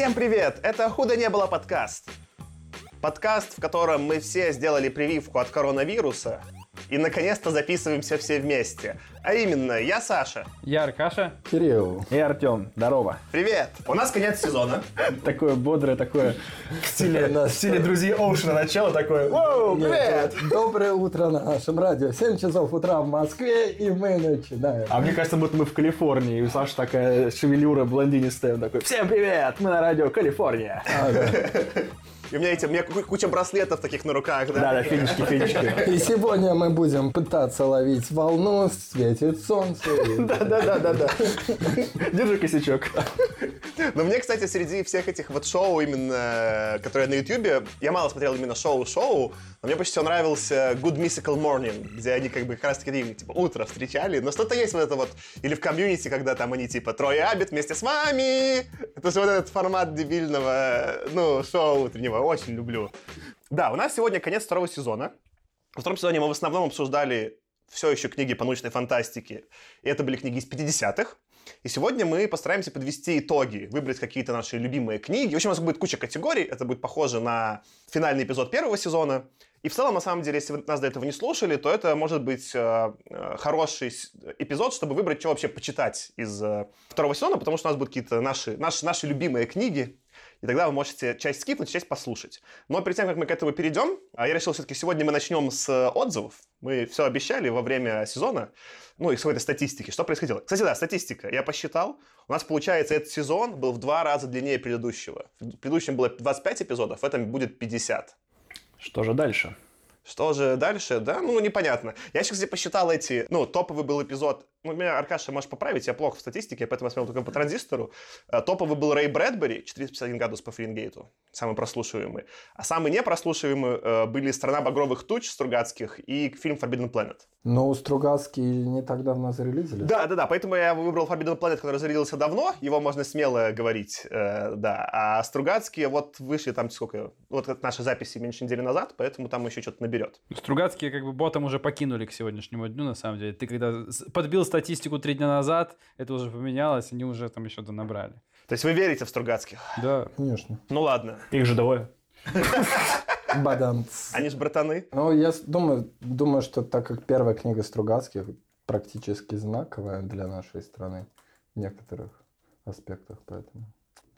Всем привет! Это «Худо не было» подкаст. Подкаст, в котором мы все сделали прививку от коронавируса и наконец-то записываемся все вместе. А именно, я Саша. Я Аркаша. Кирилл. И Артем. Здорово. Привет! У нас конец сезона. Такое бодрое, такое в стиле, в стиле друзей Оушена начало такое. Воу, привет! Доброе утро на нашем радио. 7 часов утра в Москве, и мы начинаем. А мне кажется, будто мы в Калифорнии, и у Саши такая шевелюра блондинистая, он такой, всем привет, мы на радио Калифорния. И у меня, эти, у меня ку- куча браслетов таких на руках, да? Да-да, финички, финички. И сегодня мы будем пытаться ловить волну, светит солнце. и- Да-да-да-да. Держи косячок. Но мне, кстати, среди всех этих вот шоу именно, которые на Ютубе, я мало смотрел именно шоу-шоу, но мне больше всего нравился Good Mystical Morning, где они как бы как раз таки типа утро встречали, но что-то есть вот это вот, или в комьюнити, когда там они типа Трой Абит вместе с вами, это же вот этот формат дебильного, ну, шоу утреннего, очень люблю. Да, у нас сегодня конец второго сезона. Во втором сезоне мы в основном обсуждали все еще книги по научной фантастике. И это были книги из 50-х. И сегодня мы постараемся подвести итоги, выбрать какие-то наши любимые книги. В общем, у нас будет куча категорий. Это будет похоже на финальный эпизод первого сезона. И в целом, на самом деле, если вы нас до этого не слушали, то это может быть э, э, хороший с- эпизод, чтобы выбрать, что вообще почитать из э, второго сезона, потому что у нас будут какие-то наши, наши, наши любимые книги. И тогда вы можете часть скипнуть, часть послушать. Но перед тем, как мы к этому перейдем, а я решил все-таки сегодня мы начнем с э, отзывов. Мы все обещали во время сезона, ну и с какой-то статистики, что происходило. Кстати, да, статистика. Я посчитал, у нас получается этот сезон был в два раза длиннее предыдущего. В предыдущем было 25 эпизодов, в этом будет 50. Что же дальше? Что же дальше? Да, ну, непонятно. Я сейчас, кстати, посчитал эти, ну, топовый был эпизод. Ну, меня, Аркаша, можешь поправить, я плохо в статистике, поэтому я смотрел только по транзистору. Э, Топовый был Рэй Брэдбери, 451 градус по Фаренгейту, самый прослушиваемый. А самые непрослушиваемые э, были «Страна багровых туч» Стругацких и фильм «Forbidden Planet». Но у Стругацкий не так давно зарелизили. Да, да, да, поэтому я выбрал Forbidden Planet, который зарядился давно, его можно смело говорить, э, да. А Стругацкие вот вышли там сколько, вот это наши записи меньше недели назад, поэтому там еще что-то наберет. Стругацкие как бы ботом уже покинули к сегодняшнему дню, на самом деле. Ты когда подбил статистику три дня назад, это уже поменялось, они уже там еще набрали. То есть вы верите в Стругацких? Да. Конечно. Ну ладно. Их же двое. Баданц. Они же братаны. Ну, я думаю, думаю, что так как первая книга Стругацких практически знаковая для нашей страны в некоторых аспектах, поэтому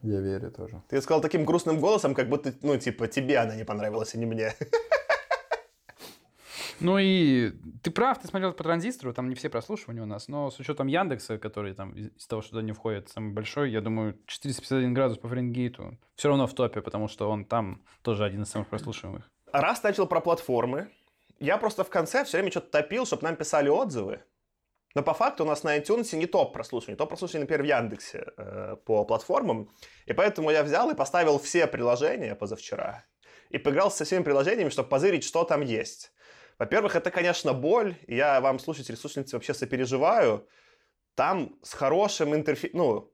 я верю тоже. Ты сказал таким грустным голосом, как будто, ну, типа, тебе она не понравилась, а не мне. Ну и ты прав, ты смотрел по транзистору, там не все прослушивания у нас, но с учетом Яндекса, который там из того, что туда не входит, самый большой, я думаю, 451 градус по Фаренгейту все равно в топе, потому что он там тоже один из самых прослушиваемых. Раз начал про платформы, я просто в конце все время что-то топил, чтобы нам писали отзывы. Но по факту у нас на iTunes не топ прослушивания. Топ прослушивания, например, в Яндексе э, по платформам. И поэтому я взял и поставил все приложения позавчера. И поиграл со всеми приложениями, чтобы позырить, что там есть. Во-первых, это, конечно, боль. Я вам, слушатели, слушательницы, вообще сопереживаю. Там с хорошим интерфейсом... Ну,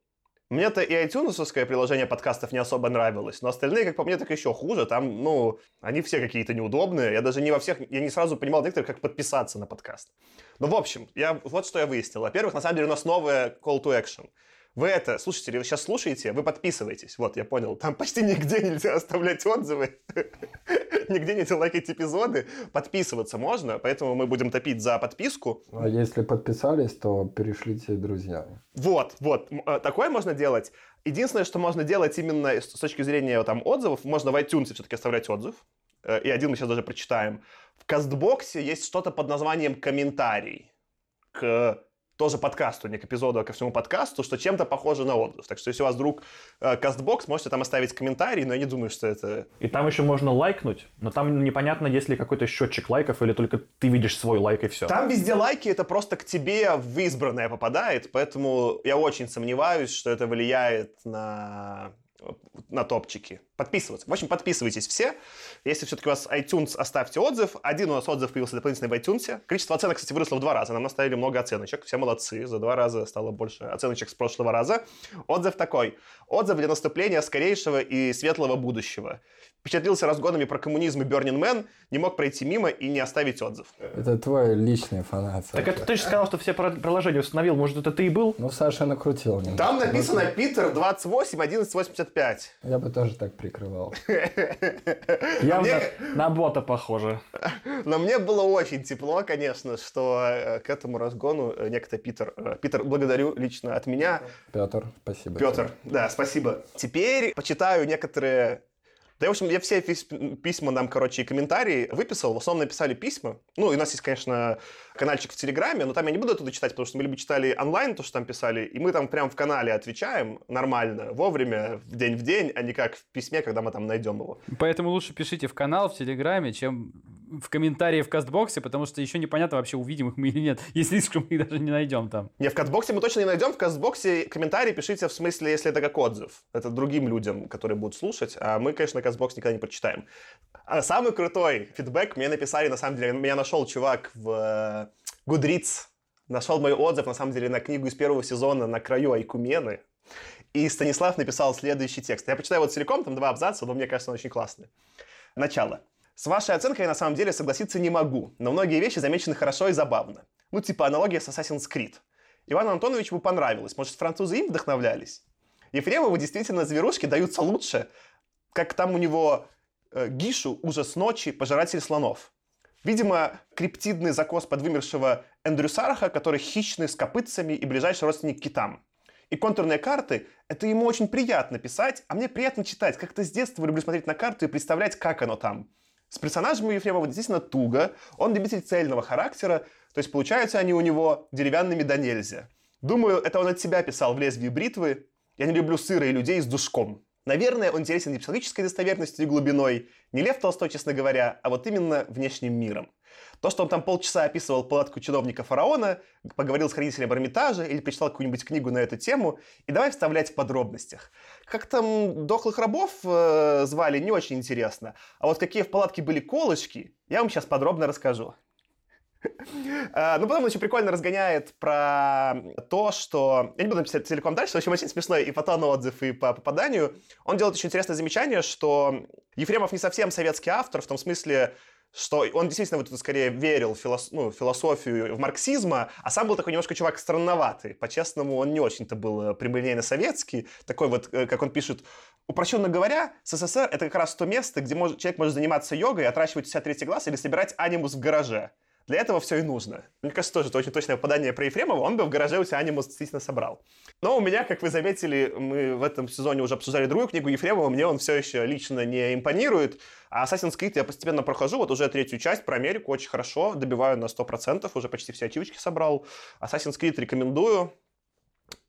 мне-то и iTunes приложение подкастов не особо нравилось, но остальные, как по мне, так еще хуже. Там, ну, они все какие-то неудобные. Я даже не во всех... Я не сразу понимал некоторых, как подписаться на подкаст. Ну, в общем, я, вот что я выяснил. Во-первых, на самом деле у нас новая call to action. Вы это, слушатели, вы сейчас слушаете, вы подписываетесь. Вот, я понял. Там почти нигде нельзя оставлять отзывы. Нигде нельзя лайкать эпизоды. Подписываться можно, поэтому мы будем топить за подписку. А если подписались, то перешлите друзьям. Вот, вот, э, такое можно делать. Единственное, что можно делать именно с с точки зрения там отзывов, можно в iTunes все-таки оставлять отзыв. Э, И один мы сейчас даже прочитаем. В Кастбоксе есть что-то под названием комментарий к тоже подкасту, не к эпизоду, а ко всему подкасту, что чем-то похоже на отзыв. Так что если у вас вдруг э, Кастбокс, можете там оставить комментарий, но я не думаю, что это... И там еще можно лайкнуть, но там непонятно, есть ли какой-то счетчик лайков, или только ты видишь свой лайк и все. Там везде лайки, это просто к тебе в избранное попадает, поэтому я очень сомневаюсь, что это влияет на на топчики. Подписываться. В общем, подписывайтесь все. Если все-таки у вас iTunes, оставьте отзыв. Один у нас отзыв появился дополнительно в iTunes. Количество оценок, кстати, выросло в два раза. Нам наставили много оценочек. Все молодцы. За два раза стало больше оценочек с прошлого раза. Отзыв такой. Отзыв для наступления скорейшего и светлого будущего. Впечатлился разгонами про коммунизм и Burning Man, не мог пройти мимо и не оставить отзыв. Это твой личный фанат. Так это ты же сказал, что все приложения установил. Может, это ты и был? Ну, Саша накрутил немного. Там написано Питер 28 1185. Я бы тоже так прикрывал. Явно Мне- на бота похоже. Но мне было очень тепло, конечно, что э, к этому разгону э, некто Питер. э, Питер, благодарю лично от меня. Петр, спасибо. Петр, да, спасибо. Теперь почитаю некоторые... Да, в общем, я все пис- письма нам, короче, и комментарии выписал. В основном написали письма. Ну, и у нас есть, конечно, каналчик в Телеграме, но там я не буду оттуда читать, потому что мы либо читали онлайн то, что там писали, и мы там прям в канале отвечаем нормально, вовремя, в день в день, а не как в письме, когда мы там найдем его. Поэтому лучше пишите в канал, в Телеграме, чем в комментарии в Кастбоксе, потому что еще непонятно вообще, увидим их мы или нет. Есть риск, мы их даже не найдем там. Не, в Кастбоксе мы точно не найдем. В Кастбоксе комментарии пишите в смысле, если это как отзыв. Это другим людям, которые будут слушать. А мы, конечно, Кастбокс никогда не прочитаем. А самый крутой фидбэк мне написали, на самом деле, меня нашел чувак в э, Goodreads, нашел мой отзыв, на самом деле, на книгу из первого сезона «На краю Айкумены». И Станислав написал следующий текст. Я почитаю вот целиком, там два абзаца, но мне кажется, он очень классный. Начало. С вашей оценкой я на самом деле согласиться не могу, но многие вещи замечены хорошо и забавно. Ну, типа аналогия с Assassin's Creed. Ивану Антоновичу бы понравилось. Может, французы им вдохновлялись? Ефремову действительно зверушки даются лучше, как там у него э, Гишу «Ужас ночи. Пожиратель слонов». Видимо, криптидный закос подвымершего Эндрю Сараха, который хищный с копытцами и ближайший родственник китам. И контурные карты — это ему очень приятно писать, а мне приятно читать. Как-то с детства люблю смотреть на карту и представлять, как оно там. С персонажами у Ефремова действительно туго. Он любитель цельного характера, то есть получаются они у него деревянными до нельзя. Думаю, это он от себя писал в «Лезвии бритвы». Я не люблю сыра и людей с душком. Наверное, он интересен не психологической достоверностью и глубиной, не Лев Толстой, честно говоря, а вот именно внешним миром. То, что он там полчаса описывал палатку чиновника фараона, поговорил с хранителем Эрмитажа или прочитал какую-нибудь книгу на эту тему, и давай вставлять в подробностях. Как там дохлых рабов э, звали, не очень интересно. А вот какие в палатке были колышки, я вам сейчас подробно расскажу. А, Ну, потом он очень прикольно разгоняет про то, что... Я не буду писать целиком дальше, в общем, очень смешной и по тону отзыв, и по попаданию. Он делает очень интересное замечание, что Ефремов не совсем советский автор, в том смысле, что он действительно вот это скорее верил в филос- ну, философию в марксизма, а сам был такой немножко чувак странноватый. По-честному, он не очень-то был э, прямолинейно советский. Такой вот, э, как он пишет, упрощенно говоря, СССР — это как раз то место, где может, человек может заниматься йогой, отращивать у себя третий глаз или собирать анимус в гараже. Для этого все и нужно. Мне кажется, тоже это очень точное попадание про Ефремова. Он бы в гараже у себя анимус действительно собрал. Но у меня, как вы заметили, мы в этом сезоне уже обсуждали другую книгу Ефремова. Мне он все еще лично не импонирует. А Assassin's Creed я постепенно прохожу. Вот уже третью часть про Америку очень хорошо. Добиваю на 100%. Уже почти все ачивочки собрал. Assassin's Creed рекомендую.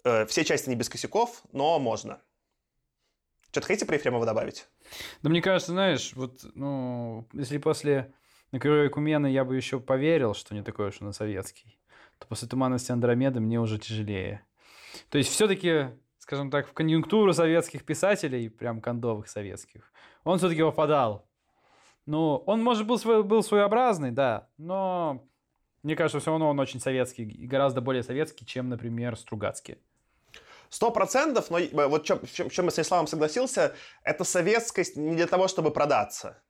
Э, Все части не без косяков, но можно. Что-то хотите про Ефремова добавить? Да мне кажется, знаешь, вот, ну, если после на краю Экумены я бы еще поверил, что не такой уж он и советский, то после туманности Андромеды мне уже тяжелее. То есть все-таки, скажем так, в конъюнктуру советских писателей, прям кондовых советских, он все-таки попадал. Ну, он, может, был, свой- был своеобразный, да, но мне кажется, все равно он очень советский, и гораздо более советский, чем, например, Стругацкий. Сто процентов, но э, вот в чем, в чем я с Иславом согласился, это советскость не для того, чтобы продаться.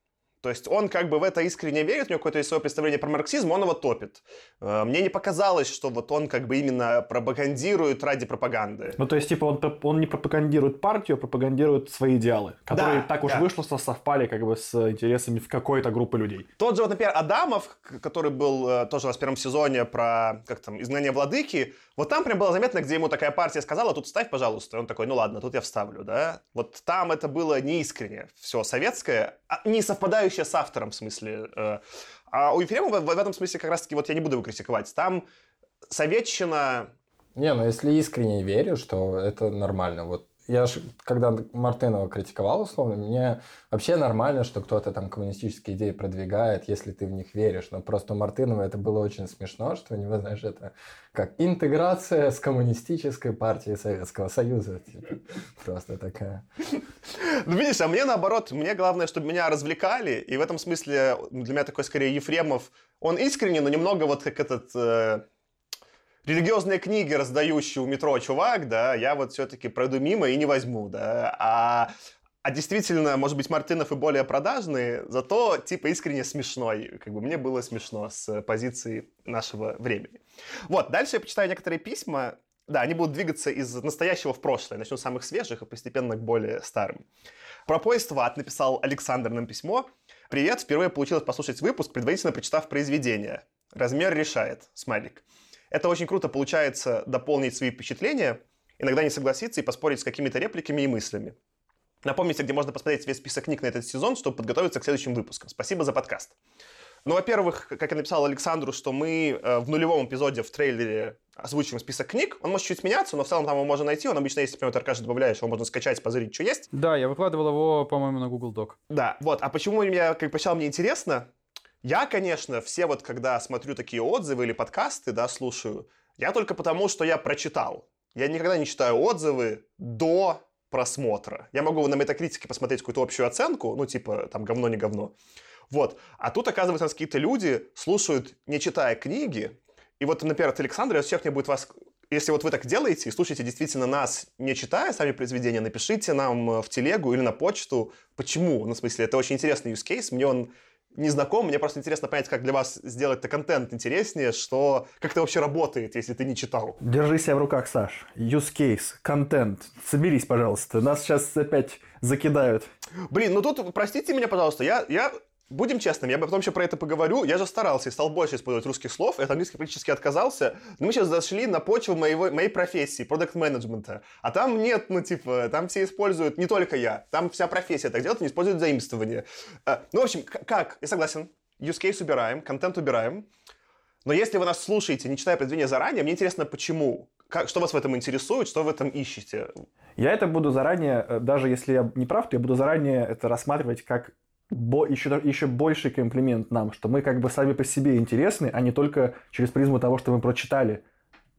То есть он как бы в это искренне верит, у него какое-то есть свое представление про марксизм, он его топит. Э, Мне не показалось, что вот он как бы именно пропагандирует ради пропаганды. Ну, то есть, типа, он, он не пропагандирует партию, а пропагандирует свои идеалы, которые Да, так уж да. вышло, что совпали как бы с интересами в какой-то группы людей. Тот же, вот, например, Адамов, который был э, тоже у нас в первом сезоне про, как там, изгнание владыки, вот там прям было заметно, где ему такая партия сказала, тут ставь, пожалуйста. И он такой, ну ладно, тут я вставлю, да. Вот там это было неискренне, все советское, а не совпадающее с автором, в смысле. э. А у Ефремова в, этом смысле как раз-таки, вот я не буду его критиковать, там советчина... Не, ну если искренне веришь, то это нормально. Вот я ж, когда Мартынова критиковал, условно, мне вообще нормально, что кто-то там коммунистические идеи продвигает, если ты в них веришь. Но просто у Мартынова это было очень смешно, что у него, знаешь, это как интеграция с коммунистической партией Советского Союза. Типа, просто такая. Ну, видишь, а мне наоборот, мне главное, чтобы меня развлекали, и в этом смысле для меня такой скорее Ефремов, он искренне, но немного вот как этот... религиозные книги, раздающий у метро чувак, да, я вот все-таки пройду мимо и не возьму, да. А А действительно, может быть, Мартынов и более продажный, зато типа искренне смешной. Как бы мне было смешно с позиции нашего времени. Вот, дальше я почитаю некоторые письма. Да, они будут двигаться из настоящего в прошлое. Начну с самых свежих и постепенно к более старым. Про поезд в ад написал Александр нам письмо. Привет, впервые получилось послушать выпуск, предварительно прочитав произведение. Размер решает. Смайлик. Это очень круто получается дополнить свои впечатления, иногда не согласиться и поспорить с какими-то репликами и мыслями. Напомните, где можно посмотреть весь список книг на этот сезон, чтобы подготовиться к следующим выпускам. Спасибо за подкаст. Ну, во-первых, как я написал Александру, что мы э, в нулевом эпизоде в трейлере озвучиваем список книг. Он может чуть меняться, но в целом там его можно найти. Он обычно есть, например, Аркаша добавляешь, его можно скачать, позырить, что есть. Да, я выкладывал его, по-моему, на Google Doc. Да, вот. А почему мне, как поначалу мне интересно? Я, конечно, все вот, когда смотрю такие отзывы или подкасты, да, слушаю, я только потому, что я прочитал. Я никогда не читаю отзывы до просмотра. Я могу на метакритике посмотреть какую-то общую оценку, ну, типа, там, говно, не говно. Вот. А тут, оказывается, какие-то люди слушают, не читая книги. И вот, например, от Александра, если человек мне будет вас... Если вот вы так делаете и слушаете действительно нас, не читая сами произведения, напишите нам э, в телегу или на почту, почему. Ну, в смысле, это очень интересный use case, мне он не знаком, мне просто интересно понять, как для вас сделать это контент интереснее, что как это вообще работает, если ты не читал. Держи себя в руках, Саш. Use case, контент. Соберись, пожалуйста. Нас сейчас опять закидают. Блин, ну тут, простите меня, пожалуйста, я, я Будем честными, я потом еще про это поговорю. Я же старался и стал больше использовать русских слов. Я от английского практически отказался. Но мы сейчас зашли на почву моего, моей профессии, продукт менеджмента А там нет, ну, типа, там все используют, не только я, там вся профессия так делает, они используют заимствование. А, ну, в общем, как? Я согласен. Use case убираем, контент убираем. Но если вы нас слушаете, не читая произведение заранее, мне интересно, почему. Как, что вас в этом интересует, что в этом ищете? Я это буду заранее, э, даже если я не прав, то я буду заранее это рассматривать как бо- еще, еще больший комплимент нам, что мы как бы сами по себе интересны, а не только через призму того, что мы прочитали.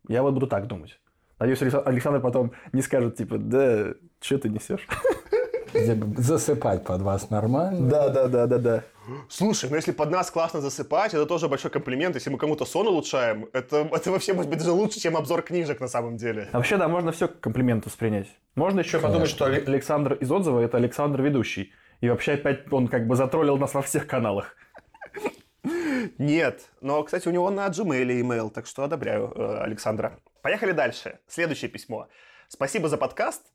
Я вот буду так думать. Надеюсь, Александр потом не скажет, типа, да, что ты несешь? Засыпать под вас нормально. Да, да, да, да, да. Слушай, ну если под нас классно засыпать, это тоже большой комплимент. Если мы кому-то сон улучшаем, это, это вообще может быть даже лучше, чем обзор книжек на самом деле. А вообще, да, можно все как комплимент воспринять. Можно еще Конечно. подумать, что Александр из отзыва – это Александр ведущий. И вообще опять он как бы затроллил нас во всех каналах. Нет, но, кстати, у него на Gmail email, так что одобряю э, Александра. Поехали дальше. Следующее письмо. Спасибо за подкаст.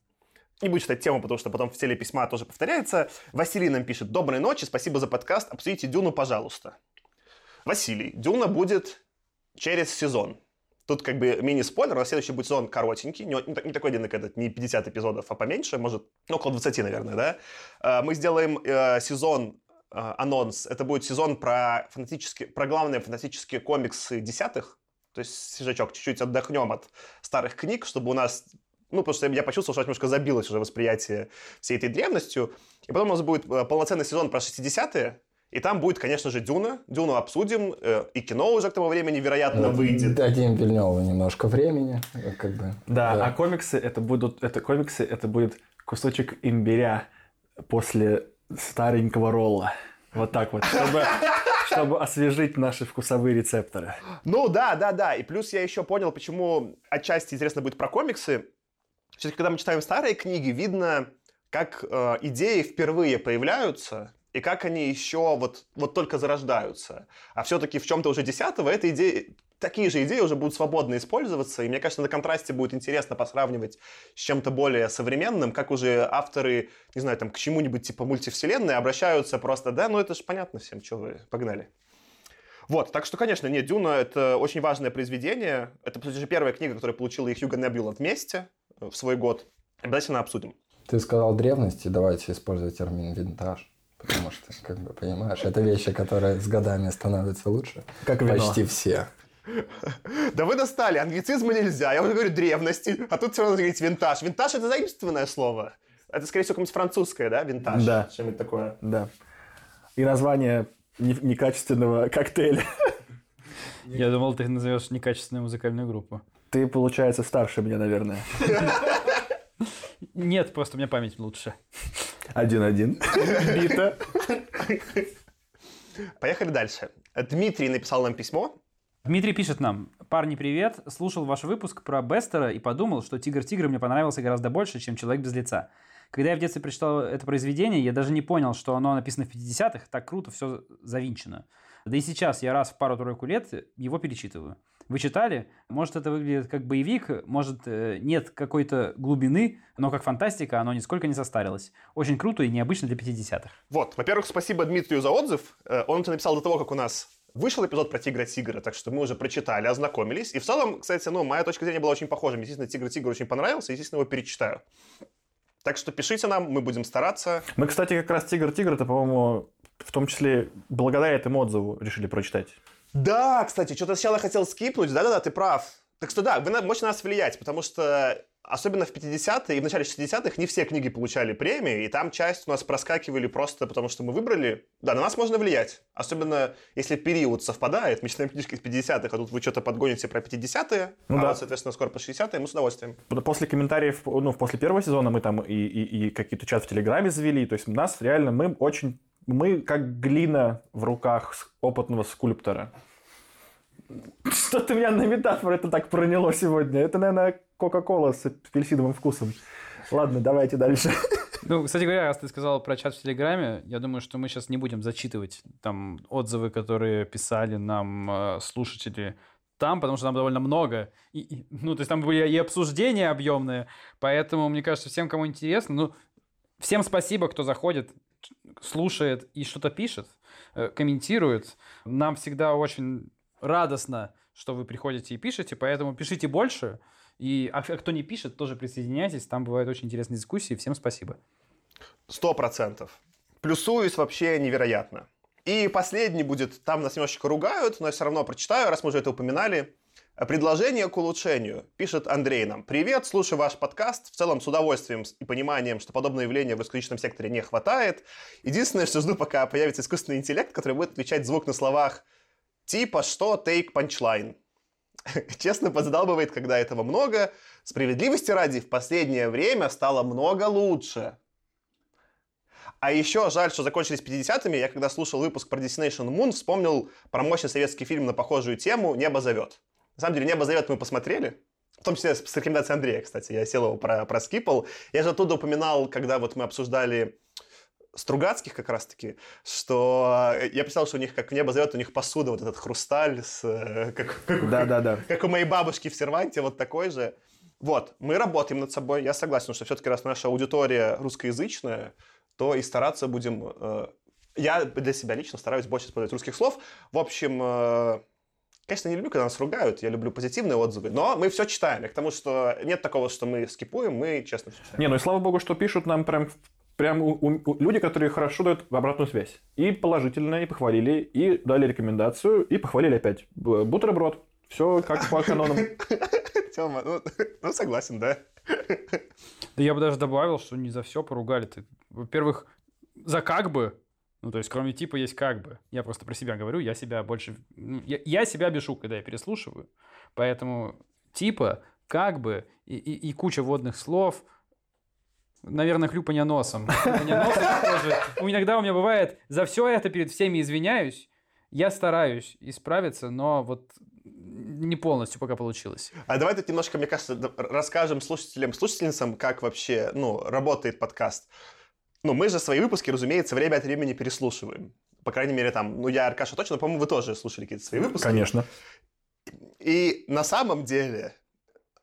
Не буду читать тему, потому что потом в теле письма тоже повторяется. Василий нам пишет. Доброй ночи, спасибо за подкаст. Обсудите Дюну, пожалуйста. Василий, Дюна будет через сезон. Тут как бы мини-спойлер, на следующий будет сезон коротенький, не, не такой длинный, как этот, не 50 эпизодов, а поменьше, может, ну, около 20, наверное, да. Э, мы сделаем э, сезон э, анонс. Это будет сезон про фантастические, про главные фантастические комиксы десятых. То есть, свежачок, чуть-чуть отдохнем от старых книг, чтобы у нас ну, потому что я почувствовал, что немножко забилось уже восприятие всей этой древностью. И потом у нас будет полноценный сезон про 60-е, и там будет, конечно же, Дюна. Дюну обсудим, э, и кино уже к тому времени, вероятно, выйдет. Дадим Вильневу немножко времени, как бы. Да, да, а комиксы это будут, это комиксы, это будет кусочек имбиря после старенького ролла. Вот так вот, чтобы, чтобы освежить наши вкусовые рецепторы. Ну да, да, да. И плюс я еще понял, почему отчасти интересно будет про комиксы. Все-таки, когда мы читаем старые книги, видно, как э, идеи впервые появляются, и как они еще вот, вот только зарождаются. А все-таки в чем-то уже десятого эта идея, такие же идеи уже будут свободно использоваться, и мне кажется, на контрасте будет интересно посравнивать с чем-то более современным, как уже авторы, не знаю, там, к чему-нибудь типа мультивселенной обращаются просто, да, ну это же понятно всем, что вы, погнали. Вот, так что, конечно, нет, Дюна — это очень важное произведение. Это, по сути первая книга, которая получила их Хьюго Небюла вместе э, в свой год. Обязательно обсудим. Ты сказал древности, давайте использовать термин винтаж. Потому что, как бы, понимаешь, это вещи, которые с годами становятся лучше. Как вино. Почти все. Да вы достали, англицизмы нельзя. Я уже говорю древности, а тут все равно говорить винтаж. Винтаж это заимствованное слово. Это, скорее всего, какое-нибудь французское, да, винтаж? Да. Что-нибудь такое. Да. И название некачественного коктейля. Я думал, ты назовешь некачественную музыкальную группу. Ты, получается, старше меня, наверное. Нет, просто у меня память лучше. Один-один. Бита. Поехали дальше. Дмитрий написал нам письмо. Дмитрий пишет нам. Парни, привет. Слушал ваш выпуск про Бестера и подумал, что «Тигр-тигр» мне понравился гораздо больше, чем «Человек без лица». Когда я в детстве прочитал это произведение, я даже не понял, что оно написано в 50-х, так круто все завинчено. Да и сейчас я раз в пару-тройку лет его перечитываю. Вы читали? Может, это выглядит как боевик, может, э, нет какой-то глубины, но как фантастика оно нисколько не состарилось. Очень круто и необычно для 50-х. Вот, во-первых, спасибо Дмитрию за отзыв. Э, Он это написал до того, как у нас вышел эпизод про Тигра-Тигра, так что мы уже прочитали, ознакомились. И в целом, кстати, ну, моя точка зрения была очень похожа. Естественно, Тигр-Тигр очень понравился, естественно, его перечитаю. Так что пишите нам, мы будем стараться. Мы, кстати, как раз «Тигр-тигр» это, по-моему, в том числе благодаря этому отзыву решили прочитать. Да, кстати, что-то сначала хотел скипнуть. Да-да-да, ты прав. Так что да, вы можете на нас влиять, потому что особенно в 50-е и в начале 60-х не все книги получали премии, и там часть у нас проскакивали просто потому, что мы выбрали. Да, на нас можно влиять. Особенно если период совпадает. Мы читаем книжки из 50-х, а тут вы что-то подгоните про 50-е, Ну а да. вот, соответственно, скоро по 60-е, мы с удовольствием. После комментариев, ну, после первого сезона мы там и, и, и какие-то чат в Телеграме завели. То есть нас реально, мы очень... Мы как глина в руках опытного скульптора. Что-то меня на метафору это так проняло сегодня. Это, наверное, Кока-Кола с апельсиновым вкусом. Ладно, давайте дальше. Ну, кстати говоря, раз ты сказал про чат в Телеграме, я думаю, что мы сейчас не будем зачитывать там отзывы, которые писали нам э, слушатели там, потому что там довольно много. И, и- ну, то есть там были и обсуждения объемные, поэтому, мне кажется, всем, кому интересно, ну, всем спасибо, кто заходит, слушает и что-то пишет, э, комментирует. Нам всегда очень радостно, что вы приходите и пишете, поэтому пишите больше. И, а кто не пишет, тоже присоединяйтесь. Там бывают очень интересные дискуссии. Всем спасибо. Сто процентов. Плюсуюсь вообще невероятно. И последний будет, там нас немножечко ругают, но я все равно прочитаю, раз мы уже это упоминали. Предложение к улучшению. Пишет Андрей нам. Привет, слушаю ваш подкаст. В целом с удовольствием и пониманием, что подобное явление в русскоязычном секторе не хватает. Единственное, что жду, пока появится искусственный интеллект, который будет отвечать звук на словах типа что take punchline. Честно, подзадалбывает, когда этого много. Справедливости ради, в последнее время стало много лучше. А еще жаль, что закончились 50-ми. Я когда слушал выпуск про Destination Moon, вспомнил про мощный советский фильм на похожую тему «Небо зовет». На самом деле, «Небо зовет» мы посмотрели. В том числе с рекомендацией Андрея, кстати. Я сел его про, проскипал. Я же оттуда упоминал, когда вот мы обсуждали Стругацких как раз-таки, что э, я писал, что у них, как небо зовет, у них посуда, вот этот хрусталь, с, э, как, как- Да-да-да. как у моей бабушки в серванте, вот такой же. Вот, мы работаем над собой, я согласен, что все-таки раз наша аудитория русскоязычная, то и стараться будем... э, я для себя лично стараюсь больше использовать русских слов. В общем, конечно, не люблю, когда нас ругают, я люблю позитивные отзывы, но мы все читаем. И к тому, что нет такого, что мы скипуем, мы честно всё читаем. Не, ну и слава богу, что пишут нам прям, прям у- у- у- люди, которые хорошо дают обратную связь. И положительно, и похвалили, и дали рекомендацию, и похвалили опять. Б- Бутерброд. Все как по канонам. Тёма, ну, ну, согласен, да. Да я бы даже добавил, что не за все поругали. Во-первых, за как бы, ну, то есть, кроме типа, есть как бы. Я просто про себя говорю, я себя больше... ну, я, я себя бешу, когда я переслушиваю. Поэтому типа, как бы и, и- и куча водных слов. Наверное, хлюпанье носом. Хлюпанье носом Иногда у меня бывает, за все это перед всеми извиняюсь. Я стараюсь исправиться, но вот не полностью пока получилось. А давай тут немножко, мне кажется, расскажем слушателям, слушательницам, как вообще, ну, работает подкаст. Ну, мы же свои выпуски, разумеется, время от времени переслушиваем. По крайней мере, там, ну, я, Аркаша, точно, но, по-моему, вы тоже слушали какие-то свои выпуски. Конечно. И на самом деле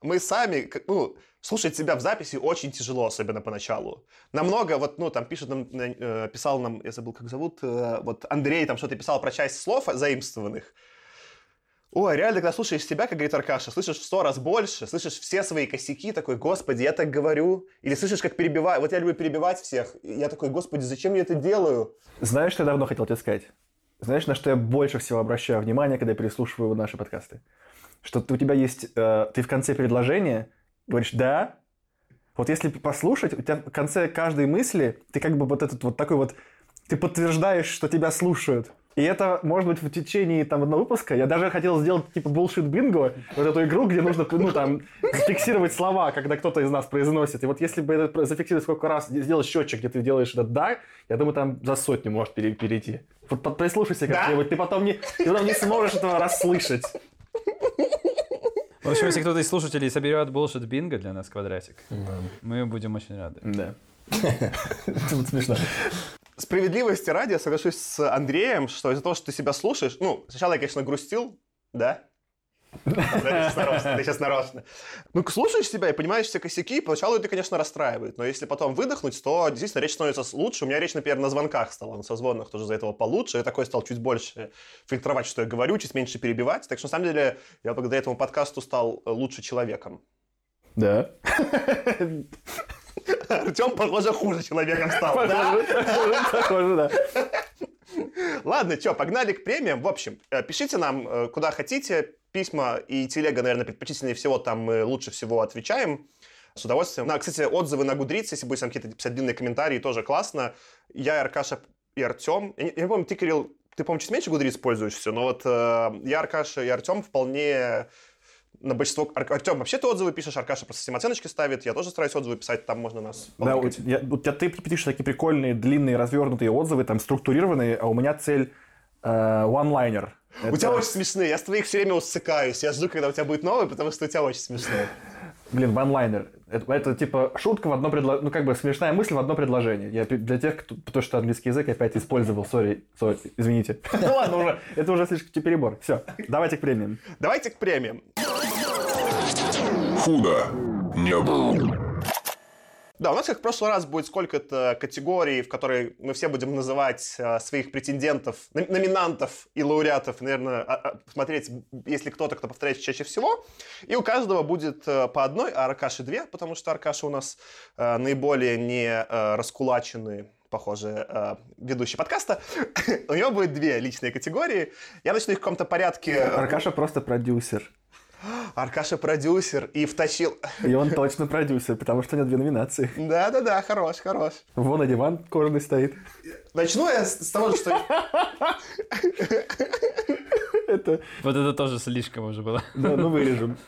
мы сами, ну, слушать себя в записи очень тяжело, особенно поначалу. Намного, вот, ну, там пишет нам, э, писал нам, я забыл, как зовут, э, вот Андрей там что-то писал про часть слов заимствованных. Ой, реально, когда слушаешь себя, как говорит Аркаша, слышишь в сто раз больше, слышишь все свои косяки, такой, господи, я так говорю. Или слышишь, как перебиваю. Вот я люблю перебивать всех. И я такой, господи, зачем я это делаю? Знаешь, что я давно хотел тебе сказать? Знаешь, на что я больше всего обращаю внимание, когда я переслушиваю наши подкасты? Что у тебя есть... э, ты в конце предложения говоришь «да». Вот если послушать, у тебя в конце каждой мысли ты как бы вот этот вот такой вот... Ты подтверждаешь, что тебя слушают. И это, может быть, в течение там одного выпуска. Я даже хотел сделать типа bullshit бинго, вот эту игру, где нужно, ну, там, зафиксировать слова, когда кто-то из нас произносит. И вот если бы это зафиксировать сколько раз, сделать счетчик, где ты делаешь это «да», я думаю, там за сотню может пере- перейти. Вот прислушайся Да? как-нибудь, ты потом не, ты потом не сможешь этого расслышать. В общем, если кто-то из слушателей соберет bullshit бинго для нас квадратик, Да. мы будем очень рады. Да. Это смешно. Справедливости ради, я соглашусь с Андреем, что из-за того, что ты себя слушаешь... Ну, сначала я, конечно, грустил, да? Да, Ты сейчас нарочно. Ну, слушаешь себя и понимаешь все косяки, поначалу это, конечно, расстраивает, но если потом выдохнуть, то действительно речь становится лучше. У меня речь, например, на звонках стала, на созвонах тоже за этого получше. Я такой стал чуть больше фильтровать, что я говорю, чуть меньше перебивать. Так что, на самом деле, я благодаря этому подкасту стал лучше человеком. Да. Артем, похоже, хуже человеком стал, да? Похоже, да. Ладно, что, погнали к премиям. В общем, э, пишите нам, э, куда хотите. Письма и телега, наверное, предпочтительнее всего. Там мы лучше всего отвечаем. С удовольствием. На, кстати, отзывы на Гудриц, если будете там какие-то писать длинные комментарии, тоже классно. Я, Аркаша и Артем. Я не, я не помню, ты, Кирилл, ты, по-моему, чуть меньше Гудриц пользуешься, но вот э, я, Аркаша и Артем вполне на большинство... Ар- Артем, вообще ты отзывы пишешь, Аркаша просто всем оценочки ставит, я тоже стараюсь отзывы писать, там можно нас Да, у тебя, у тебя ты пишешь такие прикольные, длинные, развернутые отзывы, там структурированные, а у меня цель э. У Это- тебя очень смешные, я с твоих все время усыкаюсь, я жду, когда у тебя будет новый, потому что у тебя очень смешные. Блин, one-liner. Это, это типа шутка в одно предложение, ну как бы смешная мысль в одно предложение. Я для тех, кто, потому что английский язык опять использовал, сори, сори, извините. Ну ладно, уже, это уже слишком перебор. Все, давайте к премиям. Давайте к премиям. Худо не было. Да, у нас как в прошлый раз будет сколько-то категорий, в которые мы все будем называть а, своих претендентов, ном- номинантов и лауреатов, наверное, а- а, смотреть, если кто-то, кто повторяется чаще всего. И у каждого будет а, по одной, а Аркаши две, потому что Аркаша у нас а, наиболее не а, раскулаченный похоже, ведущий подкаста. У него будет две личные категории. Я начну их в каком-то порядке. Аркаша просто продюсер. Аркаша продюсер и втащил... И он точно продюсер, потому что у него две номинации. Да-да-да, хорош, хорош. Вон и диван кожаный стоит. Начну я с того, что... Это, Вот это тоже слишком уже было. да, ну вырежем.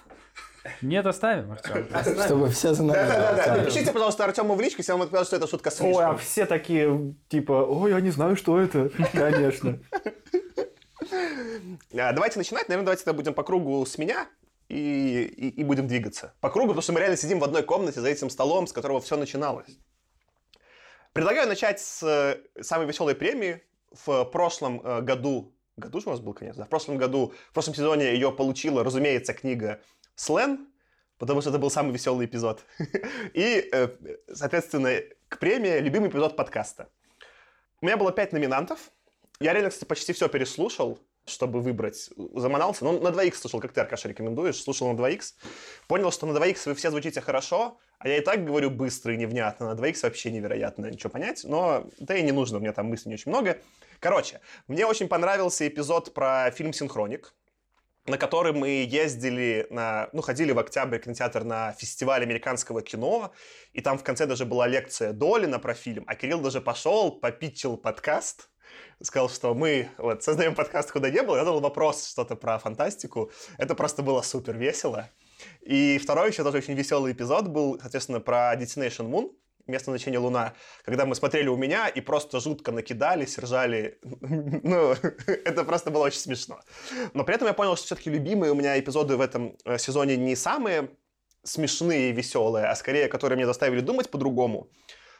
Нет, оставим, Артем. Чтобы все знали. Да-да-да, напишите, пожалуйста, Артему в личку, если он сказал, что это шутка с Ой, а слишком. все такие, типа, ой, я не знаю, что это. Конечно. А, Давайте начинать. Наверное, давайте тогда будем по кругу с меня и, и, и будем двигаться. По кругу, потому что мы реально сидим в одной комнате за этим столом, с которого все начиналось. Предлагаю начать с э, самой веселой премии. В прошлом э, году, году же у нас был конец, да, в прошлом году, в прошлом сезоне ее получила, разумеется, книга Слен, потому что это был самый веселый эпизод. И, э, соответственно, к премии любимый эпизод подкаста. У меня было пять номинантов. Я реально, кстати, почти все переслушал, чтобы выбрать. Заманался. Ну, на 2х слушал, как ты, Аркаша, рекомендуешь. Слушал на 2х. Понял, что на 2х вы все звучите хорошо, а я и так говорю быстро и невнятно. На 2х вообще невероятно ничего понять. Но да и не нужно, у меня там мыслей не очень много. Короче, мне очень понравился эпизод про фильм «Синхроник», на который мы ездили на, ну, ходили в октябрь кинотеатр на фестиваль американского кино, и там в конце даже была лекция Долина про фильм, а Кирилл даже пошел, попитчил подкаст, сказал, что мы вот создаем подкаст «Куда не было», я задал вопрос что-то про фантастику, это просто было супер весело. И второй еще тоже очень веселый эпизод был, соответственно, про Destination Moon, место назначения Луна, когда мы смотрели у меня и просто жутко накидались, ржали. Ну, это просто было очень смешно. Но при этом я понял, что все-таки любимые у меня эпизоды в этом э, сезоне не самые смешные и веселые, а скорее, которые меня заставили думать по-другому.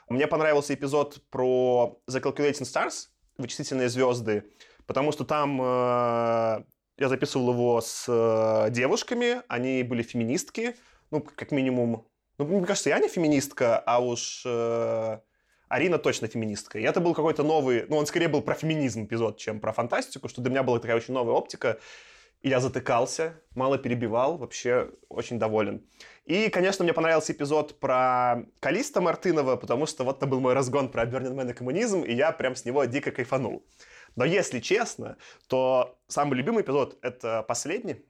Мне понравился эпизод про The Calculating Stars, вычислительные звезды, потому что там э, я записывал его с э, девушками, они были феминистки, ну, как минимум. Ну, мне кажется, я не феминистка, а уж э, Арина точно феминистка. И это был какой-то новый, ну, он скорее был про феминизм эпизод, чем про фантастику, что для меня была такая очень новая оптика. И я затыкался, мало перебивал, вообще очень доволен. И, конечно, мне понравился эпизод про Калиста Мартынова, потому что вот это был мой разгон про Man и коммунизм, и я прям с него дико кайфанул. Но если честно, то самый любимый эпизод — это последний,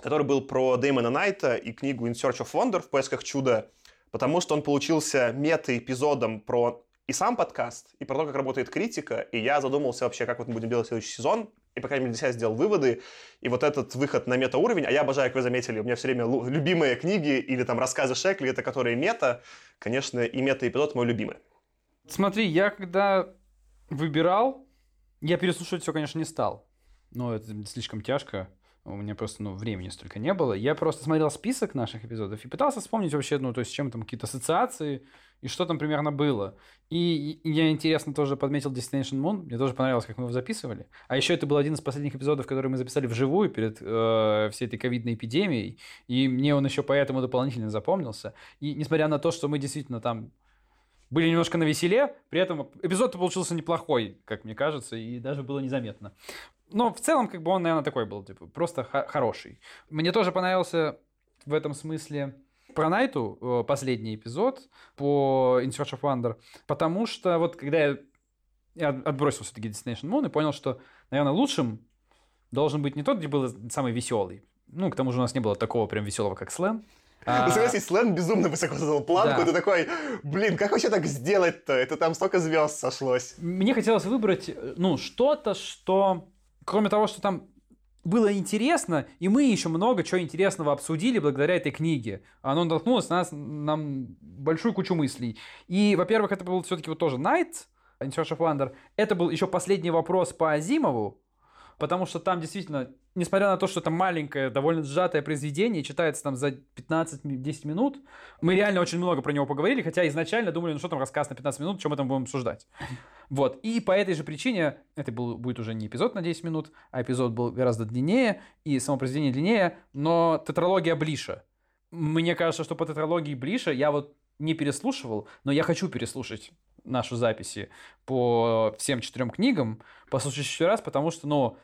который был про Дэймона Найта и книгу In Search of Wonder в поисках чуда, потому что он получился мета-эпизодом про и сам подкаст, и про то, как работает критика, и я задумался вообще, как вот мы будем делать следующий сезон, и, по крайней мере, для себя сделал выводы, и вот этот выход на мета-уровень, а я обожаю, как вы заметили, у меня все время любимые книги или там рассказы Шекли, это которые мета, конечно, и мета-эпизод мой любимый. Смотри, я когда выбирал, я переслушивать все, конечно, не стал. Но это слишком тяжко. У меня просто, ну, времени столько не было. Я просто смотрел список наших эпизодов и пытался вспомнить вообще, ну, то есть, чем там какие-то ассоциации и что там примерно было. И я интересно тоже подметил Destination Moon. Мне тоже понравилось, как мы его записывали. А еще это был один из последних эпизодов, который мы записали вживую перед э, всей этой ковидной эпидемией. И мне он еще поэтому дополнительно запомнился. И несмотря на то, что мы действительно там были немножко на веселе, при этом эпизод получился неплохой, как мне кажется, и даже было незаметно. Но в целом, как бы он, наверное, такой был, типа, просто хороший. Мне тоже понравился в этом смысле про Найту э, последний эпизод по In Search of Wonder, потому что вот когда я, я отбросил все-таки Destination Moon и понял, что, наверное, лучшим должен быть не тот, где был самый веселый. Ну, к тому же у нас не было такого прям веселого, как Слен. А, Ну, согласись, Слен безумно высоко задал планку, Да. ты такой, блин, как вообще так сделать-то? Это там столько звезд сошлось. Мне хотелось выбрать, э, ну, что-то, что, кроме того, что там было интересно, и мы еще много чего интересного обсудили благодаря этой книге. Оно натолкнулось на нас, нам большую кучу мыслей. И, во-первых, это был все-таки вот тоже Night, In Search of Wonder. Это был еще последний вопрос по Азимову, потому что там действительно, несмотря на то, что это маленькое, довольно сжатое произведение, читается там за 15-10 минут, мы реально очень много про него поговорили, хотя изначально думали, ну что там рассказ на 15 минут, что мы там будем обсуждать. Вот, и по этой же причине, это был, будет уже не эпизод на 10 минут, а эпизод был гораздо длиннее, и само произведение длиннее, но тетралогия ближе. Мне кажется, что по тетралогии ближе я вот не переслушивал, но я хочу переслушать нашу записи по всем четырем книгам, послушать еще раз, потому что, ну,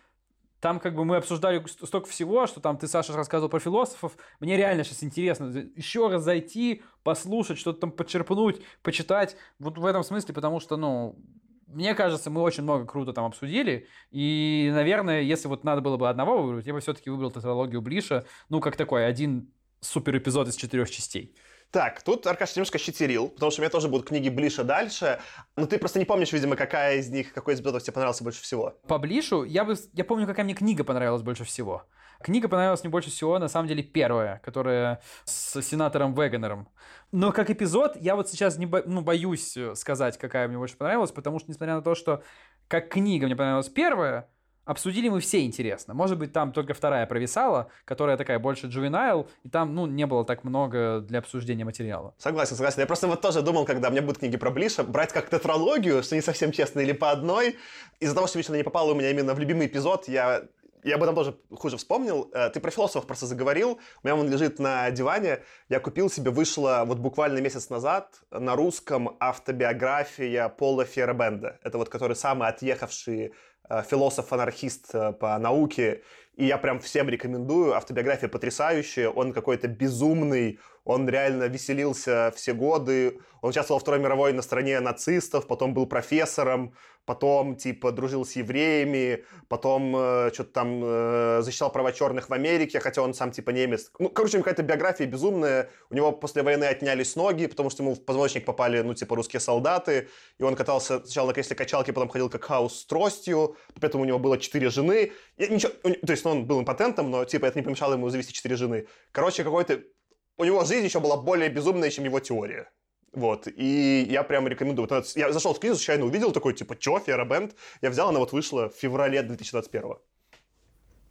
там как бы мы обсуждали ст- столько всего, что там ты, Саша, рассказывал про философов. Мне реально сейчас интересно еще раз зайти, послушать, что-то там подчерпнуть, почитать. Вот в этом смысле, потому что, ну, мне кажется, мы очень много круто там обсудили. И, наверное, если вот надо было бы одного выбрать, я бы все-таки выбрал тетралогию Блиша. Ну, как такой, один супер эпизод из четырех частей. Так, тут Аркаш немножко щитерил, потому что у меня тоже будут книги ближе дальше, но ты просто не помнишь, видимо, какая из них, какой из эпизодов тебе понравился больше всего. По Блишу я бы... Я помню, какая мне книга понравилась больше всего. Книга понравилась мне больше всего, на самом деле, первая, которая с сенатором Вегенером. Но как эпизод, я вот сейчас не бо- ну, боюсь э, сказать, какая мне больше понравилась, потому что, несмотря на то, что как книга мне понравилась первая, обсудили мы все интересно. Может быть, там только вторая провисала, которая такая больше juvenile, и там, ну, не было так много для обсуждения материала. Согласен, согласен. Я просто вот тоже думал, когда у меня будут книги про Блиша, брать как тетралогию, что не совсем честно, или по одной. Из-за того, что лично не попало у меня именно в любимый эпизод, я я об этом тоже хуже вспомнил. Э, Ты про философов просто заговорил. У меня он лежит на диване. Я купил себе, вышла вот буквально месяц назад на русском автобиография Пола Фербенда. Это вот который самый отъехавший философ-анархист э, по науке. И я прям всем рекомендую. Автобиография потрясающая. Он какой-то безумный. Он реально веселился все годы. Он участвовал во Второй мировой на стороне нацистов, потом был профессором, потом, типа, дружил с евреями, потом э, что-то там э, защищал права черных в Америке, хотя он сам, типа, немец. Ну, короче, какая-то биография безумная. У него после войны отнялись ноги, потому что ему в позвоночник попали, ну, типа, русские солдаты. И он катался сначала на кресле качалки, потом ходил как хаус с тростью. Поэтому у него было четыре жены. И ничего, то есть, ну, он был импотентом, но, типа, это не помешало ему завести четыре жены. Короче, какой-то... У него жизнь еще была более безумная, чем его теория. Вот, и я прям рекомендую. Вот я зашел в книгу, случайно увидел такой, типа, чё, Ферабенд? Я взял, она вот вышла в феврале 2021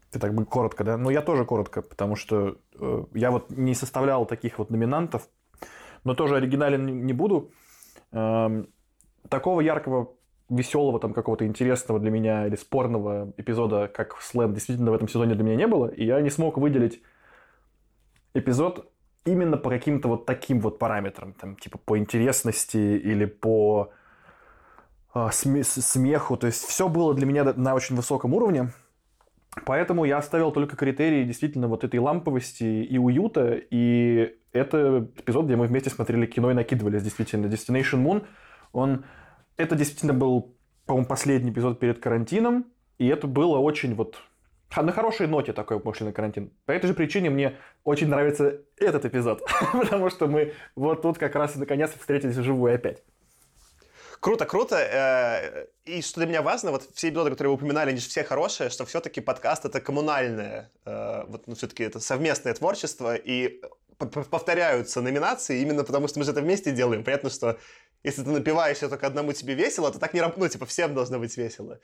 Ты так бы коротко, да? Ну, я тоже коротко, потому что э, я вот не составлял таких вот номинантов, но тоже оригинален не- буду. Эм, такого яркого, веселого, там какого-то интересного для меня или спорного эпизода, как Слэм, действительно в этом сезоне для меня не было, и я не смог выделить эпизод именно по каким-то вот таким вот параметрам, там, типа по интересности или по а, смеху, то есть все было для меня на очень высоком уровне, Поэтому я оставил только критерии действительно вот этой ламповости и уюта, и это эпизод, где мы вместе смотрели кино и накидывались действительно. Destination Moon, он... Это действительно был, по-моему, последний эпизод перед карантином, и это было очень вот на хорошей ноте такой на карантин. По этой же причине мне очень нравится этот эпизод, потому что мы вот тут как раз и наконец встретились вживую опять. Круто, круто. Э, И что для меня важно, вот все эпизоды, которые вы упоминали, они же все хорошие, что все-таки подкаст это коммунальное, э, вот, ну, все-таки это совместное творчество, и повторяются номинации именно потому, что мы же это вместе делаем. Понятно, что если ты напиваешься только одному тебе весело, то так не ну, типа, всем должно быть весело.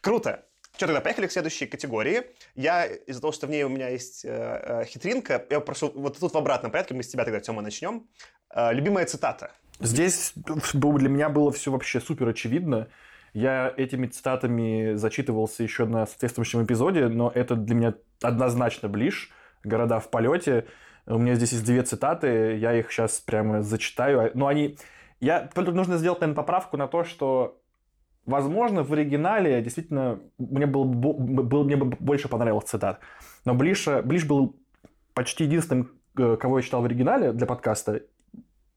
Круто. Что тогда, поехали к следующей категории. Я, из-за того, что в ней у меня есть э, э, хитринка, я прошу, вот тут в обратном порядке, мы с тебя тогда, Тёма, начнем. Э, любимая цитата. Здесь был- для меня было все вообще супер очевидно. Я этими цитатами зачитывался еще на соответствующем эпизоде, но это для меня однозначно ближ. Города в полете. У меня здесь есть две цитаты, я их сейчас прямо зачитаю. Но они... Я... Только нужно сделать, наверное, поправку на то, что Возможно, в оригинале действительно мне, было, был, мне бы больше понравилось цитат. Но Блиш, Блиш был почти единственным, э, кого я читал в оригинале для подкаста.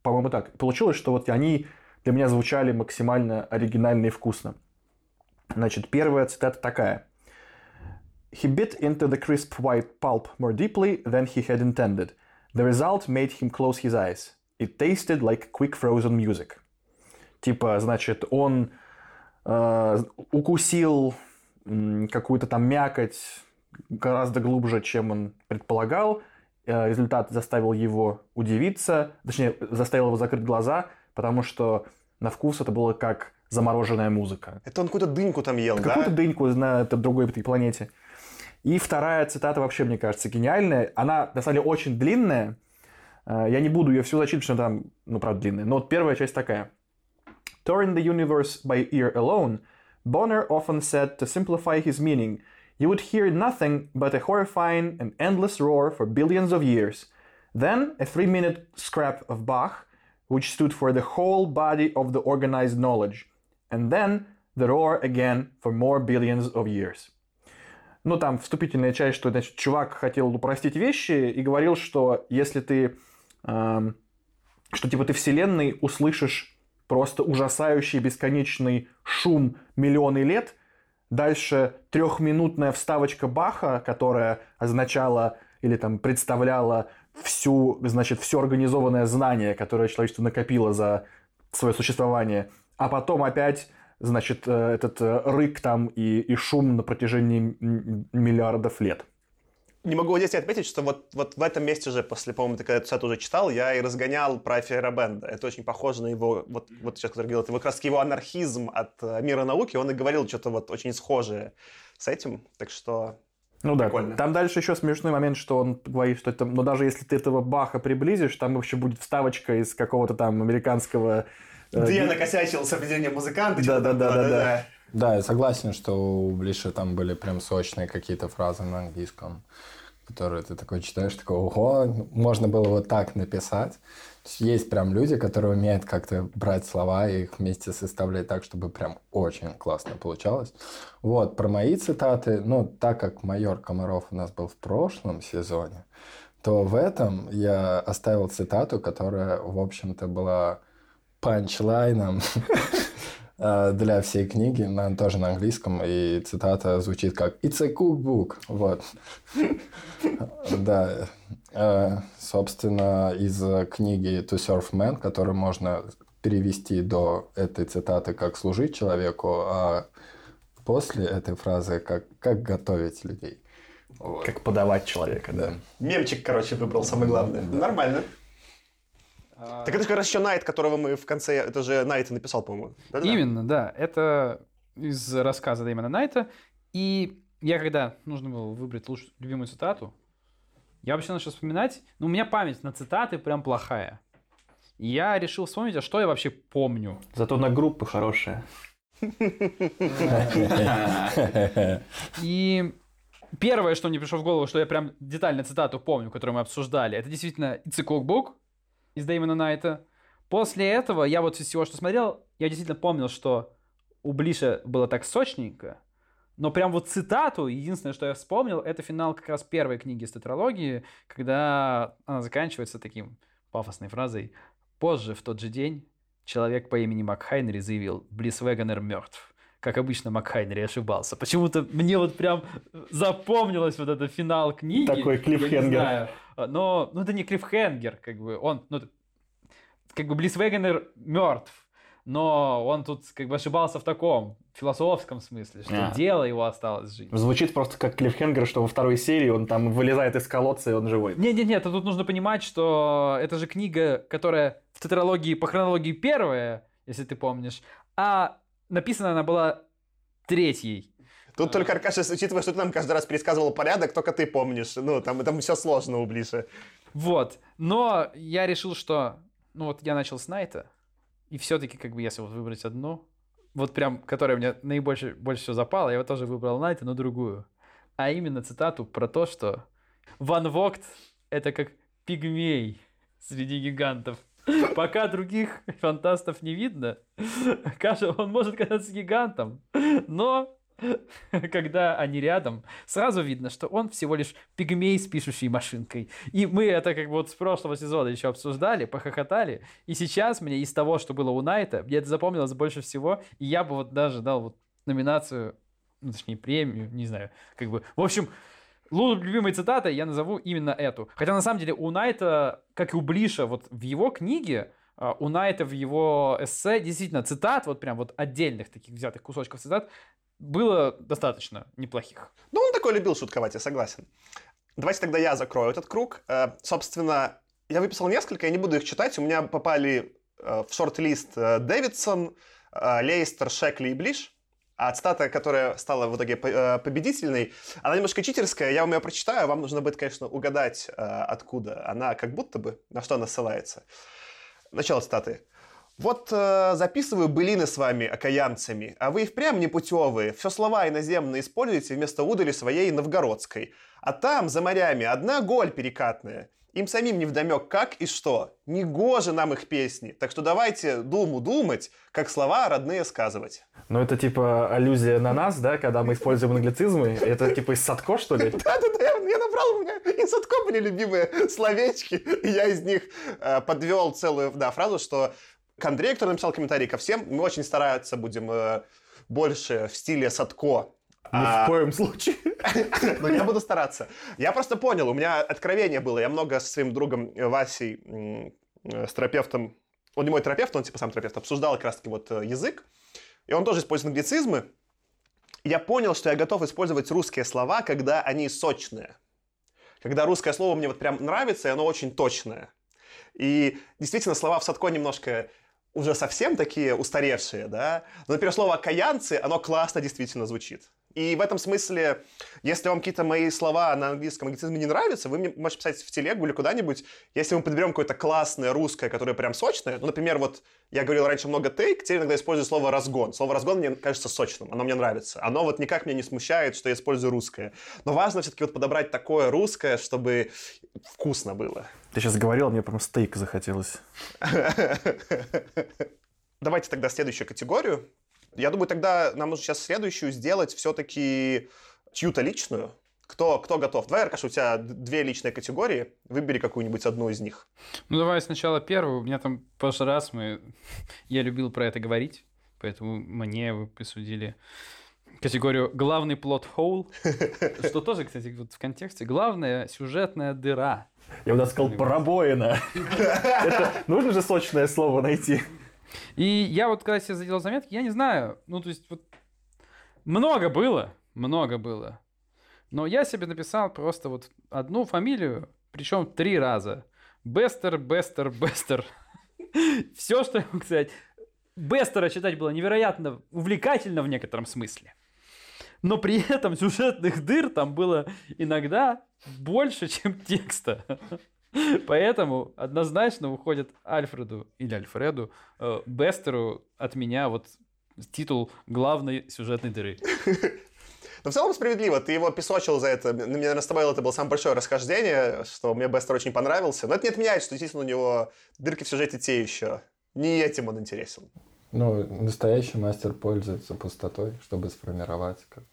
По-моему, так. Получилось, что вот они для меня звучали максимально оригинально и вкусно. Значит, первая цитата такая. He bit into the crisp white pulp more deeply than he had intended. The result made him close his eyes. It tasted like quick frozen music. Типа, значит, он укусил м, какую-то там мякоть гораздо глубже, чем он предполагал. Э, Результат заставил его удивиться, точнее, заставил его закрыть глаза, потому что на вкус это было как замороженная музыка. Это он какую-то дыньку там ел, да? Какую-то дыньку на другой этой планете. И вторая цитата вообще, мне кажется, гениальная. Она, на самом деле, очень длинная. Э, Я не буду ее всю зачитывать, что там, ну, правда, длинная. Но вот первая часть такая. Touring the universe by ear alone, Bonner often said to simplify his meaning, you would hear nothing but a horrifying and endless roar for billions of years. Then a three minute scrap of Bach, which stood for the whole body of the organized knowledge. And then the roar again for more billions of years. Ну, там вступительная часть, что, значит, чувак хотел упростить вещи и говорил, что если ты, эм, что, типа, ты вселенной услышишь просто ужасающий бесконечный шум миллионы лет, дальше трехминутная вставочка Баха, которая означала или там представляла всю, значит, все организованное знание, которое человечество накопило за свое существование, а потом опять значит, э, этот э, рык там и, и шум на протяжении миллиардов лет. Не могу здесь не отметить, что вот, вот в этом месте же, после, по-моему, ты когда эту цитату уже читал, я и разгонял про Фейербенда. Это очень похоже на его, вот, вот сейчас, который говорил, это вот как раз его анархизм от э, мира науки, он и говорил что-то вот очень схожее с этим, так что... Ну да, Прикольно. там дальше еще смешной момент, что он говорит, что это, но даже если ты этого Баха приблизишь, там вообще будет вставочка из какого-то там американского... э, Где я накосячил с определением музыканта, Да, что-то да, я согласен, что у Блиша там были прям сочные какие-то фразы на английском, которые ты такой читаешь, такой, ого, можно было вот так написать. Есть, есть прям люди, которые умеют как-то брать слова и их вместе составлять так, чтобы прям очень классно получалось. Вот, про мои цитаты, ну, так как майор Комаров у нас был в прошлом сезоне, то в этом я оставил цитату, которая, в общем-то, была панчлайном для всей книги, на, тоже на английском, и цитата звучит как «It's a cookbook». Вот. Да. Э, Собственно, из книги «To Serve Man», которую можно перевести до этой цитаты как «служить человеку», а после этой фразы как, как готовить людей. Вот. Как подавать человека, да. Да. Мемчик, короче, выбрал самое главное. Нормально. Так это же как раз еще Найт, которого мы в конце... Это же Найт написал, по-моему. Да-да-да. Именно, да. Это из рассказа Дэймона Найта. И я когда нужно было выбрать лучшую любимую цитату, я вообще начал вспоминать. Ну, у меня память на цитаты прям плохая. И я решил вспомнить, а что я вообще помню. Зато на группы хорошие. И первое, что мне пришло в голову, что я прям детально цитату помню, которую мы обсуждали, это действительно It's a Cookbook из Дэймона Найта. После этого я вот из всего, что смотрел, я действительно помнил, что у Блиша было так сочненько, но прям вот цитату, единственное, что я вспомнил, это финал как раз первой книги из тетралогии, когда она заканчивается таким пафосной фразой «Позже, в тот же день, человек по имени Макхайнери заявил, Блис Веганер мертв». Как обычно, Макхайнери ошибался. Почему-то мне вот прям запомнилось вот этот финал книги. Такой клиффхенгер. Но, ну, это не клиффхенгер, как бы, он, ну, как бы Блис Вегенер мертв, но он тут как бы ошибался в таком философском смысле, что А. дело его осталось жить. Звучит просто как Клиффхенгер, что во второй серии он там вылезает из колодца, и он живой. Не-не-не, тут нужно понимать, что это же книга, которая в тетралогии по хронологии первая, если ты помнишь, а написана она была третьей. Тут только, Аркаша, учитывая, что ты нам каждый раз пересказывал порядок, только ты помнишь. Ну, там, там все сложно у Блиша. Вот. Но я решил, что... Ну вот я начал с Найта, И все-таки, как бы, если вот выбрать одну, вот прям, которая мне наибольше больше всего запала, я вот тоже выбрал Найта, но другую. А именно цитату про то, что Ван Вогт — это как пигмей среди гигантов. Пока других фантастов не видно, кажется, он может казаться гигантом, но когда они рядом, сразу видно, что он всего лишь пигмей с пишущей машинкой. И мы это как бы вот с прошлого сезона еще обсуждали, похохотали. И сейчас мне из того, что было у Найта, мне это запомнилось больше всего. И я бы вот даже дал вот номинацию, ну, точнее, премию, не знаю, как бы. В общем, любимой цитатой я назову именно эту. Хотя на самом деле у Найта, как и у Блиша, вот в его книге, а, у Найта в его эссе действительно цитат, вот прям вот отдельных таких взятых кусочков цитат, было достаточно неплохих. Ну, он такой любил шутковать, я согласен. Давайте тогда я закрою этот круг. Э, собственно, я выписал несколько, я не буду их читать. У меня попали э, в шорт-лист э, Дэвидсон, Лейстер, Шекли и Блиш. А цитата, которая стала в итоге победительной, она немножко читерская. Я вам ее прочитаю. Вам нужно будет, конечно, угадать, откуда она как будто бы, на что она ссылается. Начало цитаты. Вот э, записываю былины с вами, окаянцами, а вы и впрямь непутевые, все слова иноземные используете вместо удали своей новгородской. А там, за морями, одна голь перекатная. Им самим не вдомек как и что. Негоже нам их песни. Так что давайте думу думать, как слова родные сказывать. Ну, это типа аллюзия на нас, да, когда мы используем англицизмы. Это типа из Садко, что ли? Да-да-да, я набрал, у меня из Садко были любимые словечки, и я из них э, подвел целую, да, фразу, что к Андрею, который написал комментарий ко всем. Мы очень стараться будем э, больше в стиле Садко. Ни а... в коем случае. Но я буду стараться. Я просто понял, у меня откровение было. Я много со своим другом Васей, э, с терапевтом, он не мой терапевт, он типа сам терапевт, обсуждал как раз-таки вот э, язык. И он тоже использует англицизмы. Я понял, что я готов использовать русские слова, когда они сочные. Когда русское слово мне вот прям нравится, и оно очень точное. И действительно, слова в Садко немножко уже совсем такие устаревшие, да. Но, например, слово «окаянцы», оно классно действительно звучит. И в этом смысле, если вам какие-то мои слова на английском англицизме не нравятся, вы мне можете писать в телегу или куда-нибудь. Если мы подберем какое-то классное русское, которое прям сочное, ну, например, вот я говорил раньше много тейк, теперь иногда использую слово разгон. Слово разгон мне кажется сочным, оно мне нравится. Оно вот никак меня не смущает, что я использую русское. Но важно все-таки вот подобрать такое русское, чтобы вкусно было. Ты сейчас говорил, мне прям стейк захотелось. Давайте тогда следующую категорию. Я думаю, тогда нам нужно сейчас следующую сделать все-таки чью-то личную. Кто, кто готов? Давай, Аркаша, у тебя две личные категории. Выбери какую-нибудь одну из них. Ну, давай сначала первую. У меня там в прошлый раз мы... Я любил про это говорить, поэтому мне вы присудили категорию «главный плод хоул», что тоже, кстати, вот в контексте «главная сюжетная дыра». Я бы даже сказал «пробоина». Нужно же сочное слово найти. И я вот, когда себе заделал заметки, я не знаю, ну, то есть, вот, много было, много было. Но я себе написал просто вот одну фамилию, причем три раза. Бестер, Бестер, Бестер. Все, что я могу сказать. Бестера читать было невероятно увлекательно в некотором смысле. Но при этом сюжетных дыр там было иногда больше, чем текста. Поэтому однозначно уходит Альфреду или Альфреду э, Бестеру от меня вот титул главной сюжетной дыры. Но в целом справедливо. Ты его песочил за это. Мне, наверное, с тобой это было самое большое расхождение, что мне Бестер очень понравился. Но это не отменяет, что действительно у него дырки в сюжете те еще. Не этим он интересен. Ну, настоящий мастер пользуется пустотой, чтобы сформировать, как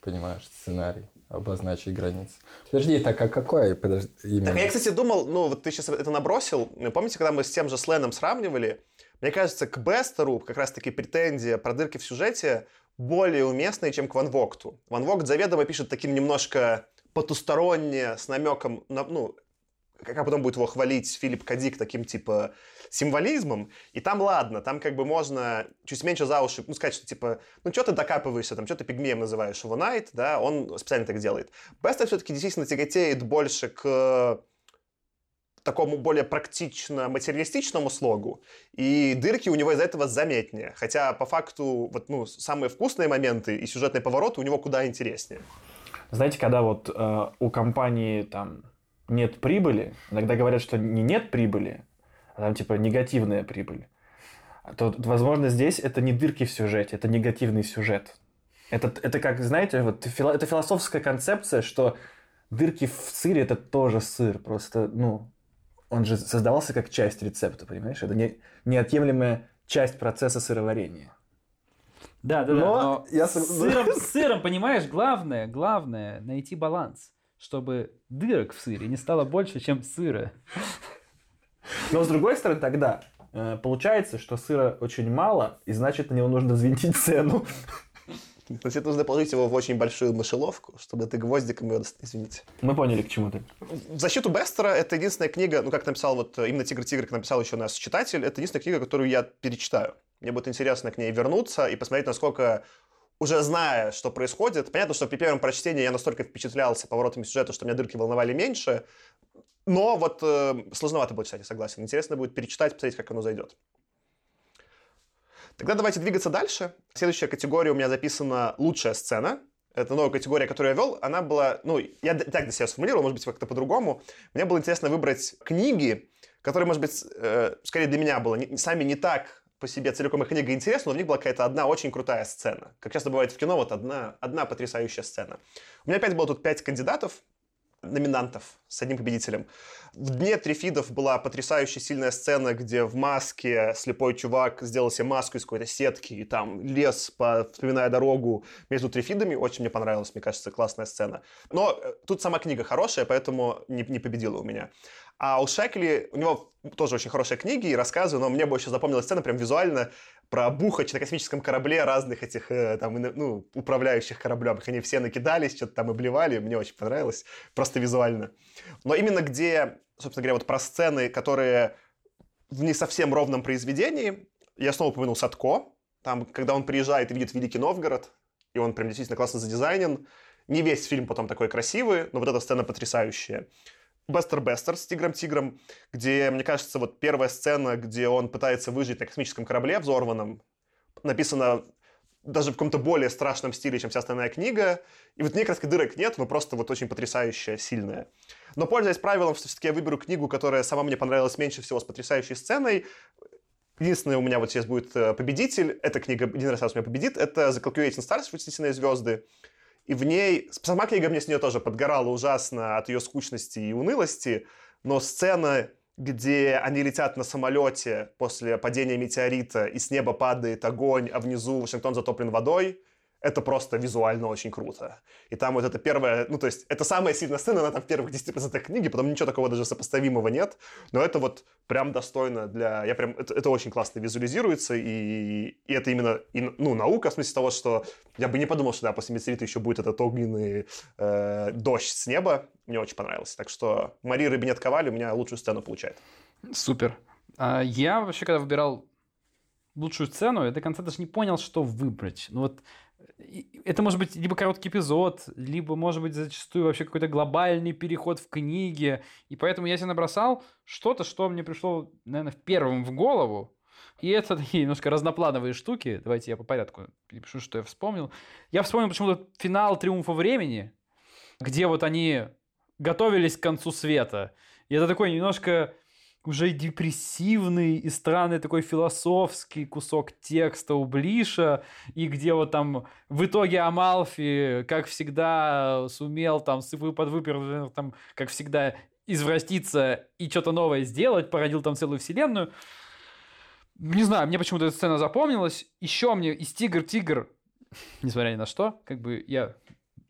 понимаешь, сценарий обозначить границы. Подожди, так а какое подожди, именно? Так я, кстати, думал, ну вот ты сейчас это набросил. Помните, когда мы с тем же Сленом сравнивали? Мне кажется, к Бестеру как раз-таки претензия про дырки в сюжете более уместная, чем к Ван Вокту. Ван Вогт заведомо пишет таким немножко потусторонне, с намеком на, ну, как потом будет его хвалить Филипп Кадик таким, типа, символизмом, и там ладно, там как бы можно чуть меньше за уши, ну, сказать, что типа, ну, что ты докапываешься, там, что ты пигмеем называешь его Найт, да, он специально так делает. Бестер все-таки действительно тяготеет больше к такому более практично материалистичному слогу, и дырки у него из-за этого заметнее. Хотя, по факту, вот, ну, самые вкусные моменты и сюжетные повороты у него куда интереснее. Знаете, когда вот э, у компании там нет прибыли, иногда говорят, что не нет прибыли, а там типа негативная прибыль. то, возможно, здесь это не дырки в сюжете, это негативный сюжет. Это, это как, знаете, вот фило- это философская концепция, что дырки в сыре это тоже сыр, просто, ну, он же создавался как часть рецепта, понимаешь? Это не, неотъемлемая часть процесса сыроварения. Да, да, Но да. Но я с сыром, с сыром, понимаешь, главное, главное найти баланс, чтобы дырок в сыре не стало больше, чем сыра. Но с другой стороны, тогда э, получается, что сыра очень мало, и значит, на него нужно взвинтить цену. Значит, нужно положить его в очень большую мышеловку, чтобы ты гвоздиком ее Извините. Мы поняли, к чему ты. В защиту Бестера это единственная книга, ну, как написал вот э, именно Тигр-Тигр, как написал еще наш читатель, это единственная книга, которую я перечитаю. Мне будет интересно к ней вернуться и посмотреть, насколько уже зная, что происходит, понятно, что при первом прочтении я настолько впечатлялся поворотами сюжета, что меня дырки волновали меньше, но вот э, сложновато было читать, я согласен. Интересно будет перечитать, посмотреть, как оно зайдет. Тогда давайте двигаться дальше. Следующая категория у меня записана «Лучшая сцена». Это новая категория, которую я вел. Она была... Ну, я так для себя сформулировал, может быть, как-то по-другому. Мне было интересно выбрать книги, которые, может быть, э, скорее для меня было не- сами не так по себе целиком их книга интересна, но в них была какая-то одна очень крутая сцена. Как часто бывает в кино, вот одна, одна потрясающая сцена. У меня опять было тут пять кандидатов, номинантов с одним победителем. В «Дне Трифидов» была потрясающая сильная сцена, где в маске слепой чувак сделал себе маску из какой-то сетки и там лес, по, вспоминая дорогу между Трифидами. Очень мне понравилась, мне кажется, классная сцена. Но э, тут сама книга хорошая, поэтому не, не победила у меня. А у Шекли, у него тоже очень хорошие книги и рассказы, но мне больше запомнилась сцена прям визуально про Бухач на космическом корабле разных этих э, там, ну, управляющих кораблем. Они все накидались, что-то там обливали, мне очень понравилось, просто визуально. Но именно где, собственно говоря, вот про сцены, которые в не совсем ровном произведении, я снова упомянул Садко, там, когда он приезжает и видит Великий Новгород, и он прям действительно классно задизайнен. Не весь фильм потом такой красивый, но вот эта сцена потрясающая. Бестер Бестер с Тигром-Тигром, где, мне кажется, вот первая сцена, где он пытается выжить на космическом корабле взорванном, написана даже в каком-то более страшном стиле, чем вся остальная книга. И вот некоторых дырок нет, но просто вот очень потрясающая, сильная. Но пользуясь правилом, что все-таки я выберу книгу, которая сама мне понравилась меньше всего с потрясающей сценой, Единственное, у меня вот сейчас будет э, победитель. Эта книга один раз у меня победит. Это The Calculating Stars, вычислительные звезды. И в ней... Сама книга мне с нее тоже подгорала ужасно от ее скучности и унылости. Но сцена, где они летят на самолете после падения метеорита, и с неба падает огонь, а внизу Вашингтон затоплен водой, это просто визуально очень круто. И там вот это первое, ну то есть это самая сильная сцена, она там в первых 10% книги, потом ничего такого даже сопоставимого нет, но это вот прям достойно для... Я прям... Это, это очень классно визуализируется, и, и это именно, и, ну, наука, в смысле того, что я бы не подумал, что да, после метеорита еще будет этот огненный э, дождь с неба. Мне очень понравилось. Так что Мари Рыбинет Коваль у меня лучшую сцену получает. Супер. А я вообще, когда выбирал лучшую сцену, я до конца даже не понял, что выбрать. Ну вот это может быть либо короткий эпизод, либо, может быть, зачастую вообще какой-то глобальный переход в книге. И поэтому я себе набросал что-то, что мне пришло, наверное, первым в голову. И это такие немножко разноплановые штуки. Давайте я по порядку перепишу, что я вспомнил. Я вспомнил почему-то финал «Триумфа времени», где вот они готовились к концу света. И это такой немножко уже депрессивный и странный такой философский кусок текста у Блиша, и где вот там в итоге Амалфи, как всегда, сумел там подвыпер, там, как всегда, извратиться и что-то новое сделать, породил там целую вселенную. Не знаю, мне почему-то эта сцена запомнилась. Еще мне из «Тигр-тигр», несмотря ни на что, как бы я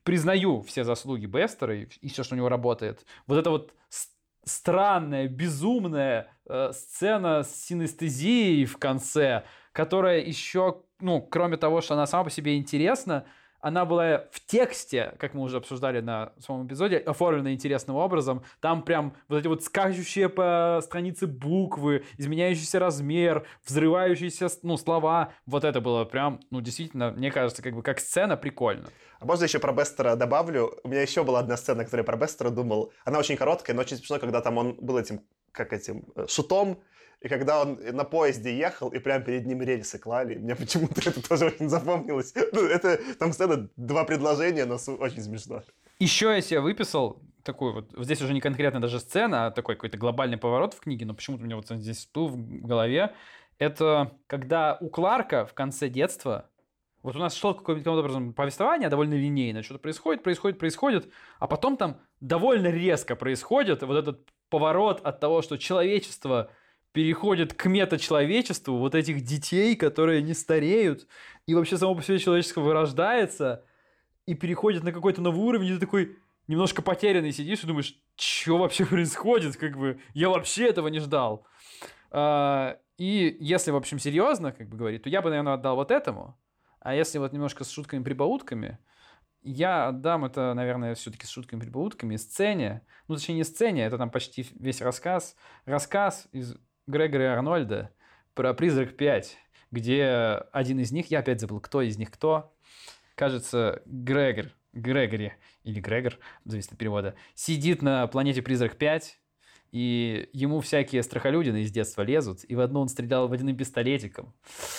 признаю все заслуги Бестера и, все, что у него работает. Вот это вот странная, безумная э, сцена с синестезией в конце, которая еще, ну, кроме того, что она сама по себе интересна, она была в тексте, как мы уже обсуждали на своем эпизоде, оформлена интересным образом. Там прям вот эти вот скачущие по странице буквы, изменяющийся размер, взрывающиеся ну, слова. Вот это было прям, ну, действительно, мне кажется, как бы как сцена прикольно. А можно еще про Бестера добавлю? У меня еще была одна сцена, которую я про Бестера думал. Она очень короткая, но очень смешно, когда там он был этим, как этим, э, шутом, и когда он на поезде ехал, и прям перед ним рельсы клали, мне почему-то это тоже очень запомнилось. Ну, это, там сцена, два предложения, но очень смешно. Еще я себе выписал такую вот, здесь уже не конкретно даже сцена, а такой какой-то глобальный поворот в книге, но почему-то у меня вот здесь всплыл в голове. Это когда у Кларка в конце детства вот у нас шло каким-то образом повествование довольно линейно. Что-то происходит, происходит, происходит, а потом там довольно резко происходит вот этот поворот от того, что человечество переходит к метачеловечеству, вот этих детей, которые не стареют, и вообще само по себе человечество вырождается, и переходит на какой-то новый уровень, и ты такой немножко потерянный сидишь и думаешь, что вообще происходит, как бы, я вообще этого не ждал. А, и если, в общем, серьезно, как бы говорить, то я бы, наверное, отдал вот этому, а если вот немножко с шутками-прибаутками, я отдам это, наверное, все-таки с шутками-прибаутками сцене. Ну, точнее, не сцене, это там почти весь рассказ. Рассказ из Грегори Арнольда про «Призрак 5», где один из них, я опять забыл, кто из них кто, кажется, Грегор, Грегори или Грегор, зависит от перевода, сидит на планете Призрак 5, и ему всякие страхолюдины из детства лезут, и в одну он стрелял водяным пистолетиком,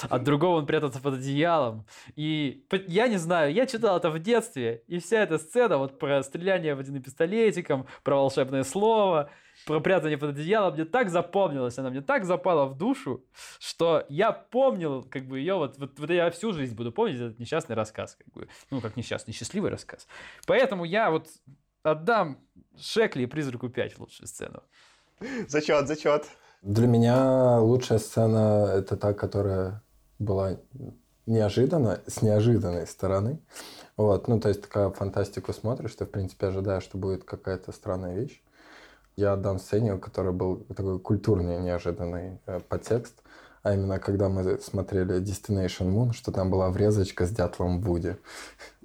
от другого он прятался под одеялом. И я не знаю, я читал это в детстве, и вся эта сцена вот про стреляние водяным пистолетиком, про волшебное слово, про прятание под одеялом мне так запомнилась, она мне так запала в душу, что я помнил, как бы ее вот, вот, вот я всю жизнь буду помнить этот несчастный рассказ, как бы, ну как несчастный, счастливый рассказ. Поэтому я вот отдам Шекли и Призраку 5 в лучшую сцену. Зачет, зачет. Для меня лучшая сцена – это та, которая была неожиданно, с неожиданной стороны. Вот, ну, то есть, такая фантастику смотришь, ты, в принципе, ожидаешь, что будет какая-то странная вещь. Я отдам сцене, у которой был такой культурный неожиданный э, подтекст, а именно когда мы смотрели Destination Moon, что там была врезочка с дятлом Вуди.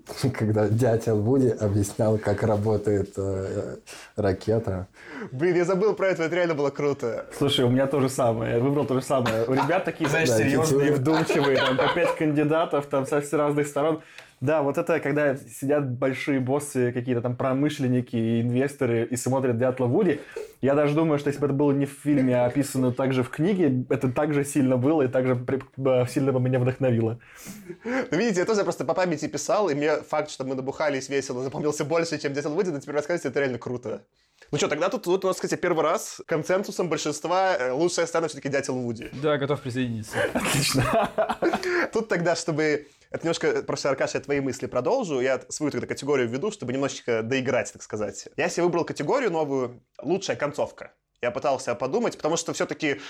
когда дятел Вуди объяснял, как работает э, ракета. Блин, я забыл про это, это реально было круто. Слушай, у меня то же самое, я выбрал то же самое. У ребят такие, знаешь, серьезные, вдумчивые, там по пять кандидатов, там со всех разных сторон. Да, вот это, когда сидят большие боссы, какие-то там промышленники и инвесторы и смотрят Дятла Вуди. Я даже думаю, что если бы это было не в фильме, а описано также в книге, это также сильно было и также сильно бы меня вдохновило. Ну, видите, я тоже просто по памяти писал, и мне факт, что мы набухались весело, запомнился больше, чем Дятел Вуди, но теперь рассказывать, это реально круто. Ну что, тогда тут, тут у нас, кстати, первый раз консенсусом большинства э, лучшая сцена все-таки Дятел Вуди. Да, готов присоединиться. Отлично. Тут тогда, чтобы это немножко, просто, Аркаша, я твои мысли продолжу. Я свою тогда категорию введу, чтобы немножечко доиграть, так сказать. Я себе выбрал категорию новую «Лучшая концовка». Я пытался подумать, потому что все-таки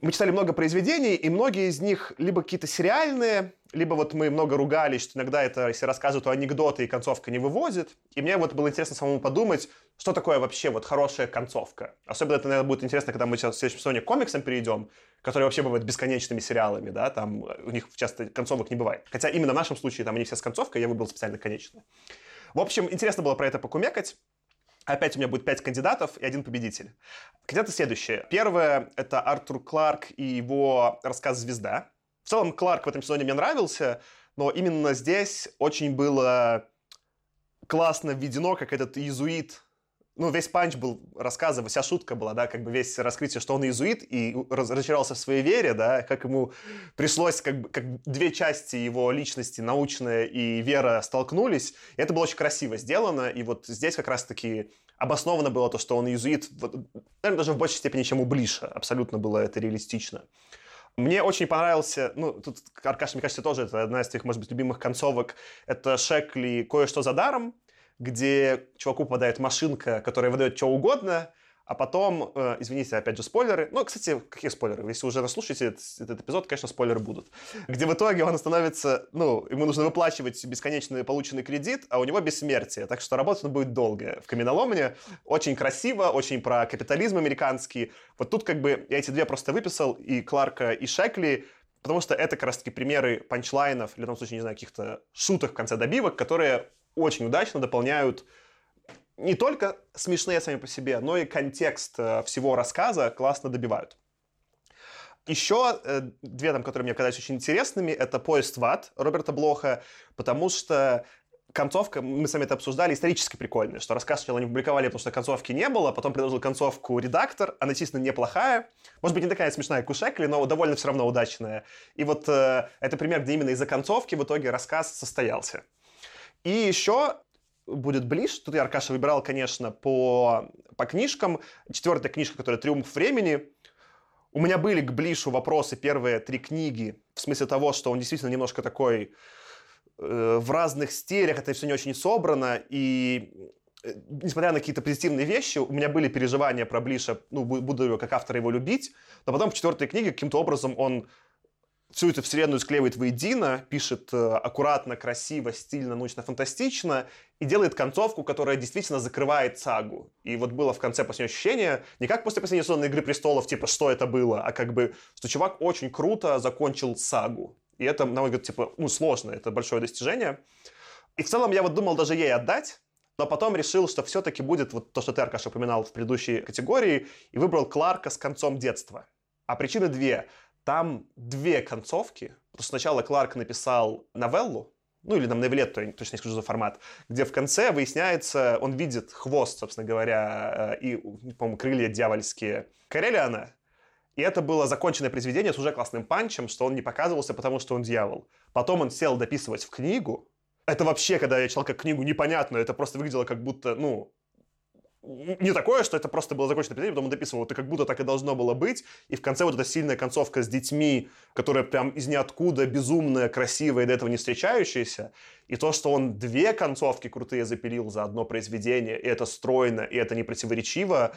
мы читали много произведений, и многие из них либо какие-то сериальные, либо вот мы много ругались, что иногда это, если рассказывают анекдоты, и концовка не выводит. И мне вот было интересно самому подумать, что такое вообще вот хорошая концовка. Особенно это, наверное, будет интересно, когда мы сейчас в следующем сезоне к комиксам перейдем, которые вообще бывают бесконечными сериалами, да, там у них часто концовок не бывает. Хотя именно в нашем случае там они все с концовкой, я выбрал специально конечные. В общем, интересно было про это покумекать. Опять у меня будет пять кандидатов и один победитель. Кандидаты следующие. Первое — это Артур Кларк и его рассказ «Звезда». В целом, Кларк в этом сезоне мне нравился, но именно здесь очень было классно введено, как этот иезуит ну, весь панч был рассказан, вся шутка была, да, как бы весь раскрытие, что он иезуит и разочаровался в своей вере, да, как ему пришлось, как, как две части его личности, научная и вера, столкнулись. И это было очень красиво сделано, и вот здесь как раз-таки обосновано было то, что он иезуит, наверное, даже в большей степени, чем у Блиша. Абсолютно было это реалистично. Мне очень понравился, ну, тут Аркаша, мне кажется, тоже это одна из твоих, может быть, любимых концовок. Это Шекли «Кое-что за даром», где чуваку попадает машинка, которая выдает что угодно, а потом, э, извините, опять же, спойлеры. Ну, кстати, какие спойлеры? Если уже наслушаете этот, этот эпизод, конечно, спойлеры будут. Где в итоге он становится, ну, ему нужно выплачивать бесконечный полученный кредит, а у него бессмертие. Так что работать он будет долго. В каменоломне очень красиво, очень про капитализм американский. Вот тут как бы я эти две просто выписал, и Кларка, и Шекли, потому что это как раз-таки примеры панчлайнов, или в том случае, не знаю, каких-то шуток в конце добивок, которые очень удачно дополняют не только смешные сами по себе, но и контекст э, всего рассказа классно добивают. Еще э, две там, которые мне казались очень интересными, это «Поезд в ад» Роберта Блоха, потому что концовка, мы с вами это обсуждали, исторически прикольная, что рассказ сначала не публиковали, потому что концовки не было, потом предложил концовку редактор, она действительно неплохая, может быть, не такая смешная, как у Шекли, но довольно все равно удачная. И вот э, это пример, где именно из-за концовки в итоге рассказ состоялся. И еще будет ближе. Тут я Аркаша выбирал, конечно, по, по книжкам. Четвертая книжка, которая «Триумф времени». У меня были к Блишу вопросы первые три книги, в смысле того, что он действительно немножко такой э, в разных стилях, это все не очень собрано, и э, несмотря на какие-то позитивные вещи, у меня были переживания про Блиша, ну, бу- буду как автора его любить, но потом в четвертой книге каким-то образом он всю эту вселенную склеивает воедино, пишет э, аккуратно, красиво, стильно, научно-фантастично и делает концовку, которая действительно закрывает сагу. И вот было в конце последнее ощущение, не как после последней сезона «Игры престолов», типа, что это было, а как бы, что чувак очень круто закончил сагу. И это, на мой взгляд, типа, ну, сложно, это большое достижение. И в целом я вот думал даже ей отдать, но потом решил, что все-таки будет вот то, что ты, Аркаш, упоминал в предыдущей категории, и выбрал Кларка с концом детства. А причины две. Там две концовки. Что сначала Кларк написал новеллу, ну или там новелетту, я точно не скажу за формат, где в конце выясняется, он видит хвост, собственно говоря, э, и, по-моему, крылья дьявольские Карелиана, и это было законченное произведение с уже классным панчем, что он не показывался, потому что он дьявол. Потом он сел дописывать в книгу. Это вообще, когда я читал как книгу, непонятно. Это просто выглядело как будто, ну, не такое, что это просто было закончено произведение, потом он дописывал, это как будто так и должно было быть, и в конце вот эта сильная концовка с детьми, которая прям из ниоткуда безумная, красивая и до этого не встречающаяся, и то, что он две концовки крутые запилил за одно произведение, и это стройно, и это не противоречиво,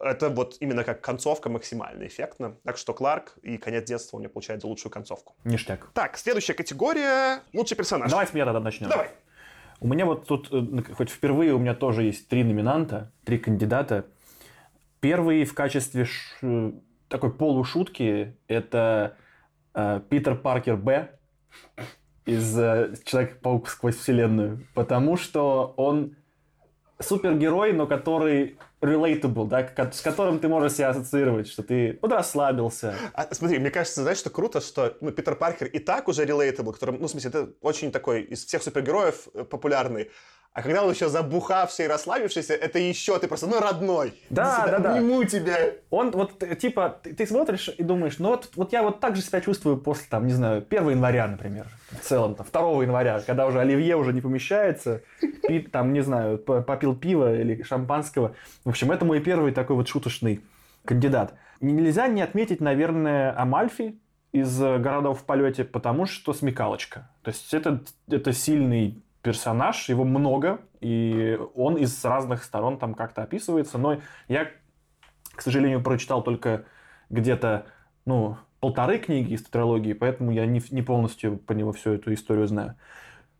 это вот именно как концовка максимально эффектно. Так что Кларк и конец детства у меня получает за лучшую концовку. Ништяк. Так, следующая категория — лучший персонаж. Давайте меня тогда начнем. Давай. У меня вот тут, э, хоть впервые у меня тоже есть три номинанта, три кандидата. Первый в качестве ш- э, такой полушутки это э, Питер Паркер Б из э, Человек-паук сквозь вселенную, потому что он супергерой, но который relatable, да, с которым ты можешь себя ассоциировать, что ты подрасслабился. А, смотри, мне кажется, знаешь, что круто, что ну, Питер Паркер и так уже relatable, которым, ну, в смысле, это очень такой из всех супергероев э, популярный. А когда он еще забухавший и расслабившийся, это еще ты просто, ну, родной. Да, да, да. Обниму тебя. Он вот, э, типа, ты, ты смотришь и думаешь, ну вот, вот я вот так же себя чувствую после, там, не знаю, 1 января, например, в целом, там, 2 января, когда уже оливье уже не помещается, пи- там, не знаю, попил пива или шампанского. В общем, это мой первый такой вот шуточный кандидат. Нельзя не отметить, наверное, Амальфи из э, «Городов в полете», потому что смекалочка. То есть это, это сильный персонаж, его много, и он из разных сторон там как-то описывается, но я к сожалению, прочитал только где-то, ну, полторы книги из тетралогии, поэтому я не, не полностью по нему всю эту историю знаю.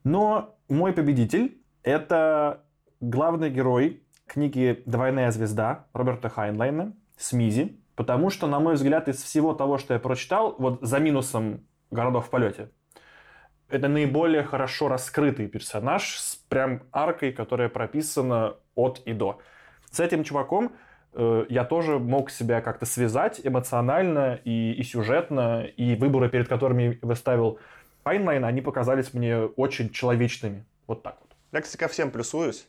Но мой победитель – это главный герой книги «Двойная звезда» Роберта Хайнлайна «Смизи», потому что, на мой взгляд, из всего того, что я прочитал, вот за минусом «Городов в полете», это наиболее хорошо раскрытый персонаж с прям аркой, которая прописана от и до. С этим чуваком э, я тоже мог себя как-то связать эмоционально и, и сюжетно, и выборы, перед которыми выставил Хайнлайн, они показались мне очень человечными. Вот так вот. Я, кстати, ко всем плюсуюсь.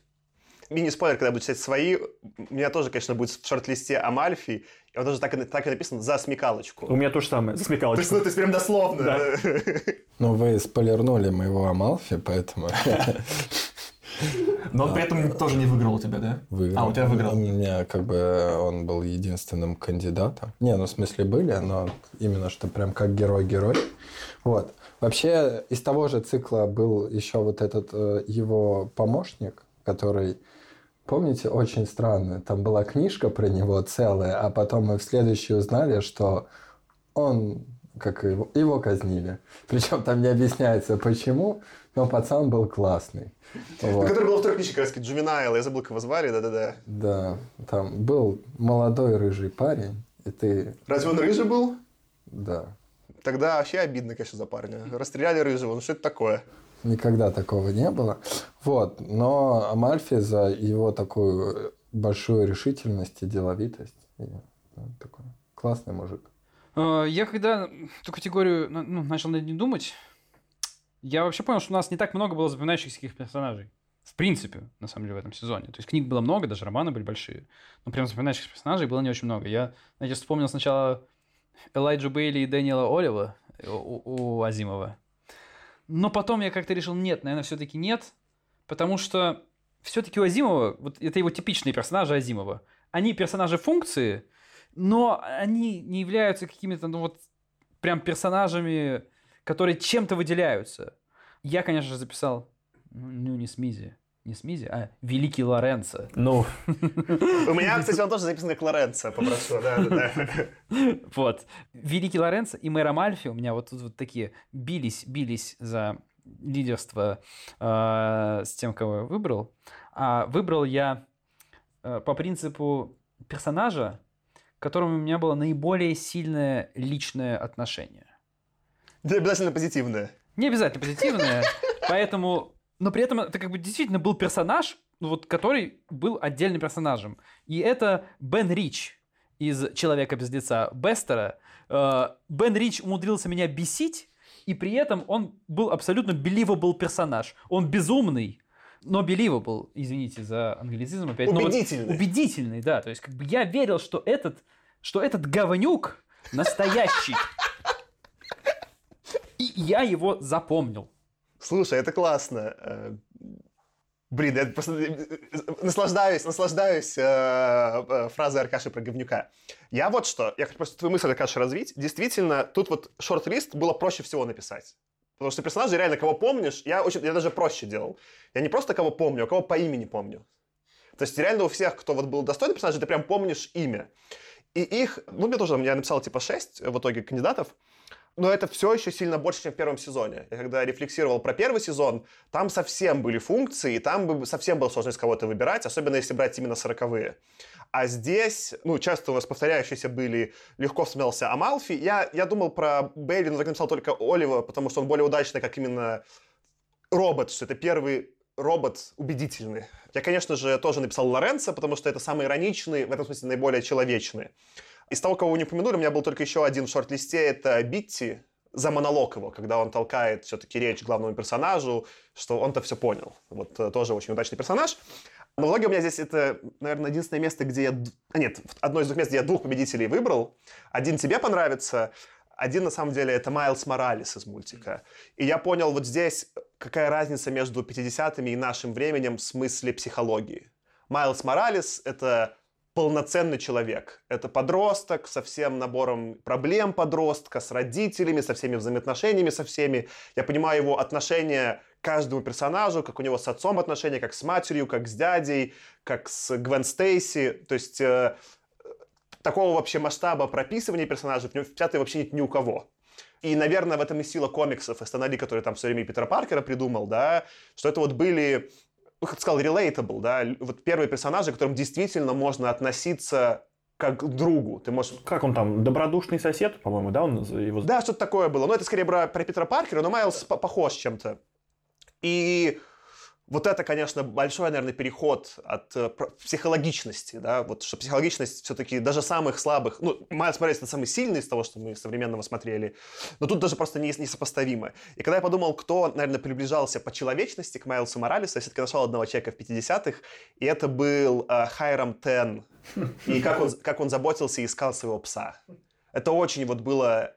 Мини-спойлер, когда я буду читать свои, у меня тоже, конечно, будет в шорт-листе Амальфи, и он тоже так и, так и написан «за смекалочку». У меня то же самое, То есть, ну, то есть прям дословно. Да. Ну, вы спойлернули моего Амалфи, поэтому Но он при этом тоже не выиграл у тебя, да? выиграл. А, у тебя выиграл. У меня как бы он был единственным кандидатом. Не, ну в смысле были, но именно что прям как герой-герой. Вот. Вообще из того же цикла был еще вот этот э, его помощник, который, помните, очень странно. Там была книжка про него целая, а потом мы в следующей узнали, что он как его, его казнили. Причем там не объясняется почему, но пацан был классный. Вот. Который был во второй книжке, как раз таки, Джувенайл, я забыл, как его звали, да-да-да. Да, там был молодой рыжий парень, и ты, Разве он рыжий был? да, Тогда вообще обидно, конечно, за парня. Расстреляли рыжего, ну что это такое? Никогда такого не было. Вот, но Амальфи за его такую большую решительность и деловитость, и, ну, такой классный мужик. Э, Я когда эту категорию на- ну, начал над ней думать, я вообще понял, что у нас не так много было запоминающихся таких персонажей. В принципе, на самом деле, в этом сезоне. То есть книг было много, даже романы были большие. Но прям запоминающихся персонажей было не очень много. Я, знаете, вспомнил сначала Элайджу Бейли и Дэниела Олива у, у Азимова. Но потом я как-то решил, нет, наверное, все-таки нет. Потому что все-таки у Азимова, вот это его типичные персонажи Азимова, они персонажи функции, но они не являются какими-то, ну вот, прям персонажами, которые чем-то выделяются. Я, конечно же, записал, ну, не Смизи, не Смизи, а Великий Лоренцо. Ну, У меня, кстати, он тоже записан как Лоренцо, попрошу. Да, да, да. Вот. Великий Лоренцо и Мэра Мальфи у меня вот тут вот такие бились, бились за лидерство э, с тем, кого я выбрал. А выбрал я э, по принципу персонажа, к которому у меня было наиболее сильное личное отношение. Не обязательно позитивное. Не обязательно позитивное, поэтому... Но при этом это как бы действительно был персонаж, ну вот, который был отдельным персонажем. И это Бен Рич из «Человека без лица» Бестера. Э, Бен Рич умудрился меня бесить, и при этом он был абсолютно believable персонаж. Он безумный, но believable, извините за англицизм опять. но вот Убедительный. убедительный, да. То есть как бы я верил, что этот, что этот говнюк настоящий. И я его запомнил. Слушай, это классно. Э, Блин, я просто э, наслаждаюсь, наслаждаюсь э, э, фразой Аркаши про говнюка. Я вот что, я хочу просто твою мысль, Аркаша, развить. Действительно, тут вот шорт-лист было проще всего написать. Потому что персонажи реально, кого помнишь, я, очень, я даже проще делал. Я не просто кого помню, а кого по имени помню. То есть реально у всех, кто вот был достойный персонаж, ты прям помнишь имя. И их, ну, мне тоже, я написал типа 6 в итоге кандидатов, но это все еще сильно больше, чем в первом сезоне. Я когда рефлексировал про первый сезон, там совсем были функции, и там бы совсем было сложно из кого-то выбирать, особенно если брать именно сороковые. А здесь, ну, часто у нас повторяющиеся были, легко вспоминался Амалфи. Я, я думал про Бейли, но так написал только Олива, потому что он более удачный, как именно робот, что это первый робот убедительный. Я, конечно же, тоже написал Лоренцо, потому что это самый ироничный, в этом смысле наиболее человечный. Из того, кого вы не упомянули, у меня был только еще один в шорт-листе, это Битти за монолог его, когда он толкает все-таки речь главному персонажу, что он-то все понял. Вот э, тоже очень удачный персонаж. Но в итоге у меня здесь это, наверное, единственное место, где я... А нет, одно из двух мест, где я двух победителей выбрал. Один тебе понравится, один, на самом деле, это Майлз Моралес из мультика. И я понял вот здесь, какая разница между 50-ми и нашим временем в смысле психологии. Майлз Моралес — это полноценный человек. Это подросток со всем набором проблем подростка, с родителями, со всеми взаимоотношениями со всеми. Я понимаю его отношение к каждому персонажу, как у него с отцом отношения, как с матерью, как с дядей, как с Гвен Стейси. То есть э, такого вообще масштаба прописывания персонажей в 50 вообще нет ни у кого. И, наверное, в этом и сила комиксов и Станали, который там все время Питера Паркера придумал, да, что это вот были, как ты сказал, relatable, да, вот первые персонажи, к которым действительно можно относиться как к другу. Ты можешь как он там, добродушный сосед, по-моему, да, он его... да, что-то такое было. Но это скорее про, про Питера Паркера, но Майлз по- похож чем-то. И вот это, конечно, большой, наверное, переход от э, психологичности, да, вот что психологичность все-таки даже самых слабых, ну, Майлз Моралес это самый сильный из того, что мы современного смотрели, но тут даже просто не, несопоставимо. И когда я подумал, кто, наверное, приближался по человечности к Майлсу Моралесу, я все-таки нашел одного человека в 50-х, и это был э, Хайрам Тен, и как он, как он заботился и искал своего пса. Это очень вот было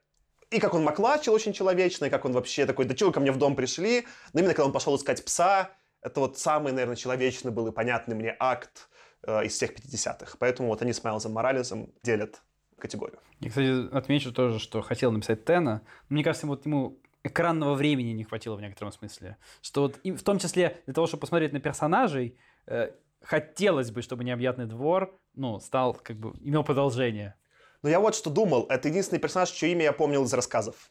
и как он маклачил очень человечно, и как он вообще такой, да чего ко мне в дом пришли? Но именно когда он пошел искать пса, это вот самый, наверное, человечный был и понятный мне акт э, из всех 50-х. Поэтому вот они с Майлзом Моралесом делят категорию. Я, кстати, отмечу тоже, что хотел написать Тена. Мне кажется, вот ему экранного времени не хватило в некотором смысле. Что вот и в том числе для того, чтобы посмотреть на персонажей, э, хотелось бы, чтобы необъятный двор, ну, стал, как бы, имел продолжение. Но я вот что думал, это единственный персонаж, чье имя я помнил из рассказов.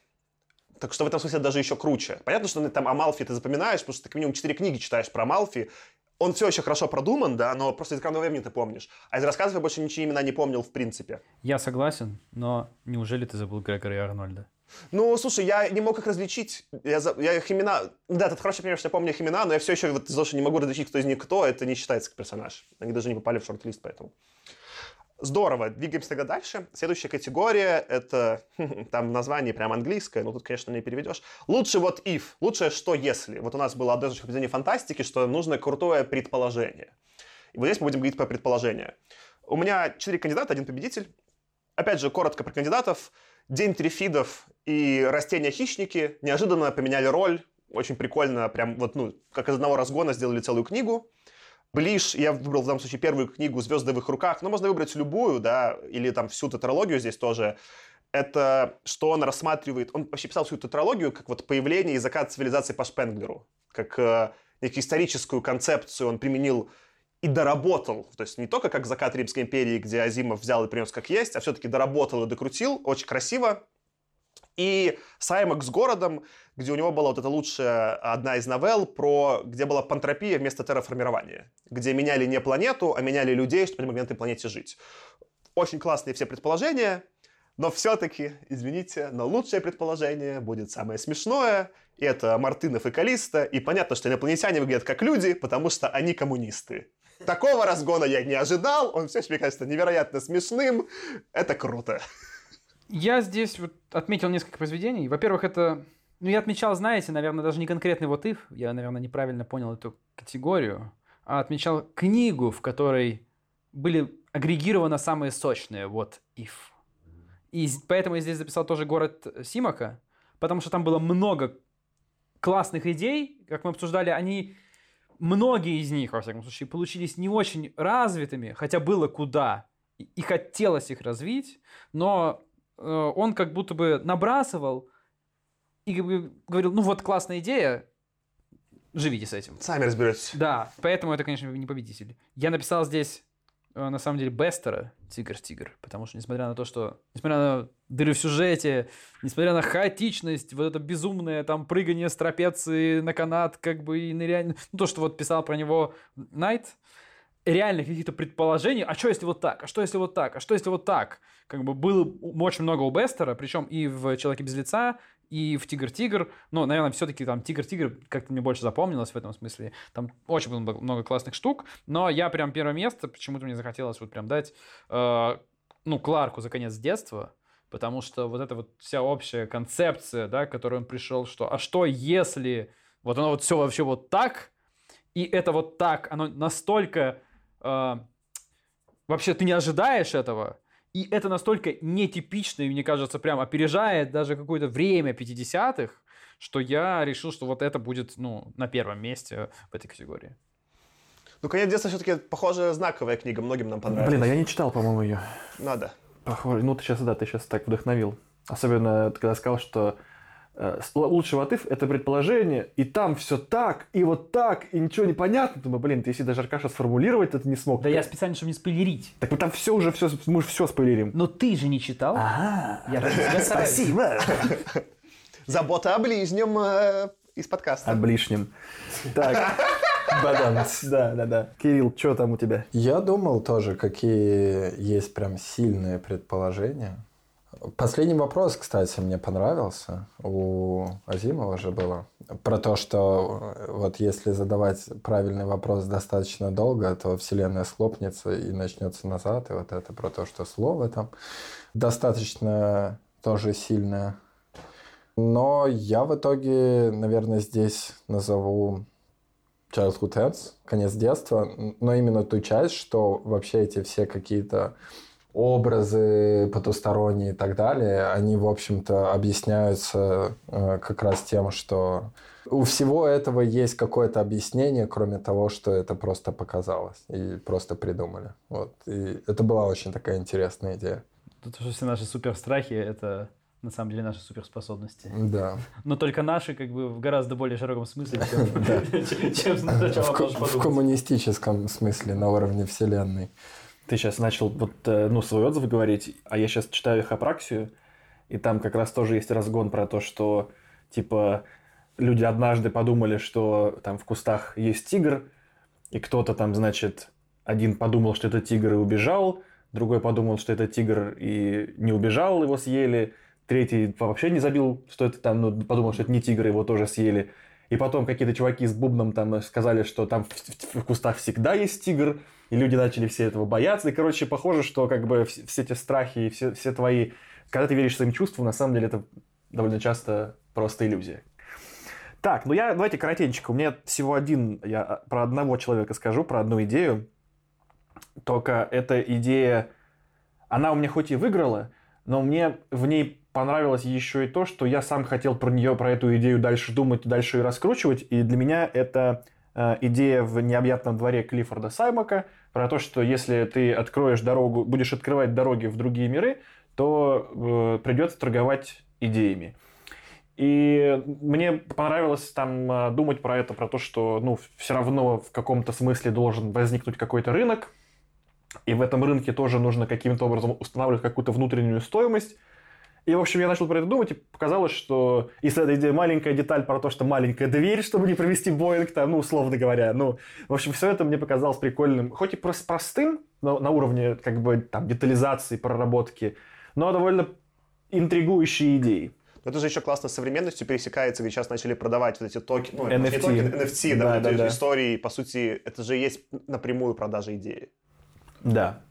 Так что в этом смысле даже еще круче. Понятно, что там Амалфи ты запоминаешь, потому что ты как минимум четыре книги читаешь про Амалфи. Он все еще хорошо продуман, да, но просто из экранного времени ты помнишь. А из рассказов я больше ничьи имена не помнил в принципе. Я согласен, но неужели ты забыл Грегора и Арнольда? Ну, слушай, я не мог их различить. Я, за- я их имена... Да, это хороший пример, что я помню их имена, но я все еще вот из-за того, что не могу различить, кто из них кто, это не считается как персонаж. Они даже не попали в шорт-лист, поэтому. Здорово, двигаемся тогда дальше. Следующая категория — это, там название прям английское, но тут, конечно, не переведешь. Лучше вот if, лучшее что если. Вот у нас было одно из произведений фантастики, что нужно крутое предположение. И вот здесь мы будем говорить про предположение. У меня четыре кандидата, один победитель. Опять же, коротко про кандидатов. День трифидов и растения-хищники неожиданно поменяли роль. Очень прикольно, прям вот, ну, как из одного разгона сделали целую книгу. Ближ, я выбрал в данном случае первую книгу «Звезды в их руках», но можно выбрать любую, да, или там всю тетралогию здесь тоже. Это что он рассматривает, он вообще писал всю тетралогию как вот появление и закат цивилизации по Шпенглеру, как э, некую историческую концепцию он применил и доработал. То есть не только как закат Римской империи, где Азимов взял и принес как есть, а все-таки доработал и докрутил. Очень красиво. И Саймак с городом, где у него была вот эта лучшая одна из новелл, про, где была пантропия вместо терраформирования. Где меняли не планету, а меняли людей, чтобы они могли на этой планете жить. Очень классные все предположения, но все-таки, извините, но лучшее предположение будет самое смешное. И это Мартынов и Калиста. И понятно, что инопланетяне выглядят как люди, потому что они коммунисты. Такого разгона я не ожидал. Он все мне кажется, невероятно смешным. Это круто. Я здесь вот отметил несколько произведений. Во-первых, это... Ну, я отмечал, знаете, наверное, даже не конкретный вот if. Я, наверное, неправильно понял эту категорию. А отмечал книгу, в которой были агрегированы самые сочные вот if. И поэтому я здесь записал тоже город Симака, потому что там было много классных идей, как мы обсуждали, они многие из них, во всяком случае, получились не очень развитыми, хотя было куда, и хотелось их развить, но он как будто бы набрасывал и говорил, ну вот классная идея, живите с этим. Сами разберетесь. Да, поэтому это, конечно, не победитель. Я написал здесь Э, на самом деле Бестера Тигр-Тигр, потому что несмотря на то, что, несмотря на дыры в сюжете, несмотря на хаотичность, вот это безумное там прыгание с трапеции на канат, как бы и ныряние, ну то, что вот писал про него Найт, реальных каких-то предположений, а что если вот так, а что если вот так, а что если вот так, как бы было очень много у Бестера, причем и в «Человеке без лица», и в «Тигр-тигр». Но, наверное, все-таки там «Тигр-тигр» как-то мне больше запомнилось в этом смысле. Там очень было много классных штук, но я прям первое место, почему-то мне захотелось вот прям дать, э, ну, Кларку за конец детства, потому что вот эта вот вся общая концепция, да, к которой он пришел, что а что если вот оно вот все вообще вот так, и это вот так, оно настолько... Э, вообще ты не ожидаешь этого, и это настолько нетипично, и мне кажется, прям опережает даже какое-то время 50-х, что я решил, что вот это будет, ну, на первом месте в этой категории. Ну, «Конец детства» все-таки, похоже, знаковая книга, многим нам понравилась. Блин, а я не читал, по-моему, ее. Надо. Похоже. Ну, ты сейчас, да, ты сейчас так вдохновил. Особенно, когда сказал, что лучший мотив – это предположение, и там все так, и вот так, и ничего не понятно. Думаю, блин, ты если даже Аркаша сформулировать это не смог. Да я специально, чтобы не спойлерить. Так мы там все уже, все, мы уже все спойлерим. Но ты же не читал. Ага. Я Спасибо. Забота о ближнем э, из подкаста. О ближнем. Так. Баданс. Да, да, да. Кирилл, что там у тебя? Я думал тоже, какие есть прям сильные предположения. Последний вопрос, кстати, мне понравился. У Азимова же было. Про то, что э, вот если задавать правильный вопрос достаточно долго, то Вселенная схлопнется и начнется назад. И вот это про то, что слово там достаточно тоже сильное. Но я в итоге, наверное, здесь назову Childhood Ends, конец детства, но именно ту часть, что вообще эти все какие-то образы потусторонние и так далее, они, в общем-то, объясняются э, как раз тем, что у всего этого есть какое-то объяснение, кроме того, что это просто показалось и просто придумали. Вот. И это была очень такая интересная идея. Тут что все наши суперстрахи — это на самом деле наши суперспособности. Да. Но только наши как бы в гораздо более широком смысле, чем сначала В коммунистическом смысле на уровне Вселенной. Ты сейчас начал вот, э, ну, свой отзыв говорить, а я сейчас читаю их апраксию, и там как раз тоже есть разгон про то, что, типа, люди однажды подумали, что там в кустах есть тигр, и кто-то там, значит, один подумал, что это тигр и убежал, другой подумал, что это тигр и не убежал, его съели, третий вообще не забил, что это там, ну, подумал, что это не тигр, его тоже съели. И потом какие-то чуваки с бубном там сказали, что там в, в, в кустах всегда есть тигр, и люди начали все этого бояться. И, короче, похоже, что как бы все эти страхи и все, все твои... Когда ты веришь своим чувствам, на самом деле это довольно часто просто иллюзия. Так, ну я, давайте коротенько. У меня всего один, я а, про одного человека скажу, про одну идею. Только эта идея, она у меня хоть и выиграла, но мне в ней понравилось еще и то, что я сам хотел про нее, про эту идею дальше думать, дальше ее раскручивать. И для меня это э, идея в необъятном дворе Клиффорда Саймака про то, что если ты откроешь дорогу, будешь открывать дороги в другие миры, то э, придется торговать идеями. И мне понравилось там э, думать про это, про то, что ну, все равно в каком-то смысле должен возникнуть какой-то рынок, и в этом рынке тоже нужно каким-то образом устанавливать какую-то внутреннюю стоимость. И, в общем, я начал про это думать, и показалось, что и с этой идеей маленькая деталь про то, что маленькая дверь, чтобы не провести Боинг, там, ну, условно говоря. Ну, в общем, все это мне показалось прикольным. Хоть и прос- простым на, на уровне, как бы, там, детализации, проработки, но довольно интригующие идеи. Но это же еще классно с современностью пересекается, где сейчас начали продавать вот эти токены, ну, NFT. токены, NFT, да, Да, да, да. истории, по сути, это же есть напрямую продажа идеи. Да.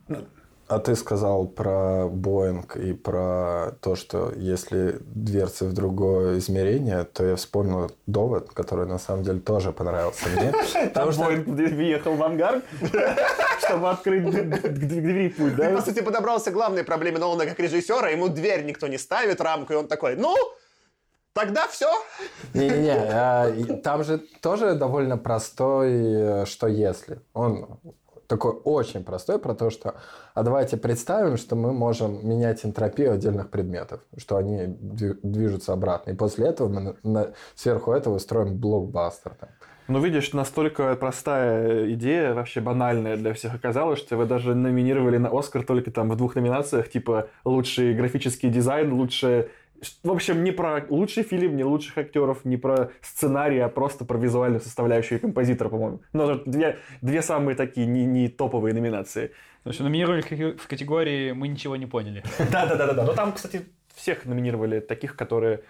А ты сказал про Боинг и про то, что если дверцы в другое измерение, то я вспомнил довод, который на самом деле тоже понравился мне. Там Боинг въехал в ангар, чтобы открыть к двери путь, Ты, да? по сути, подобрался к главной проблеме Нолана как режиссера, ему дверь никто не ставит, рамку, и он такой, ну, тогда все. Не-не-не, а, там же тоже довольно простой, э, что если. Он такой очень простой про то, что а давайте представим, что мы можем менять энтропию отдельных предметов, что они дви- движутся обратно. И после этого мы на- сверху этого устроим блокбастер. там. Ну, видишь, настолько простая идея, вообще банальная для всех оказалась, что вы даже номинировали на Оскар только там в двух номинациях, типа лучший графический дизайн, лучшее... В общем, не про лучший фильм, не лучших актеров, не про сценарий, а просто про визуальную составляющую и композитора, по-моему. Ну, это две, две самые такие не, не топовые номинации. Значит, номинировали в ка- в категории «Мы ничего не поняли». Да-да-да-да. Но там, кстати, всех номинировали таких, которые...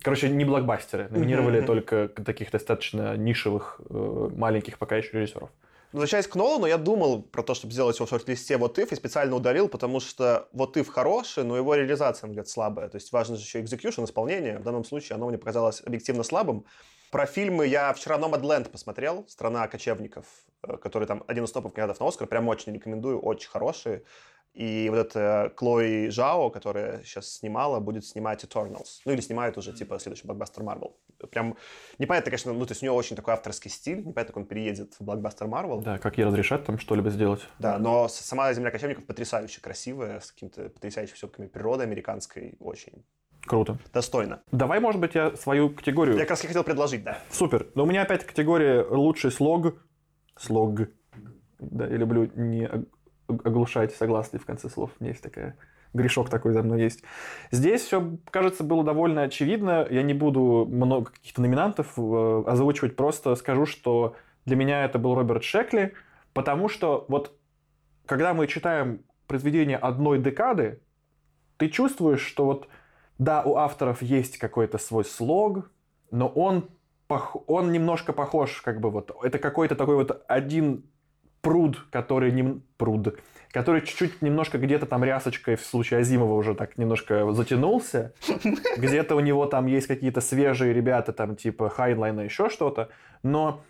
Короче, не блокбастеры. Номинировали только таких достаточно нишевых, э, маленьких пока еще режиссеров. Возвращаясь к Нолану, я думал про то, чтобы сделать его в шорт-листе вот if, и специально удалил, потому что вот if хороший, но его реализация, взгляд, слабая. То есть важно же еще execution, исполнение. В данном случае оно мне показалось объективно слабым. Про фильмы я вчера Nomadland посмотрел, «Страна кочевников», э, который там один из топов кандидатов на Оскар. Прям очень рекомендую, очень хорошие. И вот эта Клои Жао, которая сейчас снимала, будет снимать Eternals. Ну или снимает уже, типа, следующий блокбастер Марвел. Прям непонятно, конечно, ну то есть у него очень такой авторский стиль, непонятно, как он переедет в блокбастер Марвел. Да, как ей разрешат там что-либо сделать. Да, но сама земля кочевников потрясающе красивая, с какими-то потрясающими все-таки природы американской, очень Круто. достойно. Давай, может быть, я свою категорию... Я как раз хотел предложить, да. Супер. Но у меня опять категория лучший слог. Слог. Да, я люблю не ог- оглушать согласные в конце слов. Есть такая грешок такой за мной есть. Здесь все, кажется, было довольно очевидно. Я не буду много каких-то номинантов э, озвучивать, просто скажу, что для меня это был Роберт Шекли, потому что вот когда мы читаем произведение одной декады, ты чувствуешь, что вот да, у авторов есть какой-то свой слог, но он, он немножко похож, как бы вот, это какой-то такой вот один пруд, который нем- пруд, который чуть-чуть немножко где-то там рясочкой в случае Азимова уже так немножко затянулся. Где-то у него там есть какие-то свежие ребята, там типа Хайнлайна, еще что-то. Но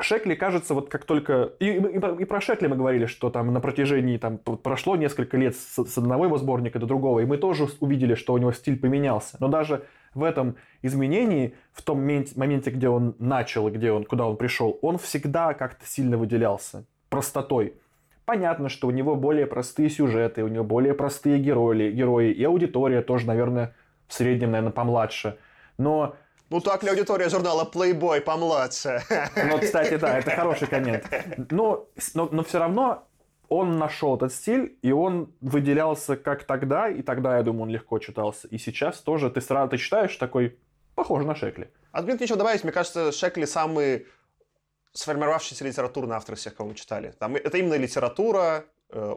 Шекли, кажется, вот как только... И, и- и про- Шекли мы говорили, что там на протяжении... Там прошло несколько лет с, с одного его сборника до другого, и мы тоже увидели, что у него стиль поменялся. Но даже в этом изменении, в том мен- моменте, где он начал и где он, куда он пришел, он всегда как-то сильно выделялся простотой. Понятно, что у него более простые сюжеты, у него более простые герои, герои и аудитория тоже, наверное, в среднем, наверное, помладше. Но Ну так ли аудитория журнала Playboy помладше? ну, кстати, да, это хороший коммент. Но, но, но все равно он нашел этот стиль, и он выделялся как тогда, и тогда, я думаю, он легко читался. И сейчас тоже ты сразу ты читаешь такой, похож на Шекли. А мне нечего добавить, мне кажется, Шекли самый сформировавшийся литературный автор всех, кого мы читали. Там, это именно литература, э,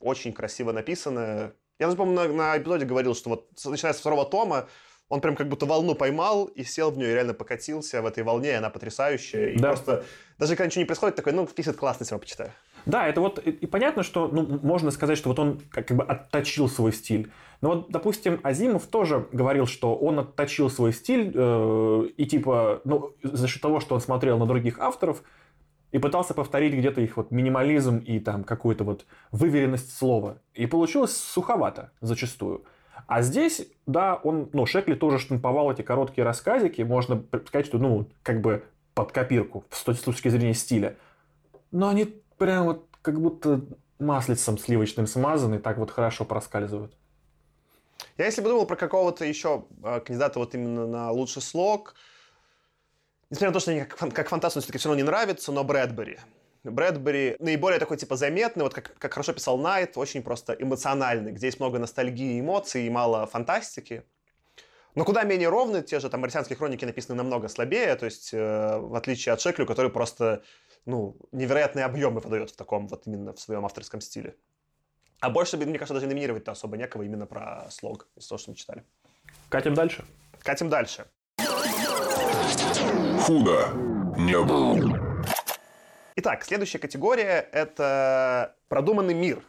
очень красиво написанная. Я даже, по-моему, на, на эпизоде говорил, что вот начиная с второго тома, он прям как будто волну поймал и сел в нее, и реально покатился в этой волне, и она потрясающая. И Да. просто, даже когда ничего не происходит, такой, ну, пишет классно, все почитаю. Да, это вот и, понятно, что ну, можно сказать, что вот он как, бы отточил свой стиль. Но вот, допустим, Азимов тоже говорил, что он отточил свой стиль э, и типа, ну, за счет того, что он смотрел на других авторов и пытался повторить где-то их вот минимализм и там какую-то вот выверенность слова. И получилось суховато зачастую. А здесь, да, он, ну, Шекли тоже штамповал эти короткие рассказики, можно сказать, что, ну, как бы под копирку с точки зрения стиля. Но они прям вот как будто маслицем сливочным смазаны, так вот хорошо проскальзывают. Я если бы думал про какого-то еще э, кандидата вот именно на лучший слог, несмотря на то, что они как, как фантасту все-таки все равно не нравятся, но Брэдбери. Брэдбери наиболее такой типа заметный, вот как, как хорошо писал Найт, очень просто эмоциональный, где есть много ностальгии и эмоций и мало фантастики. Но куда менее ровны, те же там марсианские хроники написаны намного слабее, то есть э, в отличие от Шеклю, который просто ну, невероятные объемы выдает в таком вот именно в своем авторском стиле. А больше, мне кажется, даже номинировать-то особо некого именно про слог, из того, что мы читали. Катим дальше. Катим дальше. Худо не было. Итак, следующая категория — это продуманный мир.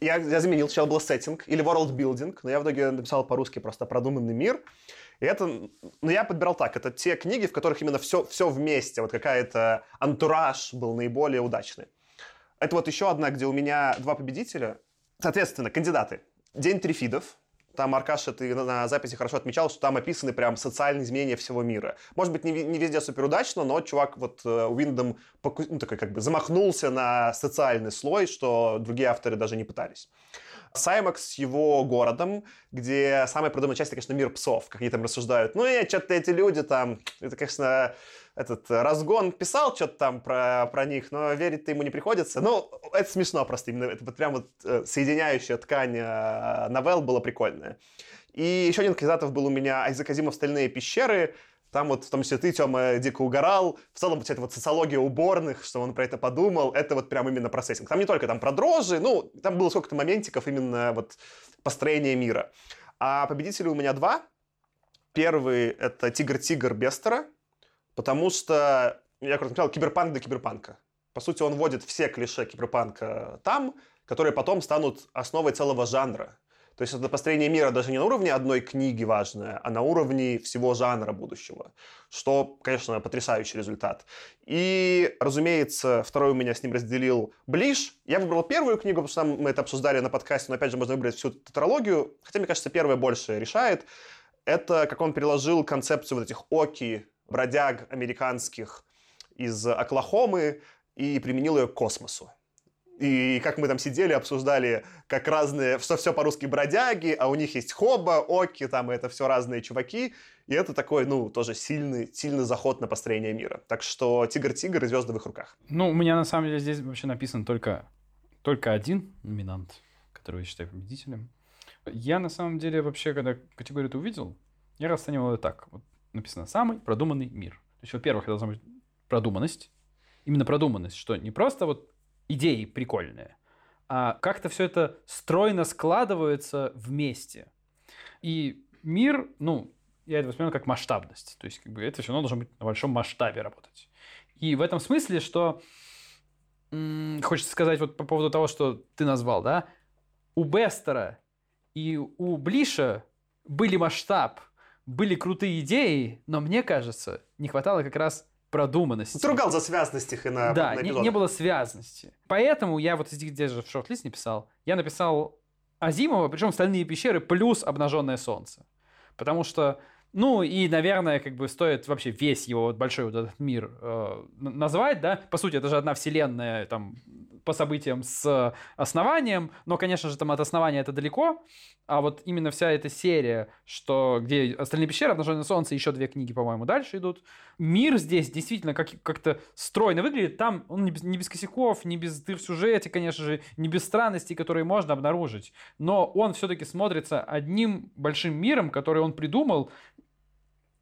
Я, я заменил, сначала был сеттинг или world building, но я в итоге написал по-русски просто продуманный мир. И это, ну, я подбирал так, это те книги, в которых именно все, все вместе, вот какая-то антураж был наиболее удачный. Это вот еще одна, где у меня два победителя. Соответственно, кандидаты. День Трифидов. Там, Аркаша, ты на, записи хорошо отмечал, что там описаны прям социальные изменения всего мира. Может быть, не, не везде супер удачно, но чувак вот э, Уиндом поку- ну, такой, как бы замахнулся на социальный слой, что другие авторы даже не пытались. Саймакс с его городом, где самая продуманная часть, это, конечно, мир псов, как они там рассуждают. Ну и что-то эти люди там, это, конечно, этот э, разгон писал что-то там про, про них, но верить-то ему не приходится. Ну, это смешно просто, именно это вот прям вот э, соединяющая ткань э, новелл была прикольная. И еще один кандидатов был у меня Айзек Азимов «Стальные пещеры», там вот в том числе ты, Тёма, дико угорал. В целом, вот эта вот социология уборных, что он про это подумал, это вот прям именно процессинг. Там не только там про дрожжи, ну, там было сколько-то моментиков именно вот построения мира. А победители у меня два. Первый — это «Тигр-тигр» Бестера, потому что, я как сказал, киберпанк до киберпанка. По сути, он вводит все клише киберпанка там, которые потом станут основой целого жанра. То есть это построение мира даже не на уровне одной книги важное, а на уровне всего жанра будущего. Что, конечно, потрясающий результат. И, разумеется, второй у меня с ним разделил Ближ. Я выбрал первую книгу, потому что там мы это обсуждали на подкасте, но опять же можно выбрать всю тетралогию. Хотя, мне кажется, первая больше решает. Это как он переложил концепцию вот этих оки, бродяг американских из Оклахомы и применил ее к космосу. И как мы там сидели, обсуждали, как разные, что все по-русски бродяги, а у них есть хоба, оки, там это все разные чуваки. И это такой, ну, тоже сильный, сильный заход на построение мира. Так что «Тигр-тигр» и «Звезды в их руках». Ну, у меня на самом деле здесь вообще написан только, только один номинант, которого я считаю победителем. Я на самом деле вообще, когда категорию это увидел, я расценивал это так. Вот написано «самый продуманный мир». То есть, во-первых, это должна быть продуманность. Именно продуманность, что не просто вот идеи прикольные, а как-то все это стройно складывается вместе. И мир, ну, я это воспринимаю как масштабность. То есть, как бы это все равно должно быть на большом масштабе работать. И в этом смысле, что м, хочется сказать вот по поводу того, что ты назвал, да, у Бестера и у Блиша были масштаб, были крутые идеи, но мне кажется, не хватало как раз продуманности. Ты ругал за связность их и на, Да, на не, не было связности. Поэтому я вот здесь же в шорт-лист не писал, я написал Азимова, причем «Стальные пещеры» плюс «Обнаженное солнце». Потому что, ну и, наверное, как бы стоит вообще весь его вот большой вот этот мир э, назвать, да. По сути, это же одна вселенная, там, по событиям с основанием, но, конечно же, там от основания это далеко, а вот именно вся эта серия, что где «Остальные пещеры», «Обнаженное солнце», еще две книги, по-моему, дальше идут. Мир здесь действительно как- как-то стройно выглядит. Там он не без, не без косяков, не без дыр в сюжете, конечно же, не без странностей, которые можно обнаружить. Но он все-таки смотрится одним большим миром, который он придумал,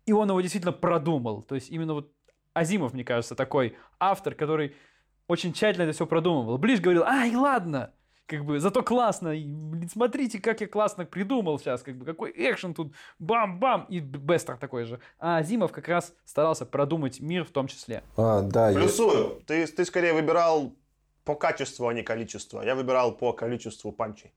и он его действительно продумал. То есть именно вот Азимов, мне кажется, такой автор, который очень тщательно это все продумывал. Ближ говорил, ай, ладно, как бы, зато классно, и, блин, смотрите, как я классно придумал сейчас, как бы, какой экшен тут, бам-бам, и Бестер такой же. А Азимов как раз старался продумать мир в том числе. А, да, я- Плюсую. Ты, ты скорее выбирал по качеству, а не количеству. Я выбирал по количеству панчей.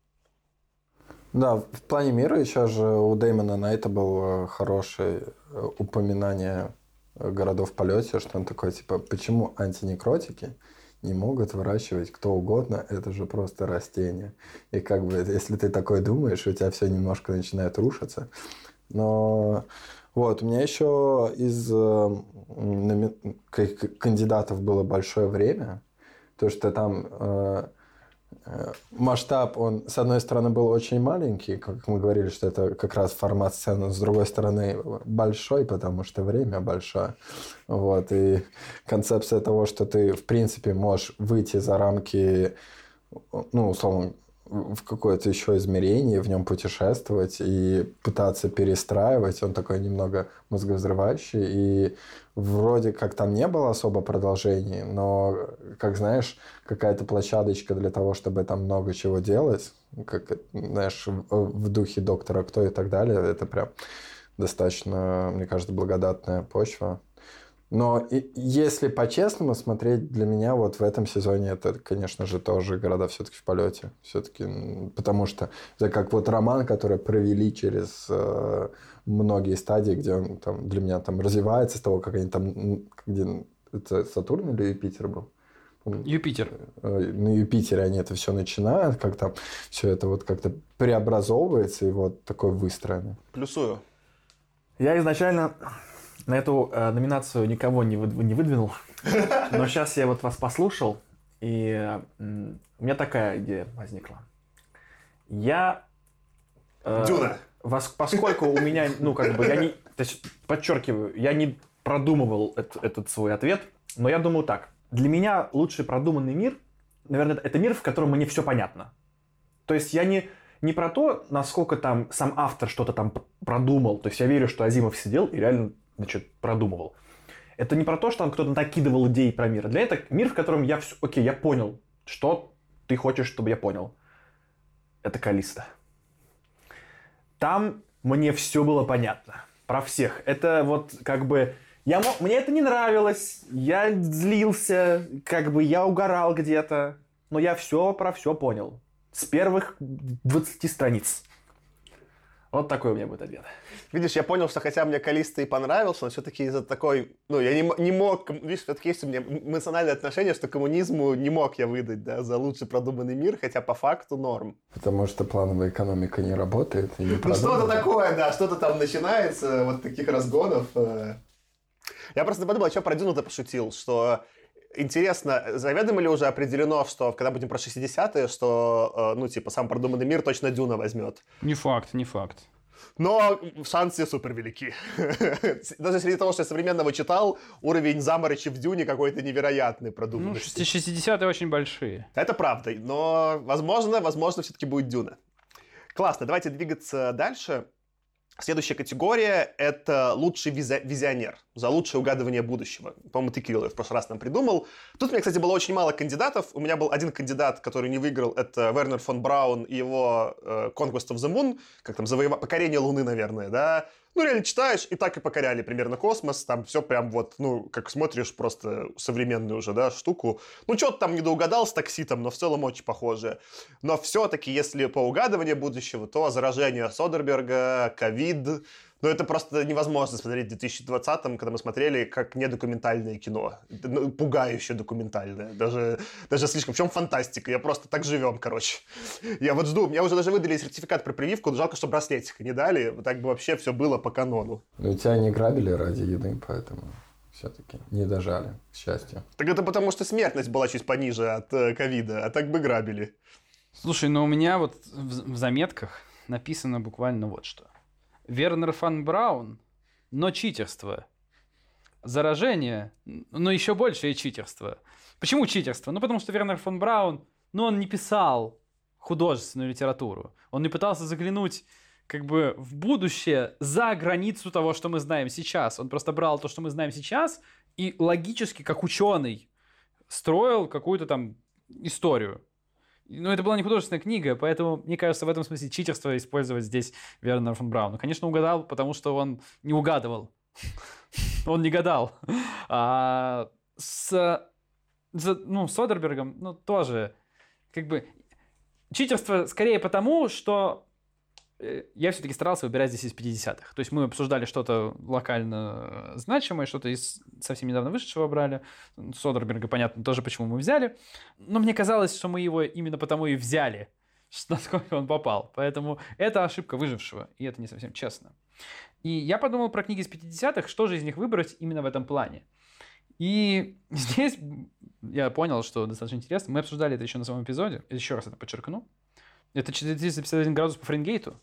Да, в плане мира еще же у Дэймона Найта был э, хорошее э, упоминание э, городов в полете, что он такой, типа, почему антинекротики не могут выращивать кто угодно, это же просто растение. И как бы, если ты такой думаешь, у тебя все немножко начинает рушиться. Но Вот, у меня еще из э, кандидатов было большое время, то что там э, масштаб, он, с одной стороны, был очень маленький, как мы говорили, что это как раз формат сцены, с другой стороны, большой, потому что время большое. Вот, и концепция того, что ты, в принципе, можешь выйти за рамки, ну, условно, в какое-то еще измерение, в нем путешествовать и пытаться перестраивать. Он такой немного мозговзрывающий. И вроде как там не было особо продолжений, но, как знаешь, какая-то площадочка для того, чтобы там много чего делать, как, знаешь, в, духе доктора кто и так далее, это прям достаточно, мне кажется, благодатная почва. Но и, если по-честному смотреть, для меня вот в этом сезоне это, конечно же, тоже города все-таки в полете. Все-таки, потому что это как вот роман, который провели через э, многие стадии, где он там для меня там развивается с того, как они там, где это Сатурн или Юпитер был? Юпитер. Э, на Юпитере они это все начинают, как там все это вот как-то преобразовывается и вот такой выстроено. Плюсую. Я изначально на эту э, номинацию никого не, вы, не выдвинул, но сейчас я вот вас послушал, и э, у меня такая идея возникла. Я... Э, Дюна. Вас, поскольку у меня, ну, как бы, я не... То есть, подчеркиваю, я не продумывал это, этот свой ответ, но я думаю так. Для меня лучший продуманный мир, наверное, это мир, в котором мне все понятно. То есть я не, не про то, насколько там сам автор что-то там продумал. То есть я верю, что Азимов сидел и реально значит, продумывал. Это не про то, что там кто-то накидывал идеи про мир. Для этого мир, в котором я все... Окей, я понял, что ты хочешь, чтобы я понял. Это Калиста. Там мне все было понятно. Про всех. Это вот как бы... Я мог... Мне это не нравилось. Я злился. Как бы я угорал где-то. Но я все про все понял. С первых 20 страниц. Вот такой у меня будет ответ. Видишь, я понял, что хотя мне Калиста и понравился, но все-таки из-за такой... Ну, я не, не мог... Видишь, все-таки есть у меня эмоциональное отношение, что коммунизму не мог я выдать, да, за лучший продуманный мир, хотя по факту норм. Потому что плановая экономика не работает. И не ну, что-то такое, да, что-то там начинается, вот таких разгонов. Э. Я просто подумал, а что про Дюну-то пошутил, что Интересно, заведомо ли уже определено, что когда будем про 60-е, что, э, ну, типа, сам продуманный мир точно Дюна возьмет? Не факт, не факт. Но шансы супер велики. Даже среди того, что я современного читал, уровень заморочи в Дюне какой-то невероятный продуманности. Ну, 60-е очень большие. Это правда, но возможно, возможно, все-таки будет Дюна. Классно, давайте двигаться дальше. Следующая категория — это лучший визионер за лучшее угадывание будущего. По-моему, ты, Кирилл, в прошлый раз нам придумал. Тут у меня, кстати, было очень мало кандидатов. У меня был один кандидат, который не выиграл. Это Вернер фон Браун и его э, Conquest of the Moon. Как там, завоев... покорение Луны, наверное, да? Ну, реально читаешь, и так и покоряли примерно космос, там все прям вот, ну, как смотришь просто современную уже, да, штуку. Ну, что-то там не доугадал с такситом, но в целом очень похоже. Но все-таки, если по угадыванию будущего, то заражение Содерберга, ковид, но это просто невозможно смотреть в 2020-м, когда мы смотрели как недокументальное кино. Ну, пугающее документальное. Даже, даже слишком. В чем фантастика? Я просто так живем, короче. Я вот жду. Мне уже даже выдали сертификат про прививку. Жалко, что браслетика не дали. Так бы вообще все было по канону. Но ну, тебя не грабили ради еды, поэтому все-таки не дожали, к счастью. Так это потому, что смертность была чуть пониже от э, ковида, а так бы грабили. Слушай, ну у меня вот в, в заметках написано буквально вот что. Вернер фан Браун, но читерство. Заражение, но еще большее читерство. Почему читерство? Ну, потому что Вернер фон Браун, ну, он не писал художественную литературу. Он не пытался заглянуть как бы в будущее за границу того, что мы знаем сейчас. Он просто брал то, что мы знаем сейчас, и логически, как ученый, строил какую-то там историю. Ну, это была не художественная книга, поэтому, мне кажется, в этом смысле читерство использовать здесь Вернер фон Браун. Ну, конечно, угадал, потому что он не угадывал. Он не гадал. А с, ну, Содербергом, ну, тоже, как бы, читерство скорее потому, что я все-таки старался выбирать здесь из 50-х. То есть мы обсуждали что-то локально значимое, что-то из совсем недавно вышедшего брали. Содерберга, понятно, тоже почему мы взяли. Но мне казалось, что мы его именно потому и взяли, насколько он попал. Поэтому это ошибка выжившего, и это не совсем честно. И я подумал про книги из 50-х, что же из них выбрать именно в этом плане. И здесь я понял, что достаточно интересно. Мы обсуждали это еще на самом эпизоде. Еще раз это подчеркну. Это 451 градус по Фаренгейту.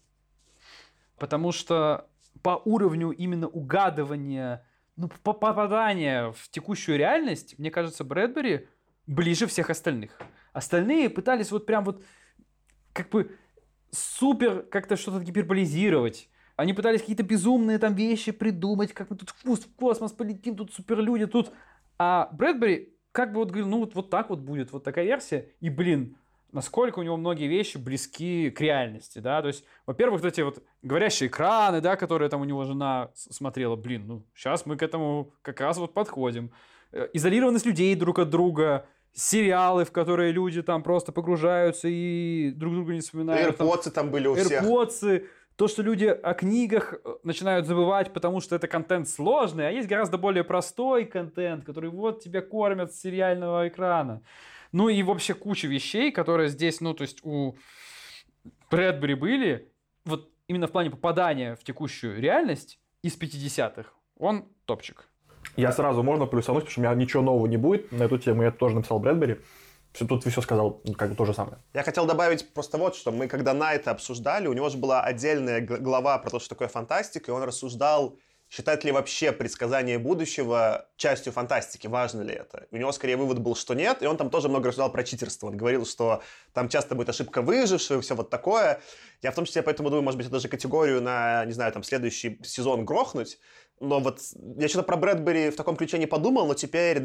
Потому что по уровню именно угадывания, ну, попадания в текущую реальность, мне кажется, Брэдбери ближе всех остальных. Остальные пытались вот прям вот как бы супер как-то что-то гиперболизировать. Они пытались какие-то безумные там вещи придумать, как мы тут в космос полетим, тут суперлюди, тут... А Брэдбери как бы вот говорил, ну вот, вот так вот будет, вот такая версия. И, блин, насколько у него многие вещи близки к реальности, да, то есть, во-первых, вот эти вот говорящие экраны, да, которые там у него жена смотрела, блин, ну, сейчас мы к этому как раз вот подходим. Э, изолированность людей друг от друга, сериалы, в которые люди там просто погружаются и друг друга не вспоминают. AirPods там, там были у всех. AirPods, то, что люди о книгах э, начинают забывать, потому что это контент сложный, а есть гораздо более простой контент, который вот тебя кормят с сериального экрана. Ну и вообще куча вещей, которые здесь, ну то есть у Брэдбери были, вот именно в плане попадания в текущую реальность из 50-х, он топчик. Я сразу можно плюсануть, потому что у меня ничего нового не будет на эту тему. Я тоже написал Брэдбери. Все, тут все сказал, как бы то же самое. Я хотел добавить просто вот, что мы когда на это обсуждали, у него же была отдельная глава про то, что такое фантастика, и он рассуждал, считать ли вообще предсказание будущего частью фантастики, важно ли это. У него скорее вывод был, что нет, и он там тоже много рассуждал про читерство. Он говорил, что там часто будет ошибка выжившего, все вот такое. Я в том числе поэтому думаю, может быть, это даже категорию на, не знаю, там следующий сезон грохнуть, но вот я что-то про Брэдбери в таком ключе не подумал, но теперь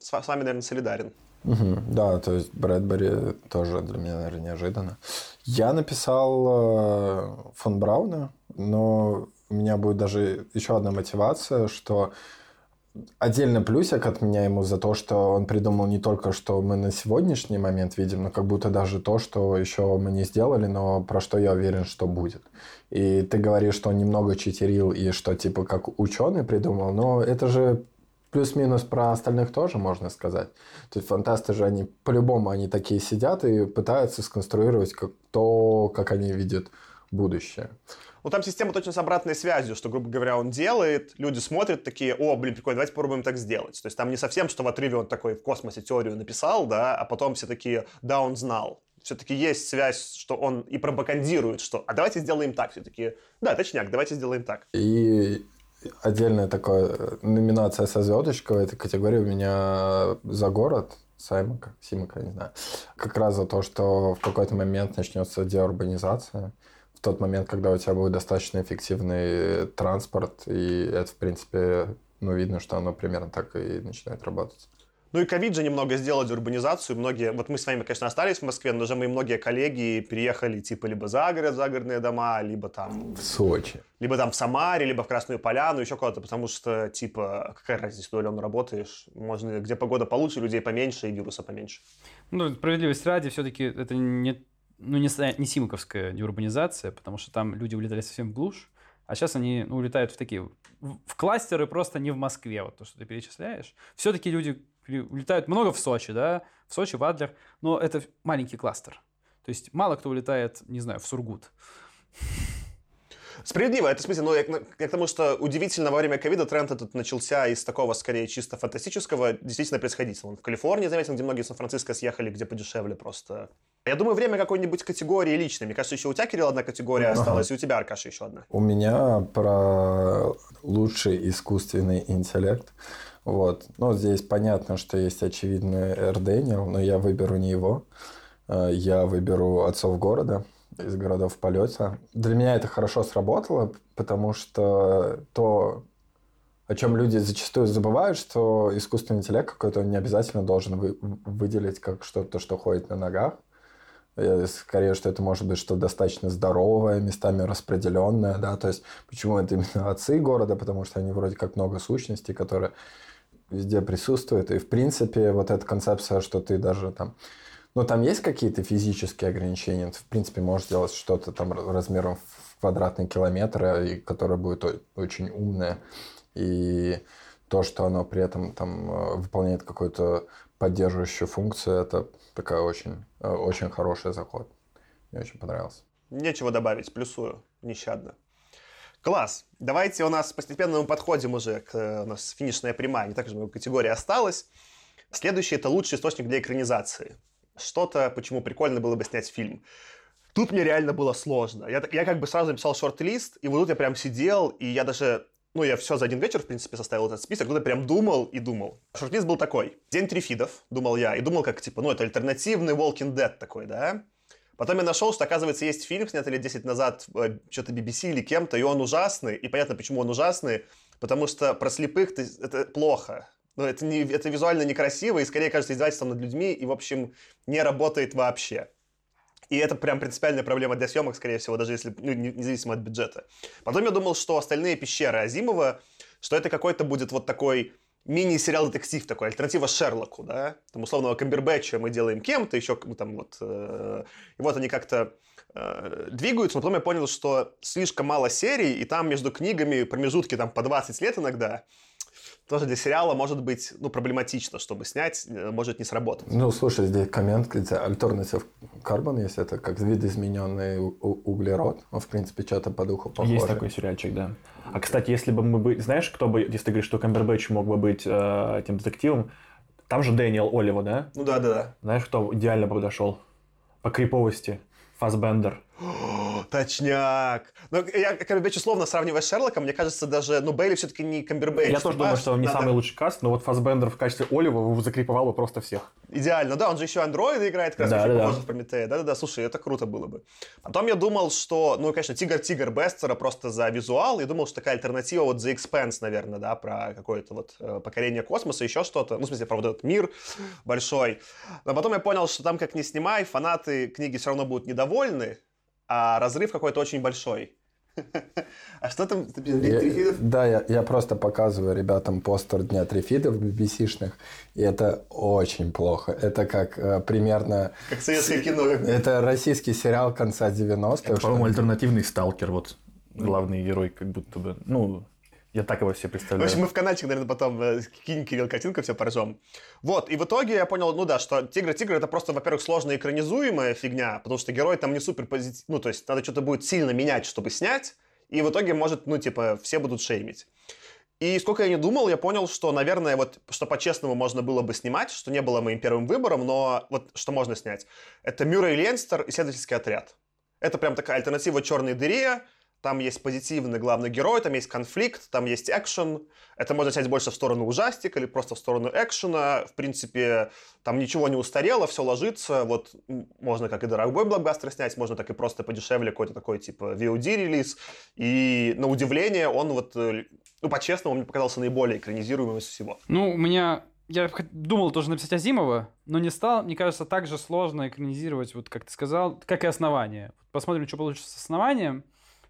с вами, наверное, солидарен. Угу, да, то есть Брэдбери тоже для меня, наверное, неожиданно. Я написал э, фон Брауна, но у меня будет даже еще одна мотивация, что отдельно плюсик от меня ему за то, что он придумал не только, что мы на сегодняшний момент видим, но как будто даже то, что еще мы не сделали, но про что я уверен, что будет. И ты говоришь, что он немного читерил и что типа как ученый придумал, но это же плюс-минус про остальных тоже можно сказать. То есть фантасты же, они по-любому они такие сидят и пытаются сконструировать как то, как они видят будущее. Ну, там система точно с обратной связью, что, грубо говоря, он делает, люди смотрят такие, о, блин, прикольно, давайте попробуем так сделать. То есть там не совсем, что в отрыве он такой в космосе теорию написал, да, а потом все такие, да, он знал. Все-таки есть связь, что он и пропагандирует, что, а давайте сделаем так. Все таки да, точняк, давайте сделаем так. И отдельная такая номинация со звездочкой в этой категории у меня за город, Саймака, Симака, не знаю. Как раз за то, что в какой-то момент начнется деурбанизация тот момент, когда у тебя будет достаточно эффективный транспорт, и это, в принципе, ну, видно, что оно примерно так и начинает работать. Ну и ковид же немного сделал урбанизацию. Многие, вот мы с вами, конечно, остались в Москве, но уже мы многие коллеги переехали типа либо за город, загородные дома, либо там... В Сочи. Либо там в Самаре, либо в Красную Поляну, еще куда-то, потому что, типа, какая разница, удаленно работаешь, можно, где погода получше, людей поменьше и вируса поменьше. Ну, справедливость ради, все-таки это не ну, не, не симаковская деурбанизация, потому что там люди улетали совсем в глушь, а сейчас они ну, улетают в такие, в, кластеры просто не в Москве, вот то, что ты перечисляешь. Все-таки люди улетают много в Сочи, да, в Сочи, в Адлер, но это маленький кластер. То есть мало кто улетает, не знаю, в Сургут. Справедливо, это в смысле, ну, я, я к тому, что удивительно, во время ковида тренд этот начался из такого, скорее, чисто фантастического, действительно происходить. Он в Калифорнии заметил, где многие в Сан-Франциско съехали, где подешевле просто. Я думаю, время какой-нибудь категории личной. Мне кажется, еще у тебя, Кирилл, одна категория ага. осталась, и у тебя, Аркаша, еще одна. У меня про лучший искусственный интеллект. Вот. Ну, здесь понятно, что есть очевидный Эрдениел, но я выберу не его. Э, я выберу отцов города из городов полета. Для меня это хорошо сработало, потому что то, о чем люди зачастую забывают, что искусственный интеллект какой-то не обязательно должен вы, выделить как что-то, что ходит на ногах. Я, скорее, что это может быть что-то достаточно здоровое, местами распределенное, да, то есть почему это именно отцы города, потому что они вроде как много сущностей, которые везде присутствуют, и в принципе вот эта концепция, что ты даже там но там есть какие-то физические ограничения? Ты, в принципе, можешь сделать что-то там размером в квадратный километр, и которое будет очень умное. И то, что оно при этом там э, выполняет какую-то поддерживающую функцию, это такая очень, э, очень хороший заход. Мне очень понравился. Нечего добавить, плюсую нещадно. Класс. Давайте у нас постепенно мы подходим уже к э, у нас финишная прямая, не так же много категорий осталось. Следующий это лучший источник для экранизации. Что-то, почему прикольно было бы снять фильм. Тут мне реально было сложно. Я, я как бы сразу написал шорт-лист, и вот тут я прям сидел, и я даже, ну, я все за один вечер, в принципе, составил этот список, тут я прям думал и думал. Шорт-лист был такой. День Трифидов, думал я, и думал, как, типа, ну, это альтернативный Walking Dead такой, да? Потом я нашел, что, оказывается, есть фильм, снятый лет 10 назад, э, что-то BBC или кем-то, и он ужасный, и понятно, почему он ужасный, потому что про слепых это плохо. Ну, это, не, это визуально некрасиво, и скорее кажется издевательством над людьми, и, в общем, не работает вообще. И это прям принципиальная проблема для съемок, скорее всего, даже если, ну, не- независимо от бюджета. Потом я думал, что остальные пещеры Азимова, что это какой-то будет вот такой мини-сериал-детектив такой, альтернатива Шерлоку, да? Там, условного Камбербэтча мы делаем кем-то, еще ну, там вот... э, и вот они как-то э, двигаются, но потом я понял, что слишком мало серий, и там между книгами промежутки там по 20 лет иногда. Тоже для сериала может быть, ну, проблематично, чтобы снять, э, может не сработать. Ну, слушай, здесь коммент, где альтернатив карбон, если это как видоизмененный углерод. Он, в принципе, что-то по духу похоже. Есть такой сериальчик, да. А, кстати, если бы мы бы... Знаешь, кто бы... Если ты говоришь, что Камбербэтч мог бы быть э, этим детективом, там же Дэниел Олива, да? Ну да, да, да. Знаешь, кто идеально бы подошел? По криповости. Фасбендер. Точняк. Ну, я Камбербэтч условно сравнивая с Шерлоком, мне кажется, даже, ну, Бейли все-таки не Камбербэтч. Я тоже думаю, что он не Надо- самый лучший каст, но вот Фасбендер в качестве Олива закриповал бы просто всех. Идеально. Да, он же еще андроида играет, как раз Да, в Прометея. Да-да-да, слушай, это круто было бы. Потом я думал, что, ну, конечно, Тигр-Тигр Бестера просто за визуал. Я думал, что такая альтернатива вот The Expanse, наверное, да, про какое-то вот э, покорение космоса, еще что-то. Ну, в смысле, про вот этот мир большой. Но потом я понял, что там, как ни снимай, фанаты книги все равно будут недовольны, а разрыв какой-то очень большой. А что там? Я- да, я, я просто показываю ребятам постер Дня Трифидов BBC-шных, и это очень плохо. Это как э, примерно... Как советское кино. Это российский сериал конца 90-х. что- альтернативный сталкер, вот главный герой, как будто бы. Ну, я так его себе В представляю. общем, мы в каналчик, наверное, потом э, кинь, Кирилл, картинку, все поржем. Вот, и в итоге я понял, ну да, что «Тигр-тигр» — это просто, во-первых, сложно экранизуемая фигня, потому что герой там не супер позитив... Ну, то есть надо что-то будет сильно менять, чтобы снять, и в итоге, может, ну, типа, все будут шеймить. И сколько я не думал, я понял, что, наверное, вот, что по-честному можно было бы снимать, что не было моим первым выбором, но вот что можно снять. Это Мюррей Ленстер, исследовательский отряд. Это прям такая альтернатива черной дыре, там есть позитивный главный герой, там есть конфликт, там есть экшен. Это можно снять больше в сторону ужастика или просто в сторону экшена. В принципе, там ничего не устарело, все ложится. Вот можно как и дорогой блокбастер снять, можно так и просто подешевле какой-то такой типа VOD-релиз. И на удивление он вот, э, ну, по-честному, мне показался наиболее экранизируемым из всего. Ну, у меня... Я думал тоже написать Азимова, но не стал. Мне кажется, так же сложно экранизировать, вот как ты сказал, как и основание. Посмотрим, что получится с основанием.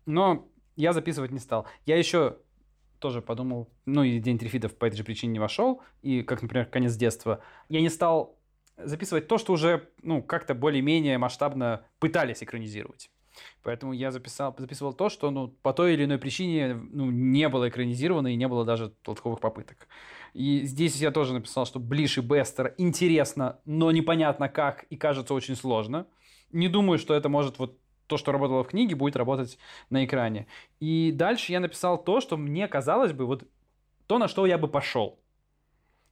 Но я записывать не стал. Я еще тоже подумал, ну и День Трифидов по этой же причине не вошел, и как, например, конец детства. Я не стал записывать то, что уже, ну, как-то более-менее масштабно пытались экранизировать. Поэтому я записал, записывал то, что, ну, по той или иной причине, ну, не было экранизировано и не было даже толковых попыток. И здесь я тоже написал, что Блиш и Бестер интересно, но непонятно как и кажется очень сложно. Не думаю, что это может вот то, что работало в книге, будет работать на экране. И дальше я написал то, что мне казалось бы, вот то, на что я бы пошел.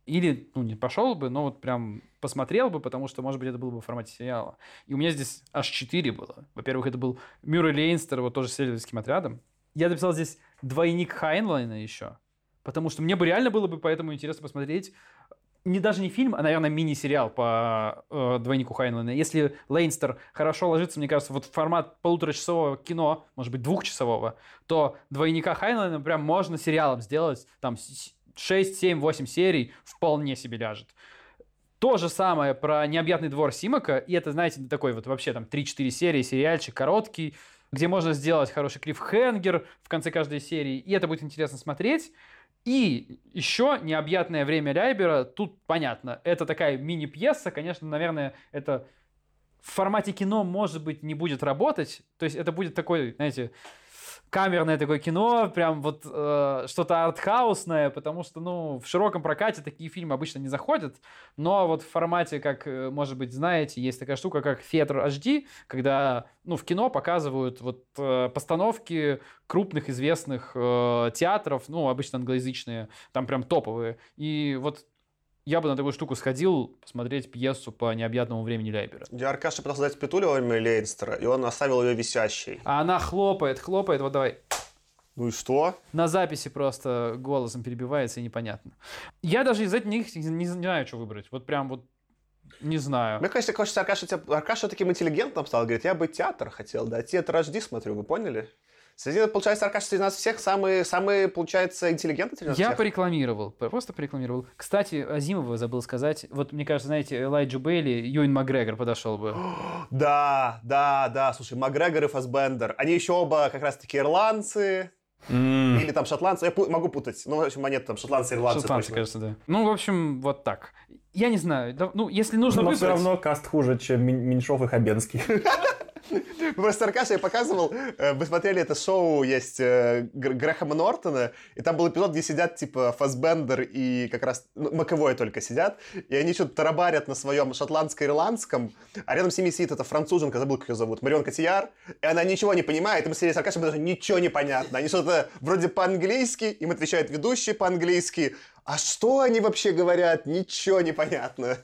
Или, ну, не пошел бы, но вот прям посмотрел бы, потому что, может быть, это было бы в формате сериала. И у меня здесь аж четыре было. Во-первых, это был Мюррей Лейнстер, вот тоже с исследовательским отрядом. Я написал здесь двойник Хайнлайна еще, потому что мне бы реально было бы поэтому интересно посмотреть не даже не фильм, а, наверное, мини-сериал по э, двойнику Хайнлайна. Если Лейнстер хорошо ложится, мне кажется, вот в формат полуторачасового кино, может быть, двухчасового, то двойника Хайнлайна прям можно сериалом сделать, там, с- 6, 7, 8 серий вполне себе ляжет. То же самое про «Необъятный двор Симака», и это, знаете, такой вот вообще там 3-4 серии, сериальчик короткий, где можно сделать хороший клиффхенгер в конце каждой серии, и это будет интересно смотреть. И еще «Необъятное время Райбера», тут понятно, это такая мини-пьеса, конечно, наверное, это в формате кино, может быть, не будет работать, то есть это будет такой, знаете, камерное такое кино, прям вот э, что-то артхаусное, потому что, ну, в широком прокате такие фильмы обычно не заходят, но вот в формате, как, э, может быть, знаете, есть такая штука, как Theater HD, когда, ну, в кино показывают вот э, постановки крупных известных э, театров, ну, обычно англоязычные, там прям топовые, и вот я бы на такую штуку сходил посмотреть пьесу по необъятному времени Лейбера. Я Аркаша пытался дать петулю во время Лейнстера, и он оставил ее висящей. А она хлопает, хлопает, вот давай. Ну и что? На записи просто голосом перебивается и непонятно. Я даже из этих не, не знаю, что выбрать. Вот прям вот не знаю. Мне, конечно, хочется Аркаша, Аркаша таким интеллигентным стал. Говорит, я бы театр хотел, да, театр HD смотрю, вы поняли? Среди, получается, Аркаша среди нас всех самый, самый получается, интеллигентный среди нас Я всех. порекламировал, просто порекламировал. Кстати, Азимова забыл сказать. Вот, мне кажется, знаете, Элайджу Бейли, Юин Макгрегор подошел бы. Да, да, да, слушай, Макгрегор и Фасбендер. Они еще оба как раз-таки ирландцы. Или там шотландцы. Я могу путать. Ну, в общем, они там шотландцы, ирландцы. Шотландцы, точно. кажется, да. Ну, в общем, вот так. Я не знаю. да, Ну, если нужно Но выбрать... все равно каст хуже, чем Мен- Меньшов и Хабенский. Просто Аркаша я показывал, э, вы смотрели это шоу, есть э, Гр- Грэхэма Нортона, и там был эпизод, где сидят, типа, Фасбендер и как раз ну, Маковой только сидят, и они что-то тарабарят на своем шотландско-ирландском, а рядом с ними сидит эта француженка, забыл, как ее зовут, Марион Котияр, и она ничего не понимает, и мы сидели с Аркашей, потому ничего не понятно. Они что-то вроде по-английски, им отвечает ведущий по-английски, а что они вообще говорят, ничего не понятно.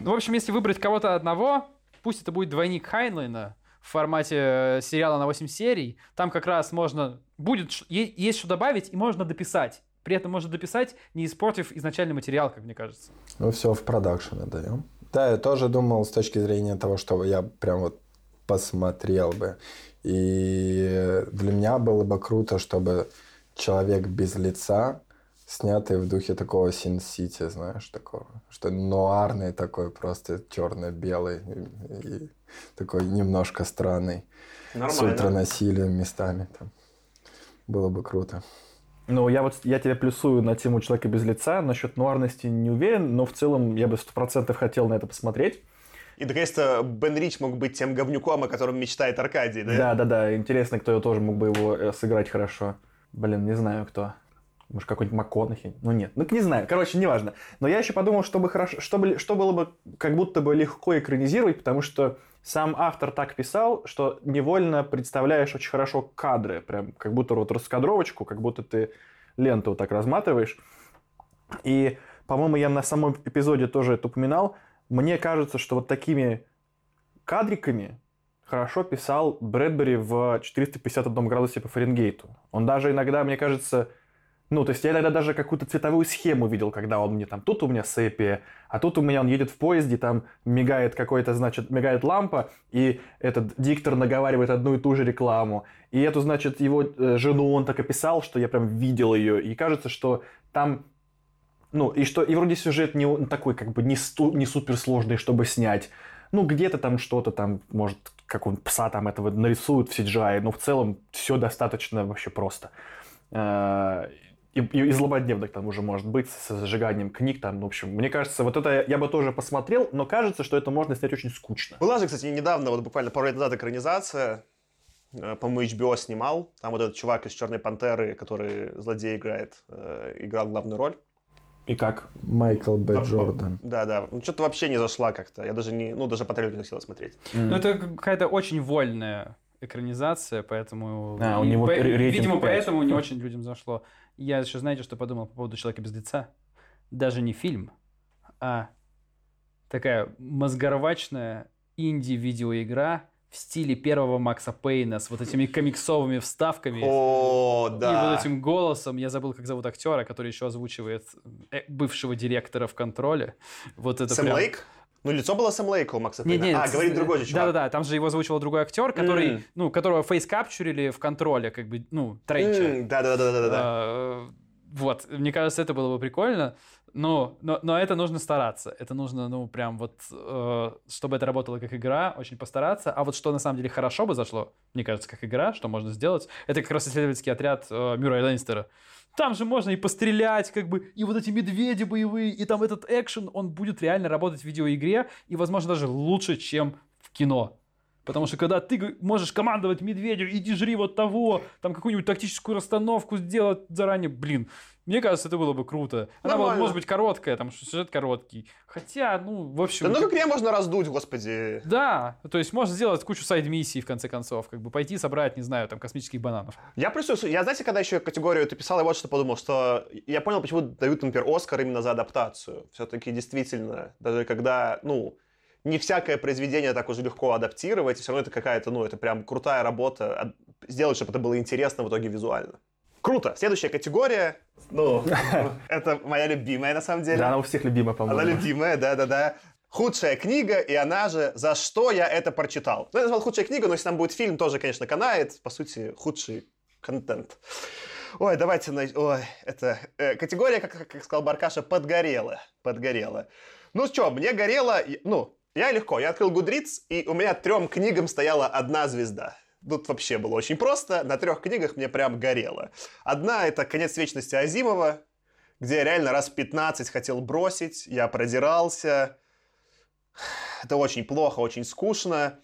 Ну, в общем, если выбрать кого-то одного, пусть это будет двойник Хайнлайна в формате э, сериала на 8 серий. Там как раз можно... Будет... Есть что добавить, и можно дописать. При этом можно дописать, не испортив изначальный материал, как мне кажется. Ну все, в продакшн отдаем. Да, я тоже думал с точки зрения того, что я прям вот посмотрел бы. И для меня было бы круто, чтобы человек без лица, снятый в духе такого Син-Сити, знаешь, такого, что нуарный такой, просто черно-белый и, и такой немножко странный, с ультранасилием местами. Там. Было бы круто. Ну, я вот я тебе плюсую на тему человека без лица. Насчет нуарности не уверен, но в целом я бы сто процентов хотел на это посмотреть. И, наконец-то, Бен Рич мог быть тем говнюком, о котором мечтает Аркадий, да? Да, да, да. Интересно, кто тоже мог бы его э, сыграть хорошо. Блин, не знаю кто. Может, какой-нибудь МакКонахи? Ну, нет. Ну, не знаю. Короче, неважно. Но я еще подумал, чтобы хорошо, чтобы, что было бы как будто бы легко экранизировать, потому что сам автор так писал, что невольно представляешь очень хорошо кадры. Прям как будто вот раскадровочку, как будто ты ленту вот так разматываешь. И, по-моему, я на самом эпизоде тоже это упоминал. Мне кажется, что вот такими кадриками хорошо писал Брэдбери в 451 градусе по Фаренгейту. Он даже иногда, мне кажется, ну, то есть я иногда даже какую-то цветовую схему видел, когда он мне там, тут у меня сепия, а тут у меня он едет в поезде, там мигает какой-то, значит, мигает лампа, и этот диктор наговаривает одну и ту же рекламу. И эту, значит, его э, жену он так описал, что я прям видел ее, и кажется, что там ну, и что, и вроде сюжет не он такой, как бы, не, сту- не суперсложный, чтобы снять. Ну, где-то там что-то там, может, как он пса там этого нарисует в CGI, но в целом все достаточно вообще просто. И, и, и злободневных там уже может быть, с зажиганием книг там, ну, в общем, мне кажется, вот это я бы тоже посмотрел, но кажется, что это можно снять очень скучно. Была же, кстати, недавно, вот буквально пару лет назад экранизация, э, по-моему, HBO снимал. Там вот этот чувак из «Черной пантеры», который злодей играет, э, играл главную роль. И как? Майкл Б. Джордан. Да-да, ну что-то вообще не зашла как-то. Я даже не, ну даже по трейлеру не хотел смотреть. Ну, это какая-то очень вольная экранизация, поэтому... А, у него по- Видимо, пять. поэтому не очень людям зашло. Я еще, знаете, что подумал по поводу «Человека без лица»? Даже не фильм, а такая мозгорвачная инди-видеоигра в стиле первого Макса Пейна с вот этими комиксовыми вставками. О, И да. вот этим голосом, я забыл, как зовут актера, который еще озвучивает э, бывшего директора в контроле. Вот это Сэм прям- Лейк? Ну, лицо было Сэм Лейка у Макса не, Пейна. не, а, с- говорит другой же чувак. Да-да-да, там же его озвучивал другой актер, который, М. ну, которого фейс-капчурили в контроле, как бы, ну, Тренча. Да-да-да-да-да. А, Вот, мне кажется, это было бы прикольно, но, но, но это нужно стараться. Это нужно, ну, прям вот, э, чтобы это работало как игра, очень постараться. А вот что на самом деле хорошо бы зашло, мне кажется, как игра, что можно сделать, это как раз исследовательский отряд э, Мюррея Лэннистера. Там же можно и пострелять, как бы, и вот эти медведи боевые, и там этот экшен, он будет реально работать в видеоигре, и, возможно, даже лучше, чем в кино. Потому что когда ты можешь командовать медведю, иди жри вот того, там какую-нибудь тактическую расстановку сделать заранее, блин, мне кажется, это было бы круто. Она была, может быть, короткая, там сюжет короткий. Хотя, ну, в общем... Да ну как- меня можно раздуть, господи. Да, то есть можно сделать кучу сайд-миссий, в конце концов, как бы пойти собрать, не знаю, там, космических бананов. Я просто, я, знаете, когда еще категорию эту писал, я вот что подумал, что я понял, почему дают, например, Оскар именно за адаптацию. Все-таки действительно, даже когда, ну, не всякое произведение так уже легко адаптировать, все равно это какая-то, ну, это прям крутая работа, а- сделать, чтобы это было интересно в итоге визуально. Круто. Следующая категория, ну, это моя любимая, на самом деле. Да, она у всех любимая, Она по-моему. любимая, да-да-да. Худшая книга, и она же «За что я это прочитал?». Ну, я назвал худшая книга, но если там будет фильм, тоже, конечно, канает. По сути, худший контент. Ой, давайте... на- Ой, это... э, категория, как, как сказал Баркаша, подгорела. Подгорела. Ну что, мне горело... Ну, я легко. Я открыл Гудриц, и у меня трем книгам стояла одна звезда. Тут вообще было очень просто. На трех книгах мне прям горело. Одна — это «Конец вечности» Азимова, где я реально раз 15 хотел бросить, я продирался. Это очень плохо, очень скучно.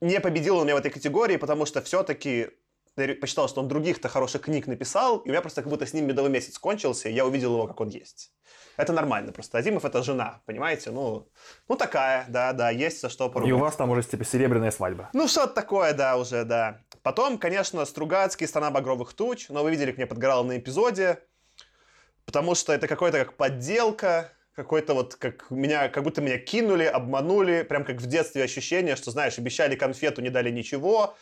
Не победил он меня в этой категории, потому что все-таки я посчитал, что он других-то хороших книг написал, и у меня просто как будто с ним медовый месяц кончился, и я увидел его, как он есть. Это нормально просто. Азимов это жена, понимаете? Ну, ну такая, да, да, есть за что И поругать. у вас там уже типа серебряная свадьба. Ну, что-то такое, да, уже, да. Потом, конечно, Стругацкий, «Страна багровых туч», но вы видели, как мне подгорало на эпизоде, потому что это какой-то как подделка, какой-то вот, как меня, как будто меня кинули, обманули, прям как в детстве ощущение, что, знаешь, обещали конфету, не дали ничего,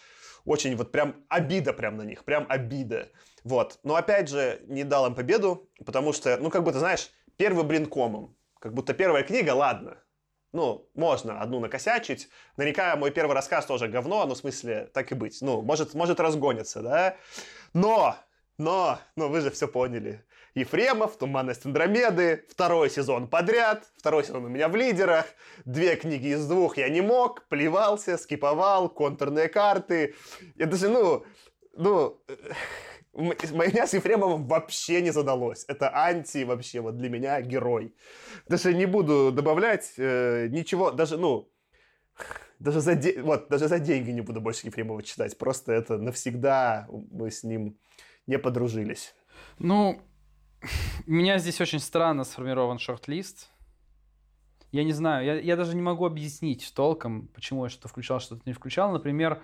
очень вот прям обида прям на них, прям обида. Вот. Но опять же, не дал им победу, потому что, ну, как будто, знаешь, первый блин комом. Как будто первая книга, ладно, ну, можно одну накосячить. Наверняка мой первый рассказ тоже говно, ну, в смысле, так и быть. Ну, может, может разгонится, да? Но, но, ну, вы же все поняли. Ефремов, «Туманность Андромеды», второй сезон подряд, второй сезон у меня в лидерах, две книги из двух я не мог, плевался, скиповал, контурные карты. Я даже, ну, ну, у меня с Ефремовым вообще не задалось. Это анти вообще вот для меня герой. Даже не буду добавлять э, ничего, даже, ну, даже за, де- вот, даже за деньги не буду больше Ефремова читать. Просто это навсегда мы с ним не подружились. Ну, у меня здесь очень странно сформирован шорт-лист. Я не знаю, я, я даже не могу объяснить толком, почему я что-то включал, что-то не включал. Например,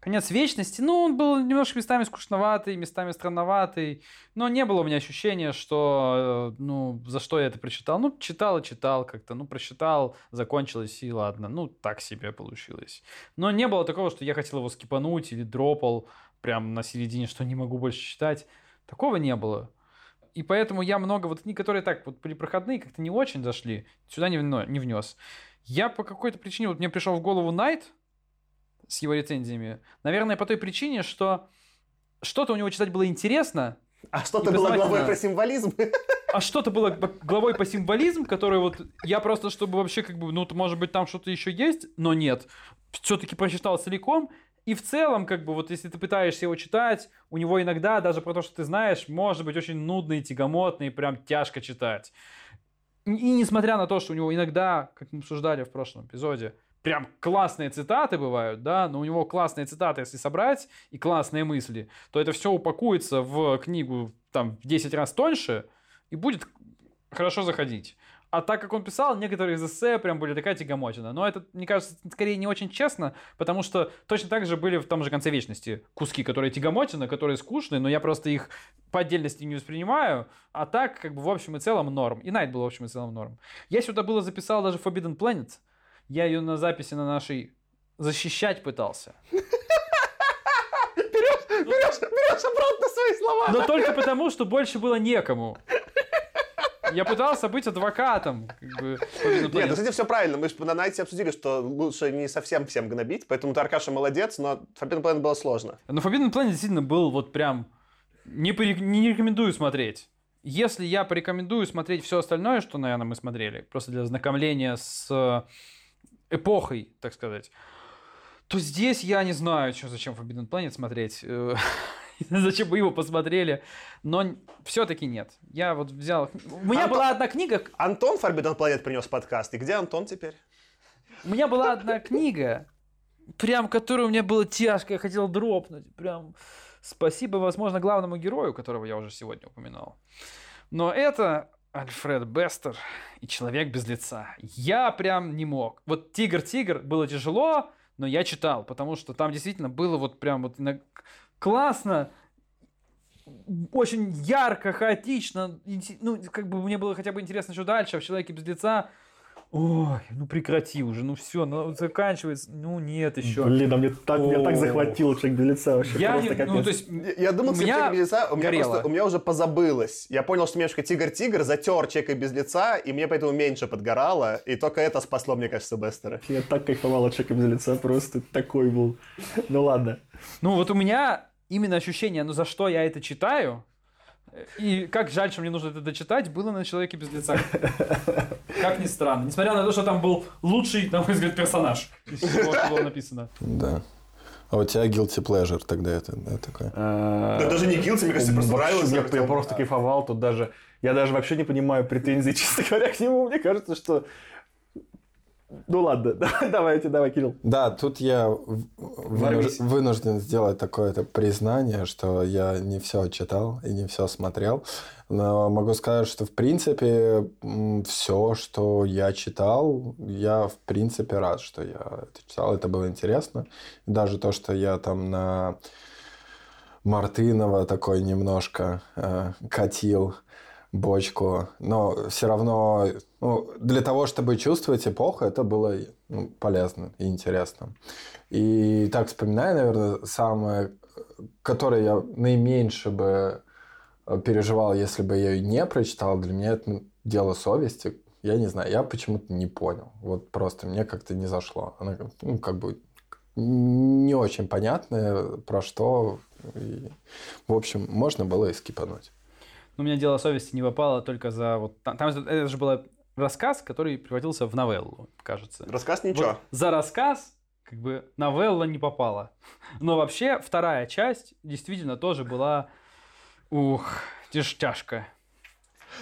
«Конец вечности», ну, он был немножко местами скучноватый, местами странноватый, но не было у меня ощущения, что, э, ну, за что я это прочитал. Ну, читал и читал как-то, ну, прочитал, закончилось, и ладно, ну, так себе получилось. Но не было такого, что я хотел его скипануть или дропал прям на середине, что не могу больше читать. Такого не было. И поэтому я много вот книг, которые так вот были проходные, как-то не очень зашли, сюда не, не внес. Я по какой-то причине, вот мне пришел в голову Найт с его рецензиями. Наверное, по той причине, что что-то у него читать было интересно, А что-то было главой про символизм? а что-то было главой по символизм, который вот я просто, чтобы вообще как бы, ну, может быть, там что-то еще есть, но нет. Все-таки прочитал целиком, и в целом, как бы, вот если ты пытаешься его читать, у него иногда, даже про то, что ты знаешь, может быть очень нудно и прям тяжко читать. И несмотря на то, что у него иногда, как мы обсуждали в прошлом эпизоде, прям классные цитаты бывают, да, но у него классные цитаты, если собрать, и классные мысли, то это все упакуется в книгу там в 10 раз тоньше, и будет хорошо заходить. А так как он писал, некоторые из эссе прям были такая тягомотина. Но это, мне кажется, скорее не очень честно, потому что точно так же были в том же конце вечности куски, которые тягомотина, которые скучные, но я просто их по отдельности не воспринимаю, а так, как бы, в общем и целом норм. И Найт был в общем и целом норм. Я сюда было записал даже Forbidden Planet. Я ее на записи на нашей защищать пытался. Берешь, берешь обратно свои слова. Но только потому, что больше было некому. Я пытался быть адвокатом. Как бы, Нет, ну, кстати, все правильно. Мы же на Найте обсудили, что лучше не совсем всем гнобить, поэтому ты, Аркаша, молодец, но Forbidden Planet было сложно. Но Forbidden Planet действительно был вот прям... Не, не рекомендую смотреть. Если я порекомендую смотреть все остальное, что, наверное, мы смотрели, просто для знакомления с э, эпохой, так сказать, то здесь я не знаю, что, зачем Forbidden Planet смотреть. Зачем бы его посмотрели. Но все-таки нет. Я вот взял... У меня А была одна книга, Антон Forbidden Planet принес подкаст. И где Антон теперь? У меня была одна книга, прям которую мне было тяжко, я хотел дропнуть. Прям спасибо, возможно, главному герою, которого я уже сегодня упоминал. Но это Альфред Бестер и Человек без лица. Я прям не мог. Вот Тигр-Тигр было тяжело, но я читал, потому что там действительно было вот прям вот классно, очень ярко, хаотично. Ну, как бы мне было хотя бы интересно, что дальше, в Человеке без лица... Ой, ну прекрати уже, ну все, ну заканчивается, ну нет еще. Блин, а мне так, меня так захватил человек без лица вообще. Я просто не, капец. ну, то есть, Я, я думал, У что меня «Человек без лица», у меня, просто, у меня уже позабылось. Я понял, что немножко тигр-тигр затер человека без лица, и мне поэтому меньше подгорало, и только это спасло, мне кажется, Бестера. Я так кайфовал от человека без лица, просто такой был. Ну ладно. Ну вот у меня именно ощущение, ну за что я это читаю, и как жаль, что мне нужно это дочитать, было на «Человеке без лица». Как ни странно. Несмотря на то, что там был лучший, на мой взгляд, персонаж из всего, что было написано. Да. А у тебя guilty pleasure тогда это, да, такое? Да даже не guilty, мне кажется, просто нравилось. Я, я просто кайфовал тут даже. Я даже вообще не понимаю претензий, честно говоря, к нему. Мне кажется, что... Ну ладно, давайте, давай, Кирилл. Да, тут я вынуж- вынужден сделать такое-то признание, что я не все читал и не все смотрел. Но могу сказать, что в принципе все, что я читал, я в принципе рад, что я это читал. Это было интересно. Даже то, что я там на Мартынова такой немножко э, катил бочку, но все равно ну, для того, чтобы чувствовать эпоху, это было ну, полезно и интересно. И так вспоминаю, наверное, самое, которое я наименьше бы э, переживал, если бы я ее не прочитал, для меня это ну, дело совести. Я не знаю, я почему-то не понял. Вот просто мне как-то не зашло. Она ну, как бы не очень понятная, про что. И, в общем, можно было и скипануть. Но у меня дело совести не попало только за вот... Там, там это же был рассказ, который превратился в новеллу, кажется. Рассказ ничего. Вот за рассказ как бы новелла не попала. Но вообще вторая часть действительно тоже была... Ух, тяж тяжко.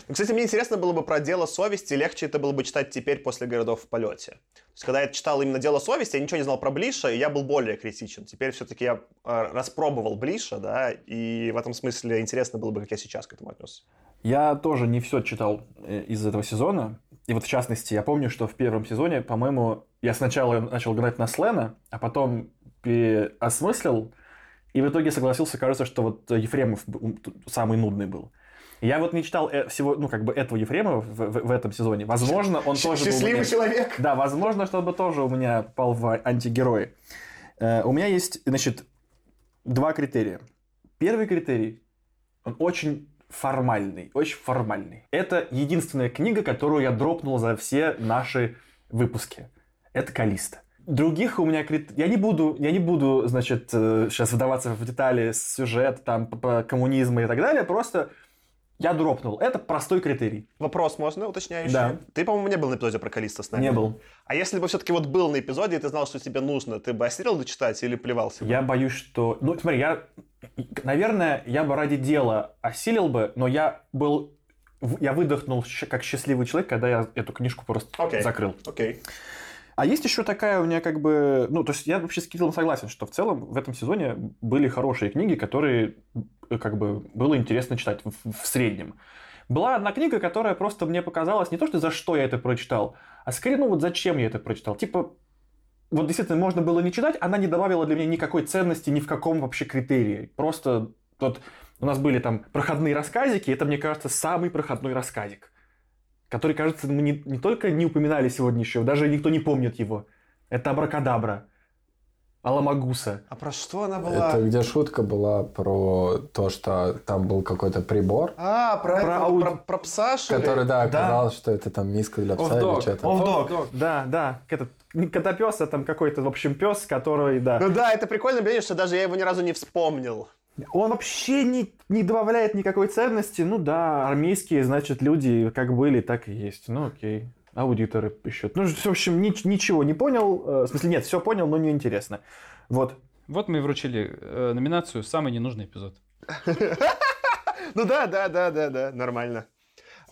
Ну, Кстати, мне интересно было бы про дело совести, легче это было бы читать теперь после городов в полете. Есть, когда я читал именно дело совести, я ничего не знал про Блиша, и я был более критичен. Теперь все-таки я э, распробовал Блиша, да, и в этом смысле интересно было бы, как я сейчас к этому отнесся. Я тоже не все читал э, из этого сезона. И вот в частности, я помню, что в первом сезоне, по-моему, я сначала начал играть на Слена, а потом переосмыслил, и в итоге согласился, кажется, что вот Ефремов самый нудный был. Я вот не читал э, всего, ну, как бы этого Ефремова в, в- в этом сезоне. Возможно, он тоже был у Счастливый меня- человек! Да, возможно, чтобы тоже у меня попал в антигерои. Э, У меня есть, значит, два критерия. Первый критерий, он очень формальный, очень формальный. Это единственная книга, которую я дропнул за все наши выпуски. Это Калиста. Других у меня крит... Я не буду, я не буду, значит, э, сейчас вдаваться в детали сюжет, там, п- п- коммунизма и так далее. Просто я дропнул. Это простой критерий. Вопрос можно уточняющий? Да. Ты, по-моему, не был на эпизоде про Калиста с нами? Не был. А если бы все-таки вот был на эпизоде, и ты знал, что тебе нужно, ты бы осилил дочитать или плевался? бы? Я боюсь, что... Ну, смотри, я... Наверное, я бы ради дела осилил бы, но я был... Я выдохнул как счастливый человек, когда я эту книжку просто Окей. закрыл. Окей. А есть еще такая у меня как бы... Ну, то есть я вообще с Кириллом согласен, что в целом в этом сезоне были хорошие книги, которые э, как бы было интересно читать в, в среднем. Была одна книга, которая просто мне показалась не то, что за что я это прочитал, а скорее, ну вот зачем я это прочитал. Типа, вот действительно можно было не читать, она не добавила для меня никакой ценности ни в каком вообще критерии. Просто вот у нас были там проходные рассказики, это, мне кажется, самый проходной рассказик который, кажется, мы не, не только не упоминали сегодня еще, даже никто не помнит его. Это Абракадабра. Аламагуса. А про что она была? Это где шутка была про то, что там был какой-то прибор, А, про, Про ауди- про, про пса, что который, да, Да. оказалось, что это там миска для пса или Off-dog. что-то. Овдог. Да, да. Этот не котопес, а там какой-то, в общем, пес, который, да. Ну да, это прикольно, блин, что даже я его ни разу не вспомнил. Он вообще не, не добавляет никакой ценности. Ну да, армейские, значит, люди как были, так и есть. Ну окей. Аудиторы пишут. Ну, в общем, ни- ничего не понял. Э, В смысле, нет, все понял, но не интересно. Вот. Вот мы и вручили э, номинацию «Самый ненужный эпизод». Ну да, да, да, да, да, нормально.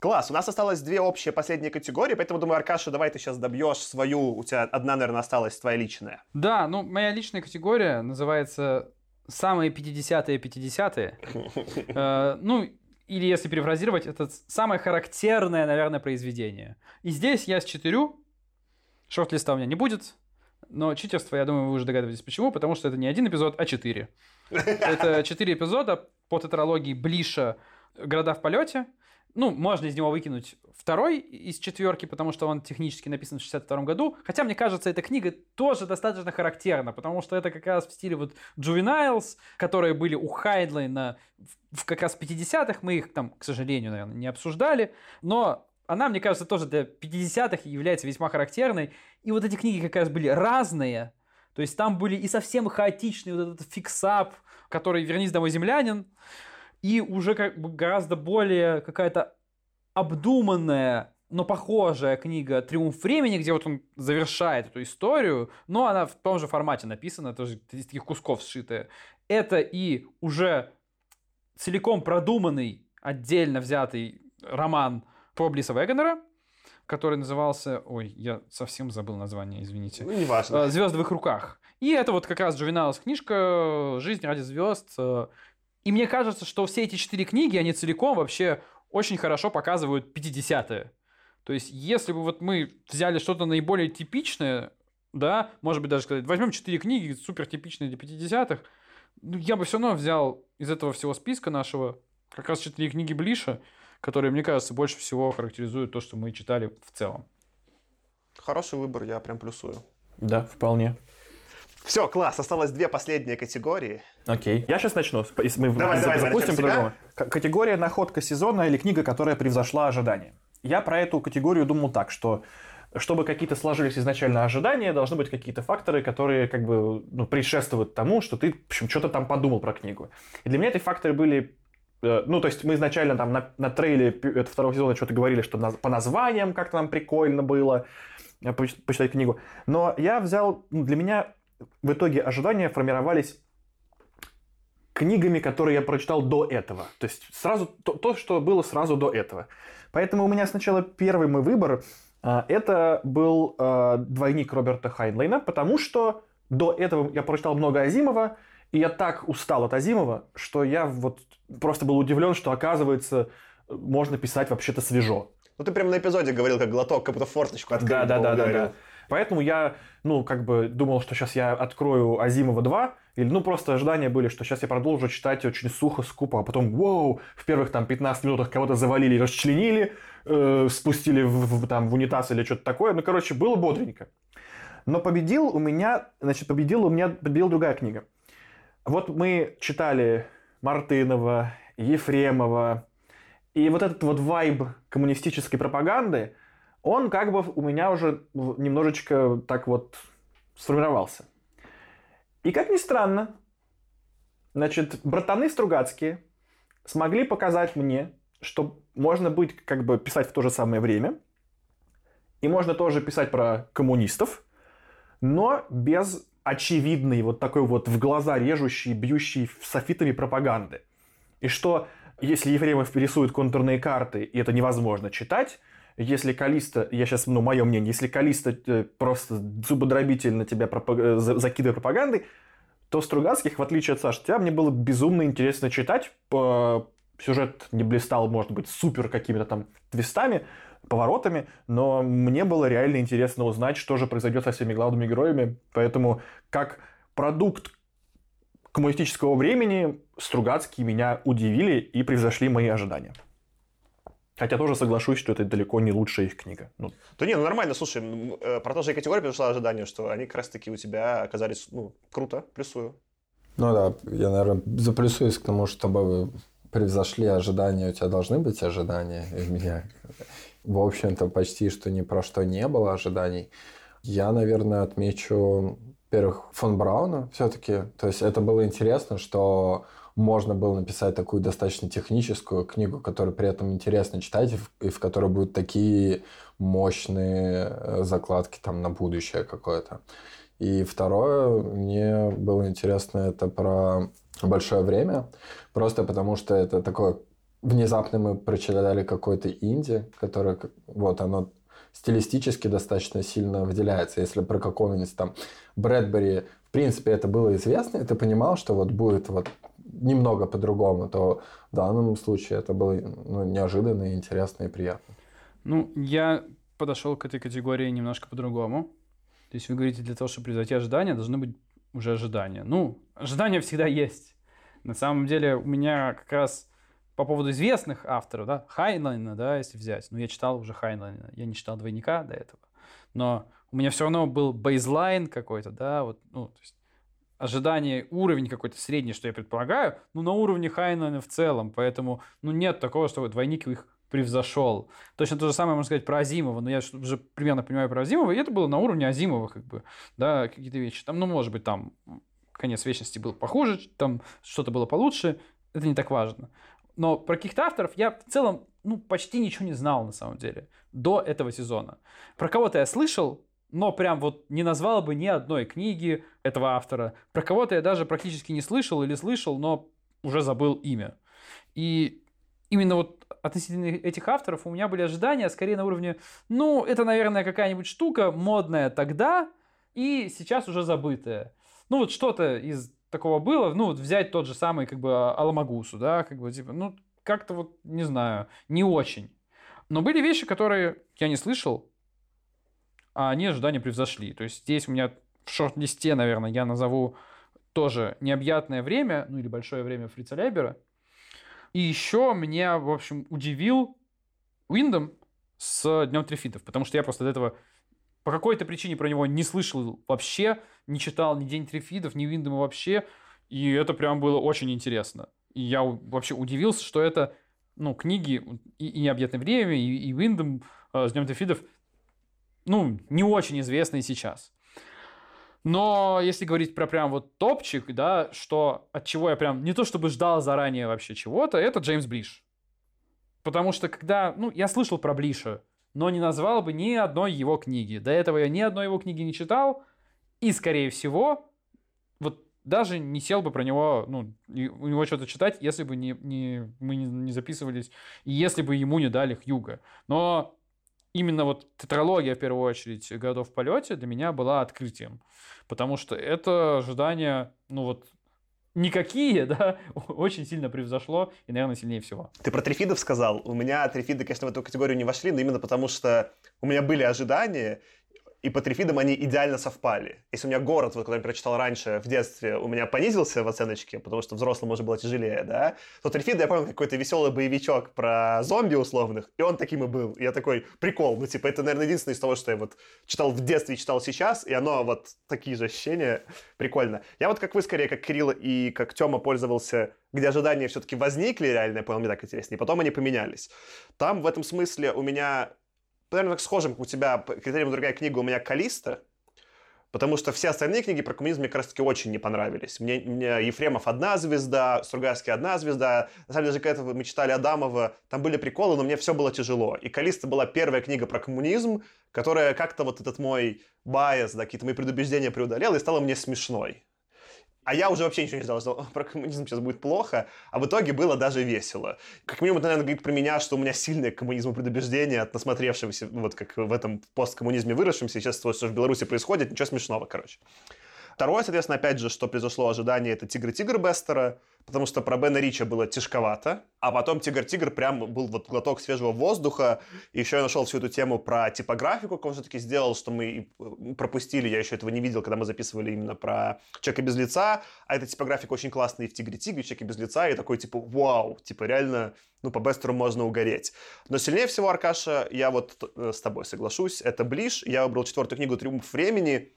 Класс, у нас осталось две общие последние категории, поэтому, думаю, Аркаша, давай ты сейчас добьешь свою, у тебя одна, наверное, осталась, твоя личная. Да, ну, моя личная категория называется «Самые 50-е 50-е». Э, Ну, или если перефразировать, это самое характерное, наверное, произведение. И здесь я считерю, шорт-листа у меня не будет, но читерство, я думаю, вы уже догадываетесь почему, потому что это не один эпизод, а четыре. Это четыре эпизода по тетралогии Блиша «Города в полете». Ну, можно из него выкинуть второй из четверки, потому что он технически написан в 62 году. Хотя, мне кажется, эта книга тоже достаточно характерна, потому что это как раз в стиле вот Juveniles, которые были у Хайдлайна в, как раз 50-х. Мы их там, к сожалению, наверное, не обсуждали. Но она, мне кажется, тоже для 50-х является весьма характерной. И вот эти книги как раз были разные. То есть там были и совсем хаотичные вот этот фиксап, который «Вернись домой, землянин», и уже как бы гораздо более какая-то обдуманная, но похожая книга «Триумф времени», где вот он завершает эту историю, но она в том же формате написана, тоже из таких кусков сшитая. Это и уже целиком продуманный, отдельно взятый роман про Блиса Вегенера, который назывался... Ой, я совсем забыл название, извините. Ну, неважно. «Звезды в их руках». И это вот как раз Джувеналс книжка «Жизнь ради звезд». И мне кажется, что все эти четыре книги, они целиком вообще очень хорошо показывают 50-е. То есть, если бы вот мы взяли что-то наиболее типичное, да, может быть, даже сказать, возьмем четыре книги, супер типичные для 50-х, ну, я бы все равно взял из этого всего списка нашего как раз четыре книги Блиша, которые, мне кажется, больше всего характеризуют то, что мы читали в целом. Хороший выбор, я прям плюсую. Да, вполне. Все, класс, осталось две последние категории. Окей. Я сейчас начну. Мы Давай, давай, запустим по-другому. Категория находка сезона или книга, которая превзошла ожидания. Я про эту категорию думал так, что чтобы какие-то сложились изначально ожидания, должны быть какие-то факторы, которые как бы ну, предшествуют тому, что ты, в общем, что-то там подумал про книгу. И для меня эти факторы были э, ну, то есть мы изначально там на, на трейле этого второго сезона что-то говорили, что наз- по названиям как-то нам прикольно было э, поч- почитать книгу. Но я взял, ну, для меня в итоге ожидания формировались книгами, которые я прочитал до этого. То есть сразу то, то, что было сразу до этого. Поэтому у меня сначала первый мой выбор а, это был а, двойник Роберта Хайнлейна, потому что до этого я прочитал много Азимова, и я так устал от Азимова, что я вот просто был удивлен, что оказывается можно писать вообще-то свежо. Ну, ты прям на эпизоде говорил, как глоток, как будто форточку открыл. Да, да, да, да, да. Поэтому я, ну, как бы думал, что сейчас я открою Азимова 2, или, ну, просто ожидания были, что сейчас я продолжу читать очень сухо, скупо, а потом, вау, в первых там 15 минутах кого-то завалили, расчленили, э, спустили в, в- там, в унитаз или что-то такое. Ну, короче, было бодренько. Но победил у меня, значит, победила у меня, победила другая книга. Вот мы читали Мартынова, Ефремова, и вот этот вот вайб коммунистической пропаганды, он как бы у меня уже немножечко так вот сформировался. И как ни странно, значит, братаны Стругацкие смогли показать мне, что можно быть, как бы, писать в то же самое время, и можно тоже писать про коммунистов, но без очевидной вот такой вот в глаза режущей, бьющей софитами пропаганды. И что если Ефремов рисует контурные карты, и это невозможно читать, если Калиста, я сейчас, ну, мое мнение, если Калиста э, просто зубодробительно тебя пропаг- э, за- закидывает пропагандой, то Стругацких, в отличие от Саши, тебя мне было безумно интересно читать. Сюжет не блистал, может быть, супер какими-то там твистами, поворотами, но мне было реально интересно узнать, что же произойдет со всеми главными героями. Поэтому как продукт коммунистического времени Стругацкие меня удивили и превзошли мои ожидания. Хотя тоже соглашусь, что это далеко не лучшая их книга. Ну, Да не, ну нормально, слушай, э, про то же категория пришла ожидание, что они как раз-таки у тебя оказались, ну, круто, плюсую. Ну да, я, наверное, заплюсуюсь к тому, чтобы вы превзошли ожидания. У тебя должны быть ожидания. И у меня, в общем-то, почти что ни про что не было ожиданий. Я, наверное, отмечу, во-первых, фон Брауна все-таки. То есть это было интересно, что можно было написать такую достаточно техническую книгу, которую при этом интересно читать, и в- и в которой будут такие мощные закладки там на будущее какое-то. И второе, мне было интересно это про большое время, просто потому что это такое внезапно мы прочитали какой-то инди, которое, вот, оно стилистически достаточно сильно выделяется. Если про какого-нибудь там Брэдбери, в принципе, это было известно, и ты понимал, что вот будет вот немного по-другому, то в данном случае это было ну, неожиданно, интересно и приятно. Ну, я подошел к этой категории немножко по-другому. То есть вы говорите, для того, чтобы превзойти ожидания, должны быть уже ожидания. Ну, ожидания всегда есть. На самом деле у меня как раз по поводу известных авторов, да, Хайнлайна, да, если взять, ну, я читал уже Хайнлайна, я не читал «Двойника» до этого, но у меня все равно был baseline какой-то, да, вот, ну, то есть ожидание, уровень какой-то средний, что я предполагаю, ну, на уровне Хайнлайна в целом, поэтому, ну, нет такого, что «Двойник» их превзошел. Точно то же самое можно сказать про Азимова, но я уже примерно понимаю про Азимова, и это было на уровне Азимова, как бы, да, какие-то вещи. Там, ну, может быть, там конец вечности был похуже, там что-то было получше, это не так важно. Но про каких-то авторов я в целом, ну, почти ничего не знал, на самом деле, до этого сезона. Про кого-то я слышал, но прям вот не назвал бы ни одной книги этого автора. Про кого-то я даже практически не слышал или слышал, но уже забыл имя. И именно вот относительно этих авторов у меня были ожидания скорее на уровне, ну, это, наверное, какая-нибудь штука модная тогда и сейчас уже забытая. Ну, вот что-то из такого было, ну, вот взять тот же самый, как бы, Аламагусу, да, как бы, типа, ну, как-то вот, не знаю, не очень. Но были вещи, которые я не слышал, а они ожидания превзошли. То есть здесь у меня в шорт-листе, наверное, я назову тоже «Необъятное время», ну или «Большое время» Фрица Лейбера. И еще меня, в общем, удивил Уиндом с Днем Трифитов, потому что я просто до этого по какой-то причине про него не слышал вообще, не читал ни День Трифидов, ни Уиндома вообще, и это прям было очень интересно. И я вообще удивился, что это, ну, книги и, и «Необъятное время», и, и Уиндом э, с Днем Трифидов, ну, не очень известные сейчас. Но если говорить про прям вот топчик, да, что от чего я прям не то чтобы ждал заранее вообще чего-то, это Джеймс Блиш. Потому что когда, ну, я слышал про Блиша, но не назвал бы ни одной его книги. До этого я ни одной его книги не читал, и, скорее всего, вот даже не сел бы про него, ну, у него что-то читать, если бы не, не, мы не записывались, и если бы ему не дали Хьюга. Но именно вот тетралогия, в первую очередь, «Городов в полете» для меня была открытием. Потому что это ожидание, ну вот, никакие, да, очень сильно превзошло, и, наверное, сильнее всего. Ты про трифидов сказал. У меня трифиды, конечно, в эту категорию не вошли, но именно потому что у меня были ожидания, и по трифидам они идеально совпали. Если у меня город, вот, который я прочитал раньше в детстве, у меня понизился в оценочке, потому что взрослым уже было тяжелее, да, то трифиды, я помню, какой-то веселый боевичок про зомби условных, и он таким и был. И я такой, прикол, ну, типа, это, наверное, единственное из того, что я вот читал в детстве и читал сейчас, и оно вот такие же ощущения, прикольно. Я вот как вы, скорее, как Кирилл и как Тёма пользовался, где ожидания все-таки возникли, реально, я понял, мне так интереснее, потом они поменялись. Там в этом смысле у меня наверное, так схожим, у тебя по критериям другая книга у меня Калиста, потому что все остальные книги про коммунизм мне как раз-таки очень не понравились. Мне, мне Ефремов одна звезда, Стругацкий одна звезда. На самом деле, когда мы читали Адамова, там были приколы, но мне все было тяжело. И Калиста была первая книга про коммунизм, которая как-то вот этот мой bias, да, какие-то мои предубеждения преодолела и стала мне смешной. А я уже вообще ничего не знал, что про коммунизм сейчас будет плохо, а в итоге было даже весело. Как минимум, это, наверное, говорит про меня, что у меня сильное к коммунизму предубеждение от насмотревшегося, вот как в этом посткоммунизме выросшемся, сейчас то, что в Беларуси происходит, ничего смешного, короче. Второе, соответственно, опять же, что произошло ожидание, это «Тигр-тигр» Бестера, потому что про Бена Рича было тяжковато, а потом «Тигр-тигр» прям был вот глоток свежего воздуха, и еще я нашел всю эту тему про типографику, как он все-таки сделал, что мы пропустили, я еще этого не видел, когда мы записывали именно про «Человека без лица», а эта типографика очень классная и в «Тигре-тигре», «Человеке без лица», и такой типа «Вау!» Типа реально, ну, по Бестеру можно угореть. Но сильнее всего, Аркаша, я вот с тобой соглашусь, это «Ближ», я выбрал четвертую книгу «Триумф времени»,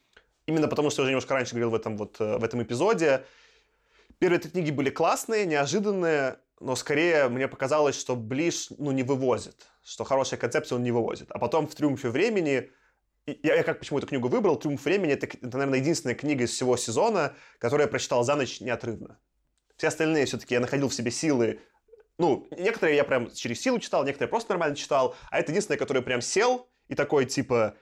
именно потому что я уже немножко раньше говорил в этом, вот, в этом эпизоде. Первые три книги были классные, неожиданные, но скорее мне показалось, что Ближ ну, не вывозит, что хорошая концепция он не вывозит. А потом в «Триумфе времени» я, я как почему эту книгу выбрал? «Триумф времени» это, это, наверное, единственная книга из всего сезона, которую я прочитал за ночь неотрывно. Все остальные все-таки я находил в себе силы ну, некоторые я прям через силу читал, некоторые просто нормально читал, а это единственное, которое прям сел и такой, типа,